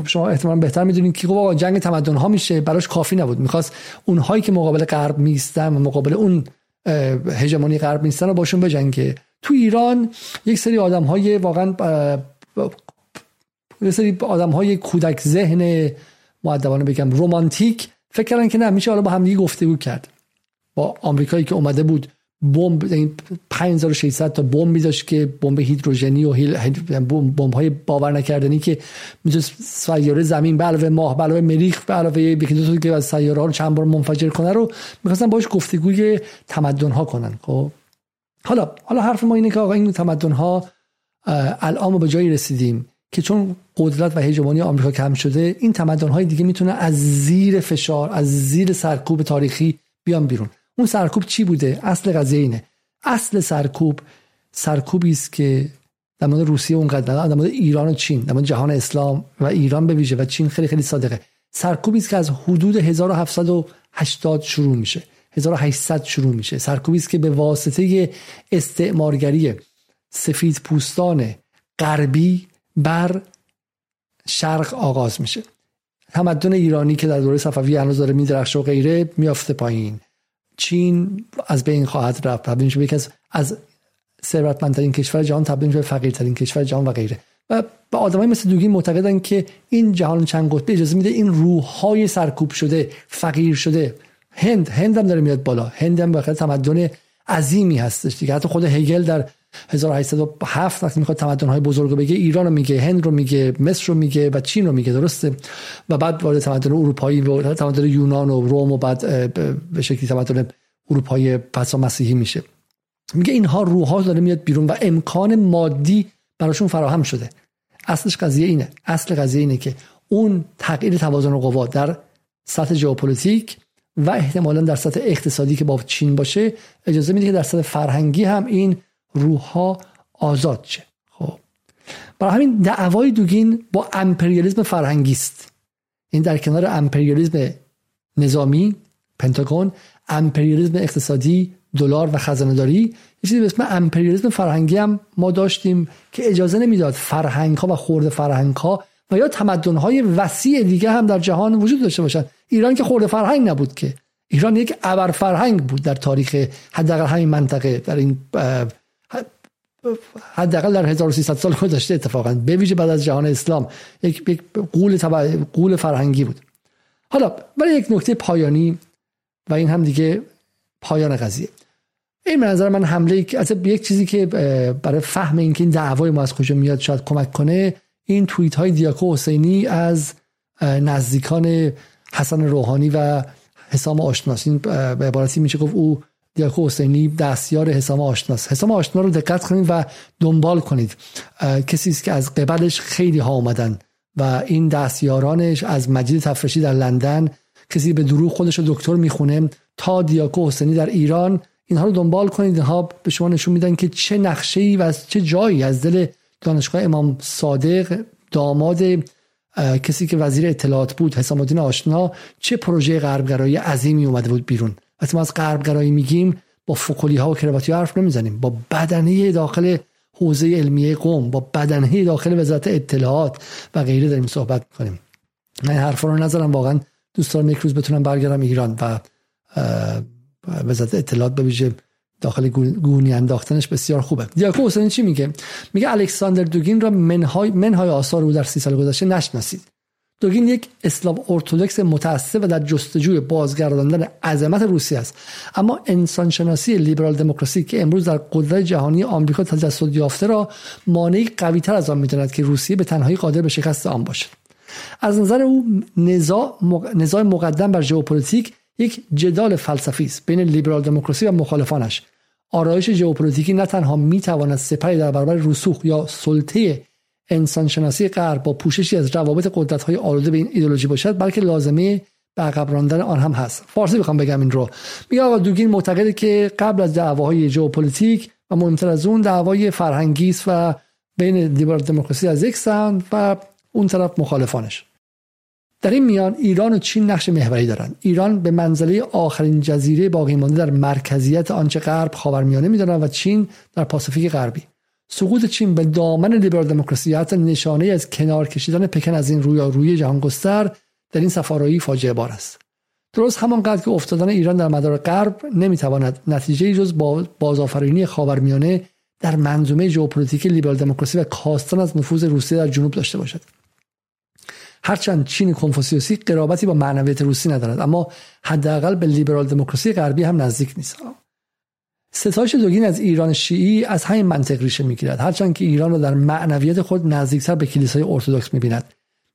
شما احتمال بهتر می‌دونید که خب جنگ تمدن ها میشه براش کافی نبود. می‌خواست اونهایی که مقابل غرب میستن و مقابل اون هژمونی غرب میستن رو باشون بجنگه. تو ایران یک سری آدم های واقعا یه سری آدم های کودک ذهن معدبانه بگم رومانتیک فکر کردن که نه میشه حالا با همدیگه گفتگو کرد. با آمریکایی که اومده بود بمب 5600 یعنی تا بمب میذاشت که بمب هیدروژنی و بمب های باور نکردنی که می‌تونه سیاره زمین به علاوه ماه به علاوه مریخ به علاوه یکی که از سیاره ها رو چند بار منفجر کنه رو می‌خواستن باش گفتگوی تمدن ها کنن. خب؟ حالا حالا حرف ما اینه که آقا این تمدن ها الان به جایی رسیدیم. که چون قدرت و هژمونی آمریکا کم شده این تمدن های دیگه می‌تونه از زیر فشار از زیر سرکوب تاریخی بیان بیرون. اون سرکوب چی بوده؟ اصل قضیه اینه. اصل سرکوب سرکوبی است که در مورد روسیه اونقدر در مورد ایران و چین در مورد جهان اسلام و ایران به ویژه و چین خیلی خیلی صادقه. سرکوبی است که از حدود 1780 شروع میشه. 1800 شروع میشه. سرکوبی است که به واسطه استعمارگری سفید پوستان غربی بر شرق آغاز میشه. تمدن ایرانی که در دوره صفوی هنوز داره میدرخشه و غیره میافته پایین. چین از بین خواهد رفت تبدیل میشه یکی از از ثروتمندترین کشور جهان تبدیل میشه فقیرترین کشور جهان و غیره. و به آدمای مثل دوگین معتقدن که این جهان چند قطبی اجازه میده این روحهای سرکوب شده فقیر شده. هند هند هم داره میاد بالا. هند هم بخاطر تمدن عظیمی هستش دیگه. حتی خود هگل در 1807 وقتی می‌خواد تمدن بزرگ رو بگه ایران رو میگه هند رو میگه مصر رو میگه و چین رو میگه درسته؟ و بعد وارد تمدن اروپایی و تمدن یونان و روم و بعد به شکلی تمدن اروپایی پسا مسیحی میشه. میگه اینها روحها داره میاد بیرون و امکان مادی براشون فراهم شده. اصلش قضیه اینه. اصل قضیه اینه که اون تغییر توازن قوا در سطح ژئوپلیتیک و احتمالا در سطح اقتصادی که با چین باشه اجازه میده که در سطح فرهنگی هم این روحها آزاد شه. خب. برای همین دعوای دوگین با امپریالیسم فرهنگی است این در کنار امپریالیسم نظامی پنتاگون امپریالیسم اقتصادی دلار و خزانه داری یه چیزی به اسم امپریالیسم فرهنگی هم ما داشتیم که اجازه نمی‌داد فرهنگ ها و خورده فرهنگ ها و یا تمدن های وسیع دیگه هم در جهان وجود داشته باشند. ایران که خورده فرهنگ نبود که. ایران یک ابر فرهنگ بود در تاریخ حداقل همین منطقه در این حداقل در 1300 سال گذشته اتفاقا به ویژه بعد از جهان اسلام یک یک قول قول فرهنگی بود. حالا ولی یک نکته پایانی و این هم دیگه پایان قضیه. این به نظر من حمله از یک چیزی که برای فهم اینکه این دعوای ما از کجا میاد شاید کمک کنه این توییت های دیاکو حسینی از نزدیکان حسن روحانی و حسام آشناس. این به عبارتی میشه گفت او دیاکو حسینی دستیار حسام آشناس. حسام آشنا رو دقت کنید و دنبال کنید. کسی است که از قبلش خیلی ها اومدن و این دستیارانش از مجید تفرشی در لندن کسی به دروغ خودش رو دکتر می‌خونه تا دیاکو حسینی در ایران. اینها رو دنبال کنید. اینها به شما نشون میدن که چه نقشه ای و از چه جایی از دل دانشگاه امام صادق داماد کسی که وزیر اطلاعات بود حسام الدین آشنا چه پروژه غربگرایی عظیمی اومده بود بیرون. وقتی ما از غربگرایی میگیم با فکولی ها و کرواتی حرف نمی‌زنیم. با بدنه داخل حوزه علمیه قوم با بدنه داخل وزارت اطلاعات و غیره داریم صحبت کنیم من حرفا رو نظرم واقعا دوست دارم یک روز بتونم برگردم ایران و وزارت اطلاعات بویژه داخل گونی انداختنش بسیار خوبه. دیاکو حسینی چی میگه؟ میگه الکساندر دوگین را منهای منهای آثار او در سی سال گذشته نشناسید. دوگین یک اسلاو ارتودکس متعصب و در جستجوی بازگرداندن عظمت روسیه است. اما انسانشناسی لیبرال دموکراسی که امروز در قدرت جهانی آمریکا تجسد یافته را مانعی قویتر از آن می‌داند که روسیه به تنهایی قادر به شکست آن باشد. از نظر او نزاع, مقدم بر ژئوپلیتیک یک جدال فلسفی است بین لیبرال دموکراسی و مخالفانش. آرایش ژئوپلیتیکی نه تنها می‌تواند سپری در برابر رسوخ یا سلطه انسانشناسی غرب با پوششی از روابط قدرت های آلوده به این ایدولوژی باشد بلکه لازمه به عقب راندن آن هم هست. فارسی بخوام بگم این رو. میگه آقا دوگین معتقده که قبل از دعواهای ژئوپلیتیک و مهمتر از اون دعوای فرهنگی است و بین لیبرال دموکراسی از یک سمت و اون طرف مخالفانش. در این میان ایران و چین نقش محوری دارند ایران به منزله آخرین جزیره باقی مانده در مرکزیت آنچه غرب خاورمیانه می‌دانند و چین در پاسیفیک غربی. سقوط چین به دامن لیبرال دموکراسی حتی نشانه از کنار کشیدن پکن از این رویارویی جهان گستر در این صف آرایی فاجعه بار است. درست همانقدر که افتادن ایران در مدار غرب نمی‌تواند نتیجه جز بازآفرینی خاورمیانه در منظومه ژئوپلیتیک لیبرال دموکراسی و کاستن از نفوذ روسیه در جنوب داشته باشد. هرچند چین کنفوسیوسی قرابتی با معنویت روسی ندارد اما حداقل به لیبرال دموکراسی غربی هم نزدیک نیست. ستایش دوگین از ایران شیعی از همین منطق ریشه می‌گیرد. هرچند که ایران را در معنویت خود نزدیکتر به کلیسای ارتودکس می‌بیند.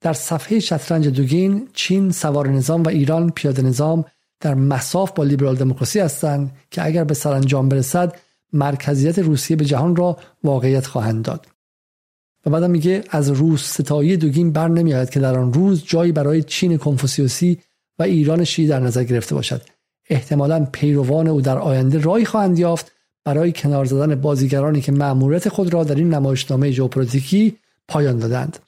در صفحه شطرنج دوگین چین سوار نظام و ایران پیاده نظام در مساف با لیبرال دموکراسی هستند که اگر به سرانجام برسد مرکزیت روسیه به جهان را واقعیت خواهند داد. و بعدم میگه از روسیا ستایی دوگین بر نمیآید که در آن روز جایی برای چین کنفوسیوسی و ایران شیعی در نظر گرفته باشد. احتمالا پیروان او در آینده رای خواهند یافت برای کنار زدن بازیگرانی که مأموریت خود را در این نمایشنامه ژئوپلیتیکی پایان دادند.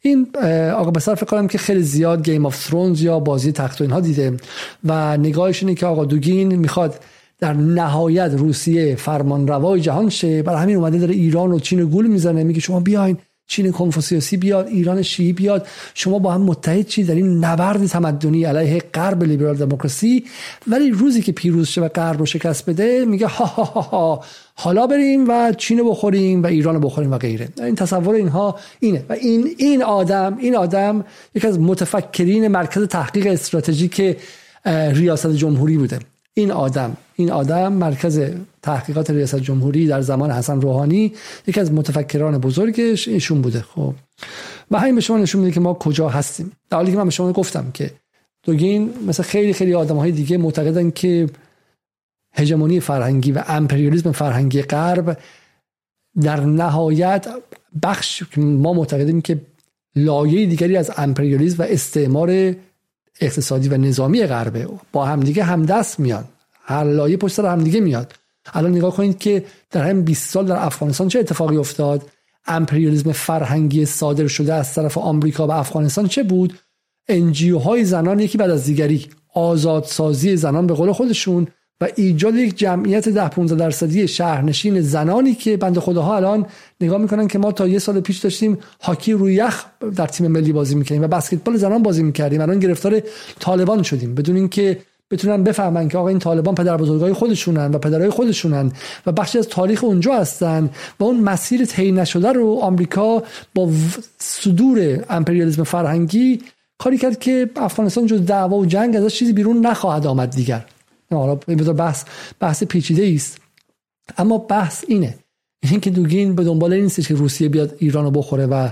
این آقا بسر فکر کنم که خیلی زیاد Game of Thrones یا بازی تخت و اینها دیده و نگاهش اینه که آقا دوگین می‌خواد در نهایت روسیه فرمان روای جهان شه. برای همین اومده داره ایران و چین گول می‌زنه میگه شما بیاین چین کنفوسیوسی بیاد ایران شیعی بیاد. شما با هم متحد چی؟ در این نبرد تمدنی علیه غرب لیبرال دموکراسی. ولی روزی که پیروز شه و غرب رو شکست بده میگه ها ها ها, ها حالا بریم و چین بخوریم و ایران بخوریم و غیره. این تصور اینها اینه. و این این آدم این آدم یکی از متفکرین مرکز تحقیق استراتژیک ریاست جمهوری بوده. این آدم. این آدم مرکز تحقیقات ریاست جمهوری در زمان حسن روحانی یکی از متفکران بزرگش ایشون بوده. خب. و همین به شما نشون میده که ما کجا هستیم. در حالی که من به شما گفتم که دوگین مثل خیلی خیلی آدم های دیگه معتقدن که هژمونی فرهنگی و امپریالیسم فرهنگی غرب در نهایت بخش ما معتقدیم که لایه دیگری از امپریالیسم و استعمار اقتصادی و نظامی غربه با همدیگه همدست میان. هر لایه پشت سر همدیگه میاد. الان نگاه کنید که در همین 20 سال در افغانستان چه اتفاقی افتاد؟ امپریالیسم فرهنگی صادر شده از طرف آمریکا و افغانستان چه بود؟ انجیو های زنان یکی بعد از دیگری آزادسازی زنان به قول خودشون و ایجاد یک جمعیت ده 15 درصدی شهرنشین زنانی که بند خداها الان نگاه می‌کنن که ما تا یه سال پیش داشتیم هاکی روی یخ در تیم ملی بازی می‌کنیم و بسکتبال زنان بازی می‌کردیم. الان گرفتار طالبان شدیم. بدون اینکه بتونن بفهمن که آقا این طالبان پدر بزرگای خودشونن و پدرای خودشونن و بخشی از تاریخ اونجا هستن و اون مسیر طی نشده رو آمریکا با صدور امپریالیسم فرهنگی کاری کرد که افغانستان جو دعوا و جنگ ازش چیزی بیرون نخواهد آمد دیگر. حالا بحث بحث پیچیده است. اما بحث اینه. اینکه دوگین به دنبال این نیست که روسیه بیاد ایران رو بخوره و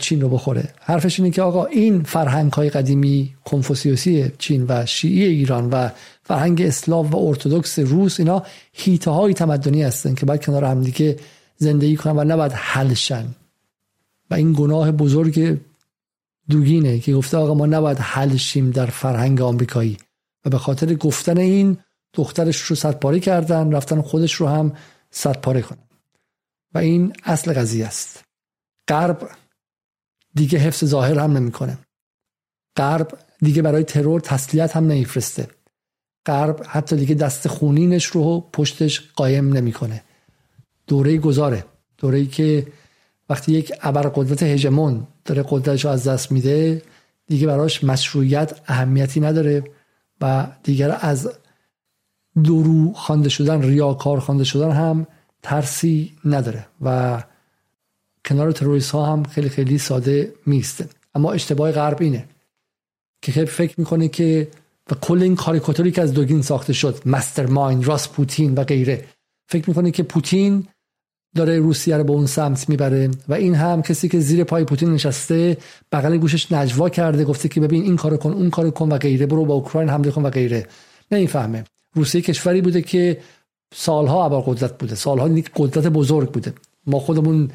چین رو بخوره. حرفش اینه که آقا این فرهنگ های قدیمی کنفوسیوسی چین و شیعی ایران و فرهنگ اسلاو و ارتودکس روس اینا هیته های تمدنی هستن که باید کنار همدیگه زندگی کنن و نباید حلشن و این گناه بزرگ دوگینه که گفته آقا ما نباید حلشیم در فرهنگ آمریکایی. و به خاطر گفتن این دخترش رو صد کردن رفتن خودش رو هم صد پاره کنن. و این اصل قضیه است. غرب دیگه حفظ ظاهر هم نمی‌کنه. غرب دیگه برای ترور تسلیت هم نمیفرسته. غرب حتی دیگه دست خونینش رو پشتش قایم نمی‌کنه. دوره گذاره. دوره ای که وقتی یک ابرقدرت هژمون داره قدرتش رو از دست میده دیگه براش مشروعیت اهمیتی نداره. و دیگر از درو خوانده شدن ریاکار خوانده شدن هم ترسی نداره و کنار تروریست ها هم خیلی خیلی ساده میسته اما اشتباه غرب اینه که خیلی فکر می‌کنه که و کل این کاریکاتوری که از دوگین ساخته شد مستر ماین راس پوتین و غیره فکر می‌کنه که پوتین داره روسیه رو به اون سمت می‌بره و این هم کسی که زیر پای پوتین نشسته بغل گوشش نجوا کرده گفته که ببین این کارو کن اون کارو کن و غیره برو با اوکراین حمله کن و غیره. نمی‌فهمه. روسیه کشوری بوده که سالها ابر قدرت بوده سالها قدرت بزرگ بوده. ما خودمون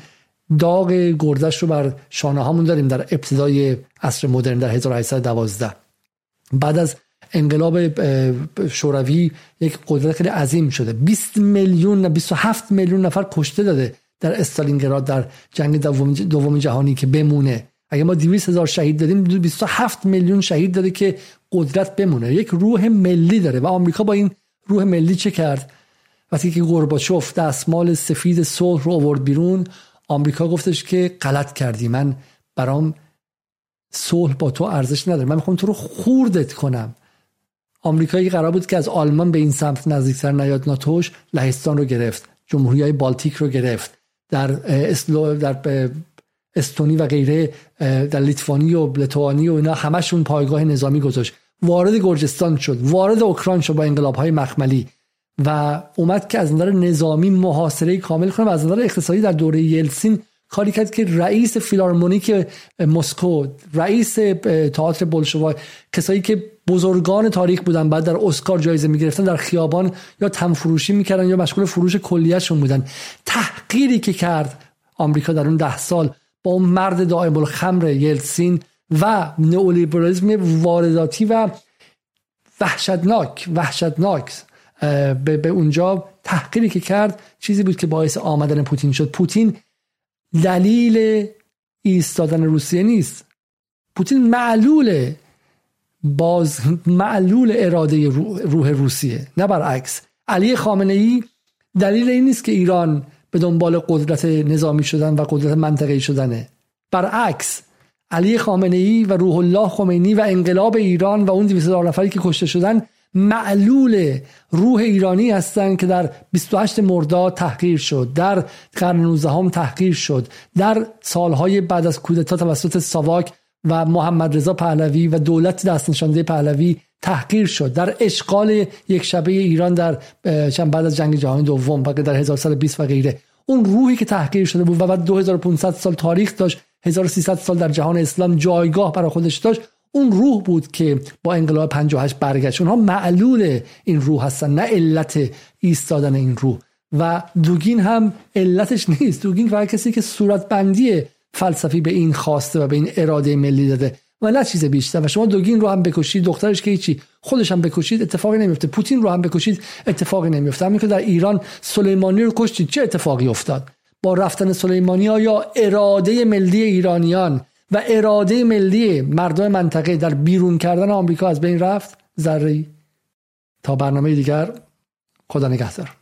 داغ گردش رو بر شانه هامون داریم در ابتدای عصر مدرن در 1812 بعد از انقلاب شوروی یک قدرت خیلی عظیم شده. 20 میلیون 27 میلیون نفر کشته داده در استالینگراد در جنگ دوم جهانی که بمونه. اگه ما 200 هزار شهید دادیم 27 میلیون شهید داده که قدرت بمونه. یک روح ملی داره و آمریکا با این روح ملی چه کرد؟ وقتی که گورباچوف دستمال سفید صلح رو آورد بیرون آمریکا گفتش که غلط کردی. من برام صلح با تو ارزش نداره من می‌خوام تو رو خوردت کنم. آمریکایی قرار بود که از آلمان به این سمت نزدیکتر نیاد ناتوش لهستان رو گرفت جمهوری های بالتیک رو گرفت. در اسلو در استونی و غیره در لیتوانی و لتوانی و اینا همشون پایگاه نظامی گذاشت. وارد گرجستان شد وارد اوکراین شد با انقلاب های مخملی و اومد که از نظر نظامی محاصره کامل کنه و از نظر اقتصادی در دوره یلسین کاری کرد که رئیس فیلارمونیک مسکو رئیس تئاتر بولشوای کسایی که بزرگان تاریخ بودن بعد در اسکار جایزه می‌گرفتن در خیابان یا تم فروشی می‌کردن یا مشغول فروش کلیهشون بودن. تحقیری که کرد آمریکا در اون ده سال با اون مرد دائم الخمر یلسین و نئولیبرالیسم وارداتی و وحشتناک وحشتناک به اونجا تحقیری که کرد چیزی بود که باعث آمدن پوتین شد. پوتین دلیل ایستادن روسیه نیست. پوتین معلول باز معلول اراده روح روسیه نه برعکس. علی خامنه ای دلیل این نیست که ایران به دنبال قدرت نظامی شدن و قدرت منطقه‌ای شدنه. برعکس علی خامنه ای و روح الله خمینی و انقلاب ایران و اون 200 نفری که کشته شدن معلول روح ایرانی هستند که در 28 مرداد تحقیر شد در قرن 19 هم تحقیر شد در سالهای بعد از کودتا توسط ساواک و محمد رضا پهلوی و دولت دست نشانده پهلوی تحقیر شد. در اشغال یک شبه ایران در چند بعد از جنگ جهانی دوم و در 1920 و غیره. اون روحی که تحقیر شده بود و بعد 2500 سال تاریخ داشت 1300 سال در جهان اسلام جایگاه برای خودش داشت اون روح بود که با انقلاب 58 برگشت. اونها معلول این روح هستن نه علت ایستادن این روح. و دوگین هم علتش نیست. دوگین فقط کسی که صورت بندی فلسفی به این خواسته و به این اراده ملی داده و نه چیز بیشتر. و شما دوگین رو هم بکشید دخترش که هیچی خودش هم بکشید اتفاقی نمیفته. پوتین رو هم بکشید اتفاقی نمیفته. همین که در ایران سلیمانی رو کشتید چه اتفاقی افتاد؟ با رفتن سلیمانی یا اراده ملی ایرانیان و اراده ملی مردم منطقه در بیرون کردن آمریکا از بین رفت؟ ذره تا برنامه دیگر خدا نگهدار.